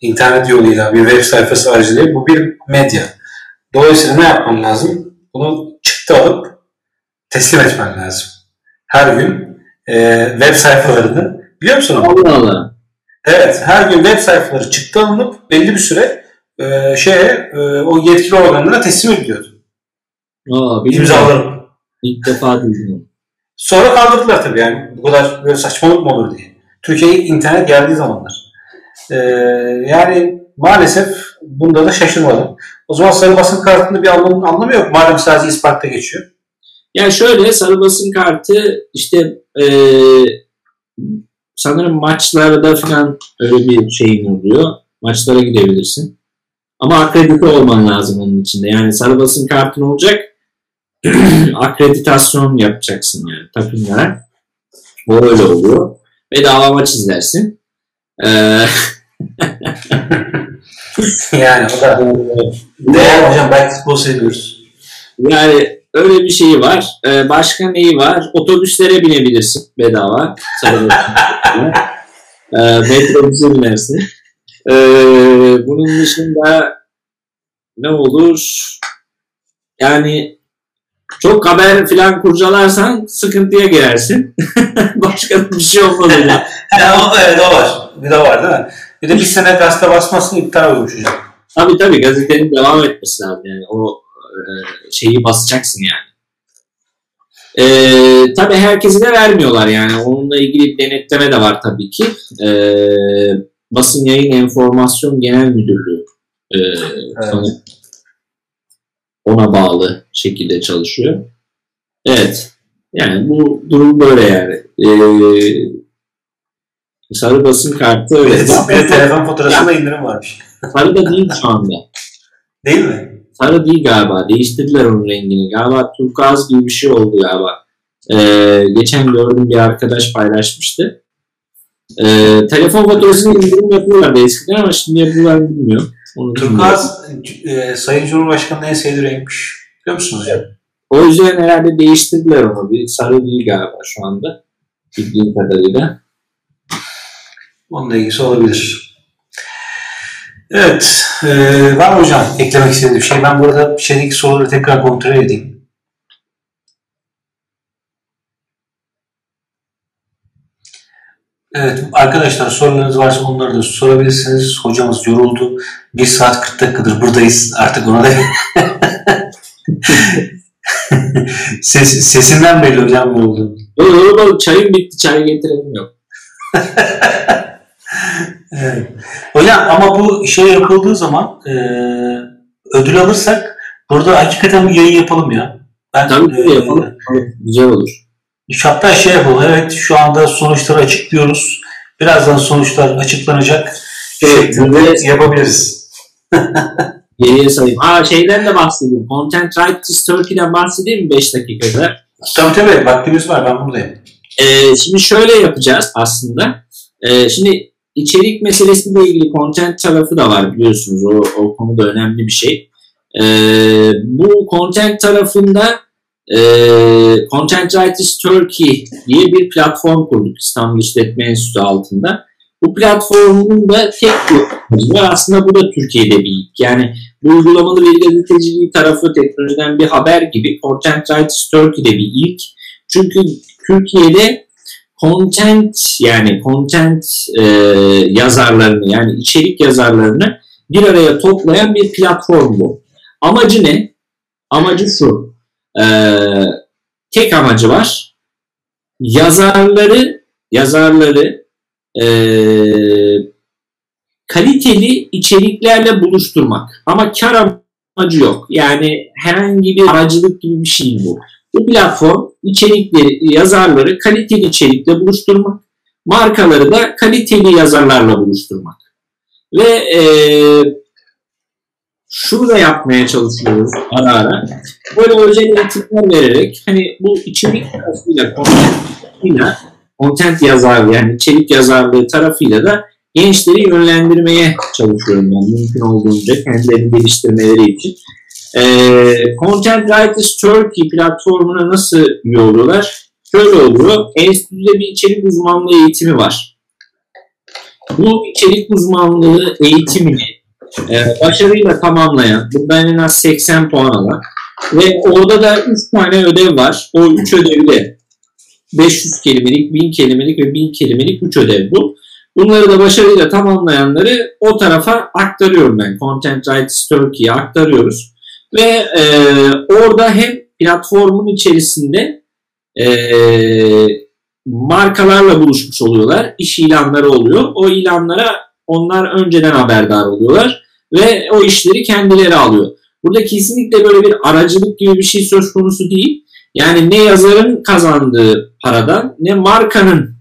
internet yoluyla bir web sayfası aracılığıyla bu bir medya. Dolayısıyla ne yapman lazım? Bunu çıktı alıp teslim etmen lazım. Her gün e, web sayfalarını biliyor musun? Allah Allah. Evet, her gün web sayfaları çıktı alınıp belli bir süre e, şeye e, o yetkili organlara teslim ediliyordu. Aa, İmzalarım. İlk defa duydum. Sonra kaldırdılar tabii yani bu kadar böyle saçmalık mı olur diye. Türkiye'ye internet geldiği zamanlar. Ee, yani maalesef bunda da şaşırmadım. O zaman sarı basın kartında bir anlamı, anlamı yok. Madem sadece ispatta geçiyor. Yani şöyle sarı basın kartı işte e, sanırım maçlarda falan öyle bir şeyin oluyor. Maçlara gidebilirsin. Ama akredite olman lazım onun içinde. Yani sarı basın kartın olacak. akreditasyon yapacaksın yani takımlara. O öyle oluyor. Bedava maç izlersin. Ee, yani o da değer hocam belki futbol seviyoruz. Yani öyle bir şeyi var. Ee, başka neyi var? Otobüslere binebilirsin bedava. Ee, metrobüse binersin. Ee, bunun dışında ne olur? Yani çok haber falan kurcalarsan sıkıntıya girersin. Başka bir şey olmaz ya. da evet o var. Bir de var değil mi? Bir de bir sene gazete basmasın iptal olmuş hocam. Tabii tabii gazetenin devam etmesi lazım. Yani o şeyi basacaksın yani. Ee, tabii herkese de vermiyorlar yani. Onunla ilgili bir denetleme de var tabii ki. Ee, Basın Yayın Enformasyon Genel Müdürlüğü e, evet. ona bağlı şekilde çalışıyor. Evet. Yani bu durum böyle yani. Ee, sarı basın kartı öyle. Evet, telefon fotoğrafında indirim varmış. Sarı da değil şu anda. Değil mi? Sarı değil galiba. Değiştirdiler onun rengini. Galiba turkuaz gibi bir şey oldu galiba. Ee, geçen gördüm bir arkadaş paylaşmıştı. Ee, telefon faturasını indirim yapıyorlardı eskiden ama şimdi yapıyorlar bilmiyorum. Onu turkuaz e, Sayın Cumhurbaşkanı'nın en sevdiği renkmiş. Biliyor musunuz hocam? O yüzden herhalde değiştirdiler onu. Bir sarı değil galiba şu anda. Bildiğim kadarıyla. Onunla ilgisi olabilir. Evet. E, var mı hocam eklemek istediğim şey? Ben burada şeydeki soruları tekrar kontrol edeyim. Evet arkadaşlar sorularınız varsa onları da sorabilirsiniz. Hocamız yoruldu. 1 saat 40 dakikadır buradayız. Artık ona da Ses, sesinden belli hocam. Yok yok çayım bitti. Çay getirelim yok. evet. Hocam ama bu şey yapıldığı zaman e, ödül alırsak burada hakikaten bir yayın yapalım ya. Ben, Tabii e, yapalım. Güzel olur. Hatta şey yapalım. Evet şu anda sonuçları açıklıyoruz. Birazdan sonuçlar açıklanacak. Evet, şeklinde yapabiliriz. Geriye sayayım. Aa şeyden de bahsedeyim. Content Writers Turkey'den bahsedeyim mi 5 dakikada? Tabii tabii. Vaktimiz var. Ben buradayım. Ee, şimdi şöyle yapacağız aslında. Ee, şimdi içerik meselesiyle ilgili content tarafı da var biliyorsunuz. O, o konuda önemli bir şey. Ee, bu content tarafında e, Content Writers Turkey diye bir platform kurduk İstanbul İşletme Enstitüsü altında. Bu platformun da tek bir var. Aslında bu da Türkiye'de bir ilk. Yani bu uygulamalı veri gazeteciliği tarafı teknolojiden bir haber gibi Content Writers Turkey'de bir ilk. Çünkü Türkiye'de content yani content e, yazarlarını yani içerik yazarlarını bir araya toplayan bir platform bu. Amacı ne? Amacı şu. E, tek amacı var. Yazarları yazarları e, kaliteli içeriklerle buluşturmak. Ama kar amacı yok. Yani herhangi bir aracılık gibi bir şey bu. Bu platform içerikleri, yazarları kaliteli içerikle buluşturmak. Markaları da kaliteli yazarlarla buluşturmak. Ve e, şunu da yapmaya çalışıyoruz ara ara. Böyle özel eğitimler vererek hani bu içerik tarafıyla, content, content yazarlığı yani içerik yazarlığı tarafıyla da gençleri yönlendirmeye çalışıyorum ben mümkün olduğunca kendilerini geliştirmeleri için. E, Content Writers Turkey platformuna nasıl üye oluyorlar? Şöyle oluyor. Enstitüde bir içerik uzmanlığı eğitimi var. Bu içerik uzmanlığı eğitimini e, başarıyla tamamlayan, bundan en az 80 puan alan ve orada da 3 tane ödev var. O 3 ödevi de 500 kelimelik, 1000 kelimelik ve 1000 kelimelik 3 ödev bu. Bunları da başarıyla tamamlayanları o tarafa aktarıyorum ben. Content Writers Turkey'ye aktarıyoruz. Ve e, orada hem platformun içerisinde e, markalarla buluşmuş oluyorlar. İş ilanları oluyor. O ilanlara onlar önceden haberdar oluyorlar ve o işleri kendileri alıyor. Burada kesinlikle böyle bir aracılık gibi bir şey söz konusu değil. Yani ne yazarın kazandığı paradan ne markanın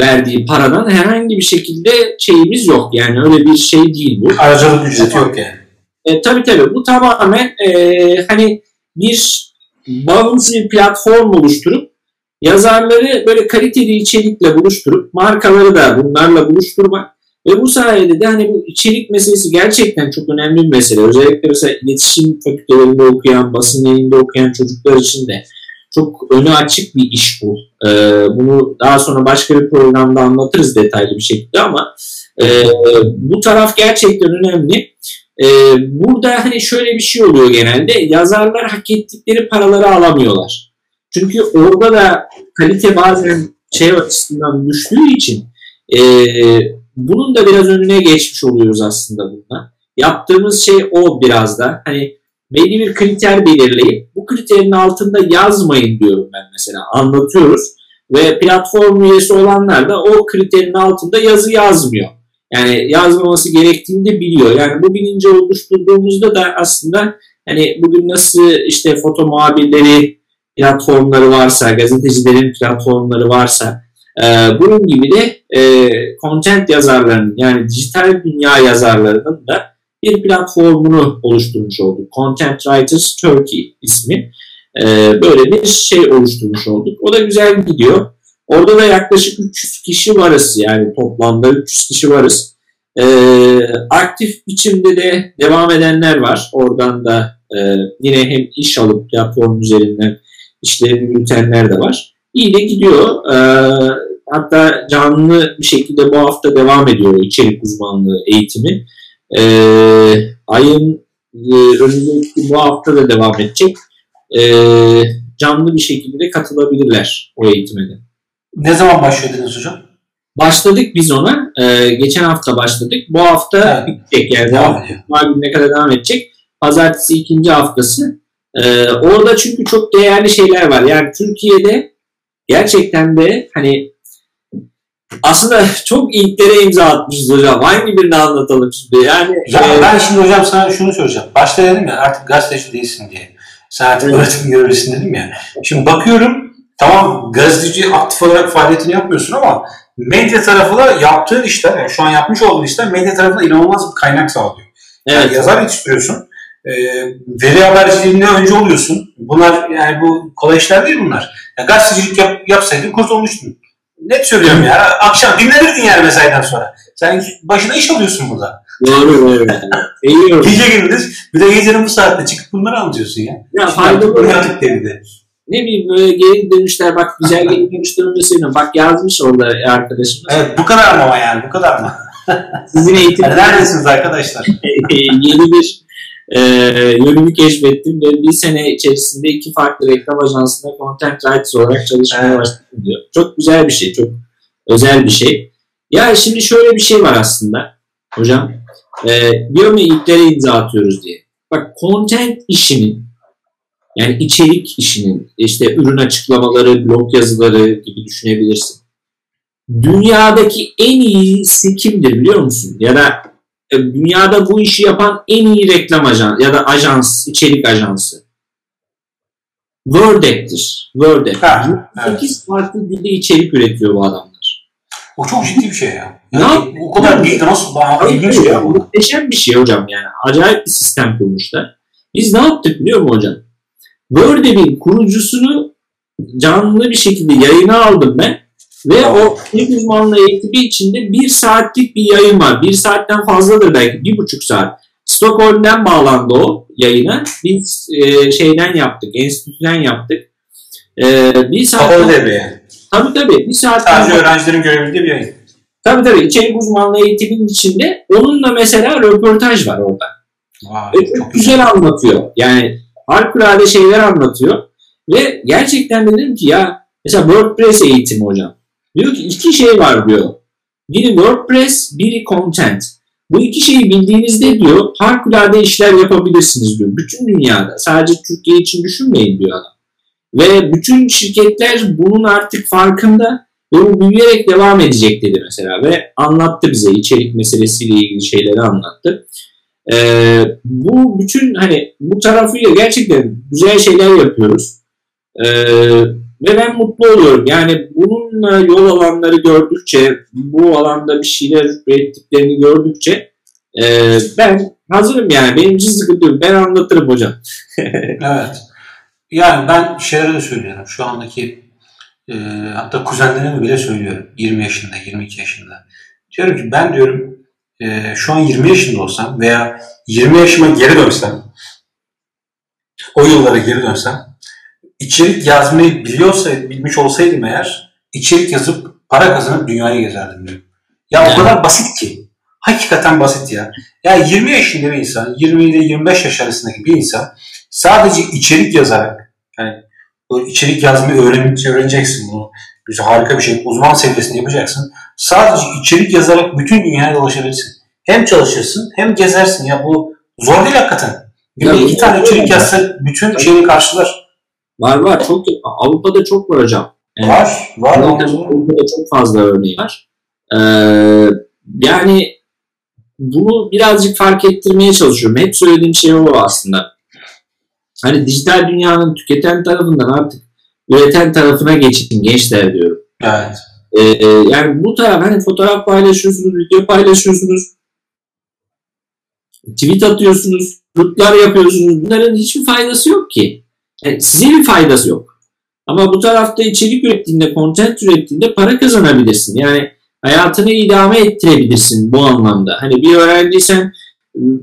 verdiği paradan herhangi bir şekilde şeyimiz yok. Yani öyle bir şey değil bu. Aracılık ücreti yok yani. E, tabii tabii bu tamamen e, hani bir bağımsız bir platform oluşturup yazarları böyle kaliteli içerikle buluşturup markaları da bunlarla buluşturmak ve bu sayede de hani bu içerik meselesi gerçekten çok önemli bir mesele. Özellikle mesela iletişim fakültelerinde okuyan, basın yayında okuyan çocuklar için de çok önü açık bir iş bu. Ee, bunu daha sonra başka bir programda anlatırız detaylı bir şekilde ama e, bu taraf gerçekten önemli. E, burada hani şöyle bir şey oluyor genelde yazarlar hak ettikleri paraları alamıyorlar. Çünkü orada da kalite bazen şey açısından düştüğü için e, bunun da biraz önüne geçmiş oluyoruz aslında bunda. Yaptığımız şey o biraz da hani belli bir kriter belirleyip bu kriterin altında yazmayın diyorum ben mesela anlatıyoruz ve platform üyesi olanlar da o kriterin altında yazı yazmıyor. Yani yazmaması gerektiğini de biliyor. Yani bu bilinci oluşturduğumuzda da aslında hani bugün nasıl işte foto muhabirleri platformları varsa, gazetecilerin platformları varsa e, bunun gibi de e, content yazarlarının yani dijital dünya yazarlarının da bir platformunu oluşturmuş olduk. Content Writers Turkey ismi. E, böyle bir şey oluşturmuş olduk. O da güzel gidiyor. Orada da yaklaşık 300 kişi varız yani toplamda 300 kişi varız. E, aktif biçimde de devam edenler var. Oradan da e, yine hem iş alıp platform üzerinden işlerini yürütenler de var. İyi de gidiyor. E, hatta canlı bir şekilde bu hafta devam ediyor içerik uzmanlığı eğitimi. E, ayın e, bu hafta da devam edecek. E, canlı bir şekilde katılabilirler o eğitime de. Ne zaman başladınız hocam? Başladık biz ona. E, geçen hafta başladık. Bu hafta evet. bitecek. Yani devam ediyor. ne kadar devam edecek. Pazartesi ikinci haftası. E, orada çünkü çok değerli şeyler var. Yani Türkiye'de gerçekten de hani aslında çok ilklere imza atmışız hocam. Hangi birini anlatalım şimdi? Yani ya e, ben şimdi hocam sana şunu soracağım. Başta dedim ya artık gazeteci değilsin diye. Sen artık evet. öğretim görevlisin dedim ya. Şimdi bakıyorum tamam gazeteci aktif olarak faaliyetini yapmıyorsun ama medya tarafı da yaptığın işler, yani şu an yapmış olduğun işler medya tarafına inanılmaz bir kaynak sağlıyor. Evet. Yani yazar yetiştiriyorsun. E, veri haberciliğinde önce oluyorsun. Bunlar yani bu kolay işler değil bunlar. Yani gazetecilik yap, yapsaydın kurtulmuştun. Net söylüyorum ya. Akşam dinlenirdin yani mesaiden sonra. Sen başına iş alıyorsun burada. Doğru doğru. Gece gündüz bir de gecenin bu saatte çıkıp bunları anlatıyorsun ya. Ya faydalı. Uyanık dedi. Ne bileyim böyle geri dönüşler bak güzel geri dönüşler söylüyorum. Bak yazmış orada arkadaşım. Evet bu kadar mı ama yani bu kadar mı? Sizin eğitim neredesiniz arkadaşlar? yeni bir e, yönümü keşfettim ve bir sene içerisinde iki farklı reklam ajansında content writer olarak çalışmaya Evet. başladım diyor. Çok güzel bir şey, çok özel bir şey. Ya şimdi şöyle bir şey var aslında hocam. E, diyorum ya ilklere imza atıyoruz diye. Bak content işinin yani içerik işinin işte ürün açıklamaları, blog yazıları gibi düşünebilirsin. Dünyadaki en iyisi kimdir biliyor musun? Ya da e, dünyada bu işi yapan en iyi reklam ajansı ya da ajans, içerik ajansı. Wordec'tir. Wordec. Ha, 8 farklı dilde içerik üretiyor bu adamlar. O çok ciddi bir şey ya. Ne Yani yap- o kadar de nasıl bana ilginç ya. Muhteşem bir şey hocam yani. Acayip bir sistem kurmuşlar. Biz ne yaptık biliyor musun hocam? Wordec'in kurucusunu canlı bir şekilde yayına aldım ben. Ve o ilk uzmanlığı ekibi içinde bir saatlik bir yayın var. Bir saatten fazladır belki. Bir buçuk saat. Stockholm'den bağlandı o yayına. Biz e, şeyden yaptık. Enstitüden yaptık. E, bir saat. Kapalı devreye. Tabii tabii. Bir saat. Sadece öğrencilerin görebildiği bir yayın. Tabii tabii. İçerik uzmanlığı eğitiminin içinde onunla mesela röportaj var orada. Vay, çok güzel anlatıyor. Yani harikulade şeyler anlatıyor. Ve gerçekten dedim ki ya mesela WordPress eğitimi hocam. Diyor ki iki şey var diyor. Biri WordPress, biri content. Bu iki şeyi bildiğinizde diyor harikulade işler yapabilirsiniz diyor. Bütün dünyada. Sadece Türkiye için düşünmeyin diyor adam. Ve bütün şirketler bunun artık farkında ve bu büyüyerek devam edecek dedi mesela. Ve anlattı bize içerik meselesiyle ilgili şeyleri anlattı. Ee, bu bütün hani bu tarafıyla gerçekten güzel şeyler yapıyoruz. Ee, ve ben mutlu oluyorum. Yani bununla yol alanları gördükçe, bu alanda bir şeyler ürettiklerini gördükçe e, ben hazırım yani. Benim için sıkıntı. Ben anlatırım hocam. Evet. Yani ben şeylere de söylüyorum. Şu andaki e, hatta kuzenlerime bile söylüyorum. 20 yaşında, 22 yaşında. Diyorum ki ben diyorum e, şu an 20 yaşında olsam veya 20 yaşıma geri dönsem o yıllara geri dönsem içerik yazmayı biliyorsa, bilmiş olsaydım eğer içerik yazıp para kazanıp dünyayı gezerdim diyor. Ya o kadar basit ki. Hakikaten basit ya. Ya 20 yaşında bir insan, 20 ile 25 yaş arasındaki bir insan sadece içerik yazarak yani içerik yazmayı öğren öğreneceksin bunu. Güzel, harika bir şey. Uzman seviyesinde yapacaksın. Sadece içerik yazarak bütün dünyaya dolaşabilirsin. Hem çalışırsın hem gezersin. Ya bu zor değil hakikaten. Günde iki tane içerik yazsa bütün şeyini karşılar. Var var. Çok Avrupa'da çok var hocam. Yani Var. Var. Mı? Avrupa'da çok fazla örneği var. Ee, yani bunu birazcık fark ettirmeye çalışıyorum. Hep söylediğim şey o aslında. Hani dijital dünyanın tüketen tarafından artık üreten tarafına geçin gençler diyorum. Evet. Ee, e, yani bu taraf hani fotoğraf paylaşıyorsunuz, video paylaşıyorsunuz, tweet atıyorsunuz, gruplar yapıyorsunuz. Bunların hiçbir faydası yok ki. Yani size bir faydası yok. Ama bu tarafta içerik ürettiğinde, content ürettiğinde para kazanabilirsin. Yani hayatını idame ettirebilirsin bu anlamda. Hani bir öğrenciysen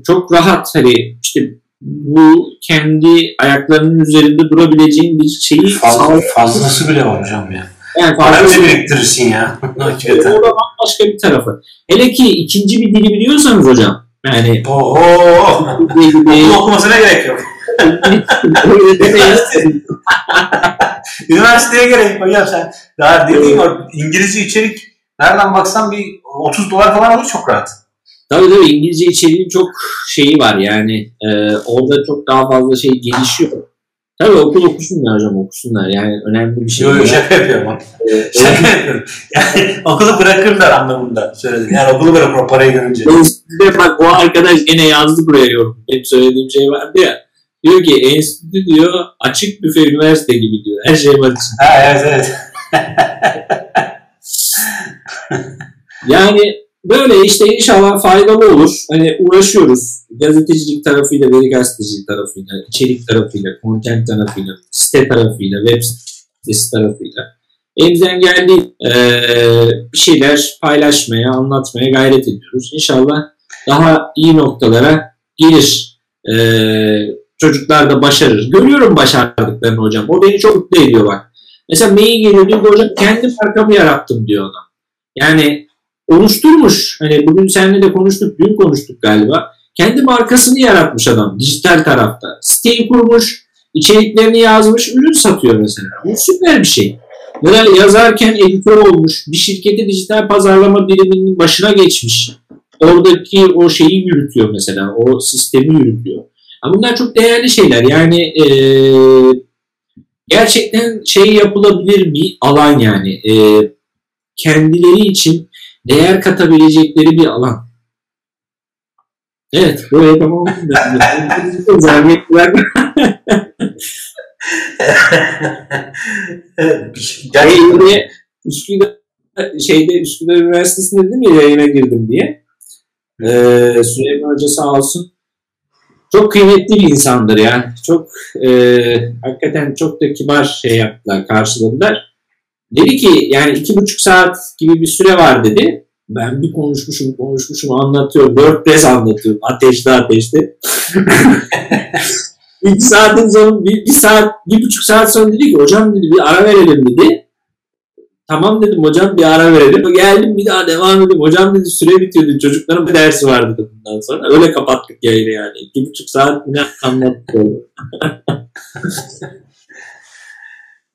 çok rahat hani işte bu kendi ayaklarının üzerinde durabileceğin bir şeyi Fazla, fazlası bile var hocam ya. Yani Para fazlası- bile biriktirirsin ya. Hakikaten. o da bambaşka bir tarafı. Hele ki ikinci bir dili biliyorsanız hocam. Yani Oho. dil- Okul okumasına gerek yok. Üniversiteye gerek yok hocam sen. Daha dediğim o İngilizce içerik nereden baksan bir 30 dolar falan olur çok rahat. Tabii tabii İngilizce içeriğin çok şeyi var yani e, orada çok daha fazla şey gelişiyor. Tabii okul okusunlar hocam okusunlar yani önemli bir şey. Yok yok şaka yapıyorum. Şaka yapıyorum. Yani okulu bırakırlar anlamında söyledim. Yani okulu bırakır o parayı görünce. Enstitüde bak o arkadaş gene yazdı buraya yorum. Hep söylediğim şey vardı ya. Diyor ki enstitü diyor açık büfe üniversite gibi diyor. Her şey var için. Ha evet evet. Yani böyle işte inşallah faydalı olur. Hani uğraşıyoruz. Gazetecilik tarafıyla, veri gazetecilik tarafıyla, içerik tarafıyla, content tarafıyla, site tarafıyla, web sitesi tarafıyla. Elimizden geldiği eee, bir şeyler paylaşmaya, anlatmaya gayret ediyoruz. İnşallah daha iyi noktalara gelir. Eee, çocuklar da başarır. Görüyorum başardıklarını hocam. O beni çok mutlu ediyor bak. Mesela mail geliyor diyor hocam kendi markamı yarattım diyor adam. Yani oluşturmuş. Hani bugün seninle de konuştuk, dün konuştuk galiba. Kendi markasını yaratmış adam dijital tarafta. Siteyi kurmuş, içeriklerini yazmış, ürün satıyor mesela. Bu süper bir şey. Ya da yazarken editör olmuş, bir şirketi dijital pazarlama biriminin başına geçmiş. Oradaki o şeyi yürütüyor mesela, o sistemi yürütüyor. Ama bunlar çok değerli şeyler. Yani e, gerçekten şey yapılabilir bir alan yani. E, kendileri için değer katabilecekleri bir alan. Evet, buraya tamam. Gerçekten. Üsküdar, şeyde Üsküdar Üniversitesi'nde dedim ya yayına girdim diye. Ee, Süleyman Hoca sağ olsun. Çok kıymetli bir insandır ya. Çok e, hakikaten çok da kibar şey yaptılar, karşıladılar. Dedi ki yani iki buçuk saat gibi bir süre var dedi. Ben bir konuşmuşum konuşmuşum anlatıyorum. WordPress anlatıyorum. Ateşli ateşli. İki saatin sonu bir, bir saat, bir buçuk saat sonra dedi ki hocam dedi bir ara verelim dedi. Tamam dedim hocam bir ara verelim. Geldim bir daha devam edelim. Hocam dedi süre bitiyordu. Çocukların bir dersi var dedi bundan sonra. Öyle kapattık yayını yani. İki buçuk saat ne anlattık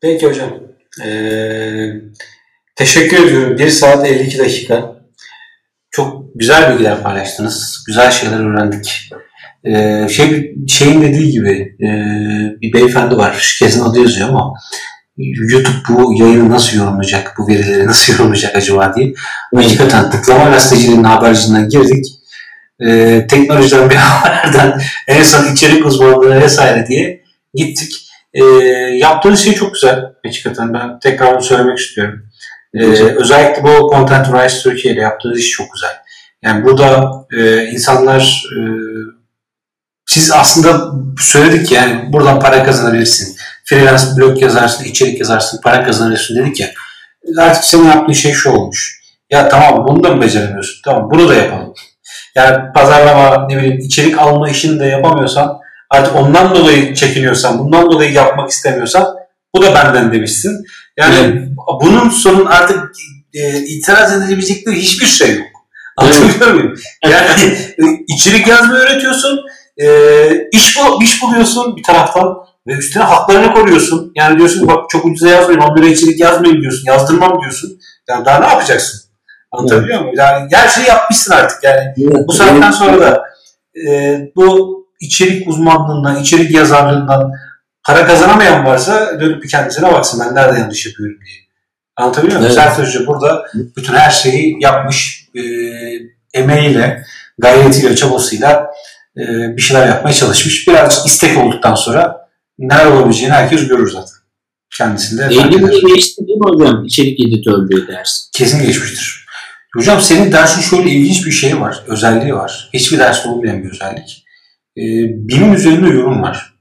Peki hocam. Ee, teşekkür ediyorum. 1 saat 52 dakika. Çok güzel bilgiler paylaştınız. Güzel şeyler öğrendik. Ee, şey şeyin dediği gibi e, bir beyefendi var. Şirketin adı yazıyor ama YouTube bu yayını nasıl yorumlayacak, bu verileri nasıl yorumlayacak acaba diye. Hakikaten tıklama gazeteciliğinin haberciliğinden girdik. Ee, teknolojiden bir haberden en son içerik uzmanlığı vesaire diye gittik. Ee, yaptığınız şey çok güzel. Hakikaten ben tekrar onu söylemek istiyorum. Ee, özellikle bu Content Rise Türkiye ile yaptığınız iş çok güzel. Yani burada e, insanlar e, siz aslında söyledik yani buradan para kazanabilirsin. Freelance blog yazarsın, içerik yazarsın, para kazanırsın dedik ya. Artık senin yaptığın şey şu olmuş. Ya tamam bunu da mı beceremiyorsun? Tamam bunu da yapalım. Yani pazarlama, ne bileyim içerik alma işini de yapamıyorsan artık ondan dolayı çekiniyorsan, bundan dolayı yapmak istemiyorsan bu da benden demişsin. Yani evet. bunun sorun artık e, itiraz edilebilecek hiçbir şey yok. Anlatabiliyor muyum? Yani içerik yazmayı öğretiyorsun, e, iş, bul, iş buluyorsun bir taraftan ve üstüne haklarını koruyorsun. Yani diyorsun bak çok ucuza yazmayın, 10 lira içerik yazmayın diyorsun, yazdırmam diyorsun. Yani daha ne yapacaksın? Anlatabiliyor muyum? Yani her şeyi yapmışsın artık yani. Bu saatten sonra da e, bu içerik uzmanlığından, içerik yazarlığından para kazanamayan varsa dönüp bir kendisine baksın ben nerede yanlış yapıyorum diye. Anlatabiliyor muyum? Evet. Sert Hoca burada bütün her şeyi yapmış e, emeğiyle, gayretiyle, çabasıyla e, bir şeyler yapmaya çalışmış. Birazcık istek olduktan sonra neler olabileceğini herkes görür zaten. Kendisinde Eğitimde geçti değil mi hocam? İçerik editörlüğü ders. Kesin geçmiştir. Hocam senin dersin şöyle ilginç bir şey var, özelliği var. Hiçbir derste olmayan bir özellik. Ee, bilim üzerinde yorum var.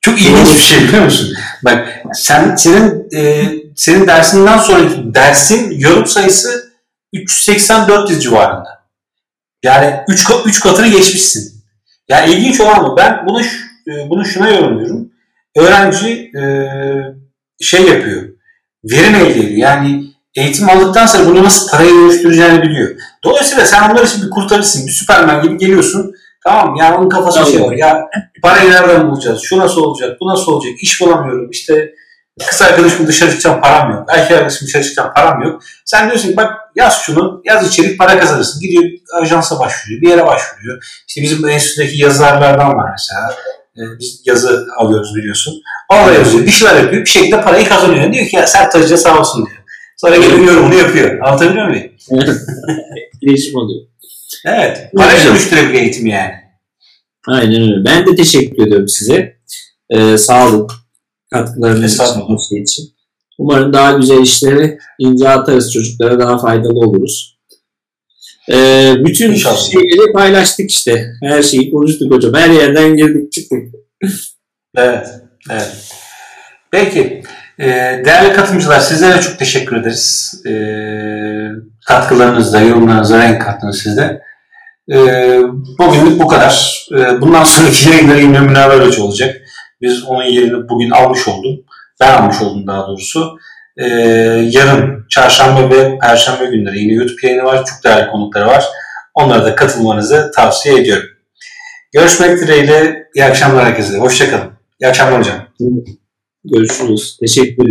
Çok ilginç bir şey biliyor musun? Bak sen senin e, senin dersinden sonraki dersin yorum sayısı 380-400 civarında. Yani 3 3 katını geçmişsin. Yani ilginç olan mı? Ben bunu e, bunu şuna yorumluyorum. Öğrenci e, şey yapıyor. Verim elde ediyor. Yani eğitim aldıktan sonra bunu nasıl paraya dönüştüreceğini biliyor. Dolayısıyla sen bunlar için bir kurtarırsın. Bir süpermen gibi geliyorsun. Tamam yani onun kafası şey var. Ya parayı nereden bulacağız? Şu nasıl olacak? Bu nasıl olacak? İş bulamıyorum. İşte kız arkadaşım dışarı çıkacağım param yok. Erkek arkadaşım dışarı çıkacağım param yok. Sen diyorsun ki bak yaz şunu, yaz içerik para kazanırsın. Gidiyor ajansa başvuruyor, bir yere başvuruyor. İşte bizim enstitüdeki yazarlardan var mesela. Ee, biz yazı alıyoruz biliyorsun. Orada yazıyor, bir şeyler yapıyor, bir şekilde parayı kazanıyor. Diyor ki ya Sert Hacı'ya sağ olsun diyor. Sonra geliyor yorumunu yapıyor. Anlatabiliyor muyum? Etkileşim oluyor. Evet. Para dönüştürebiliyor eğitim yani. Aynen öyle. Ben de teşekkür ediyorum size. Ee, sağ olun. Katkılarınız için, için. Umarım daha güzel işleri imza atarız çocuklara daha faydalı oluruz. Ee, bütün İnşallah. şeyleri paylaştık işte. Her şeyi konuştuk hocam. Her yerden girdik çıktık. evet. Evet. Peki. Ee, değerli katılımcılar sizlere çok teşekkür ederiz. Ee, katkılarınızla, yorumlarınızla renk kattınız sizde. E, bugünlük bu kadar. E, bundan sonraki yayınları yine Münevver Hoca olacak. Biz onun yerini bugün almış oldum. Ben almış oldum daha doğrusu. E, yarın çarşamba ve perşembe günleri yine YouTube yayını var. Çok değerli konukları var. Onlara da katılmanızı tavsiye ediyorum. Görüşmek dileğiyle. İyi akşamlar herkese. Hoşçakalın. İyi akşamlar hocam. Görüşürüz. Teşekkür ederim.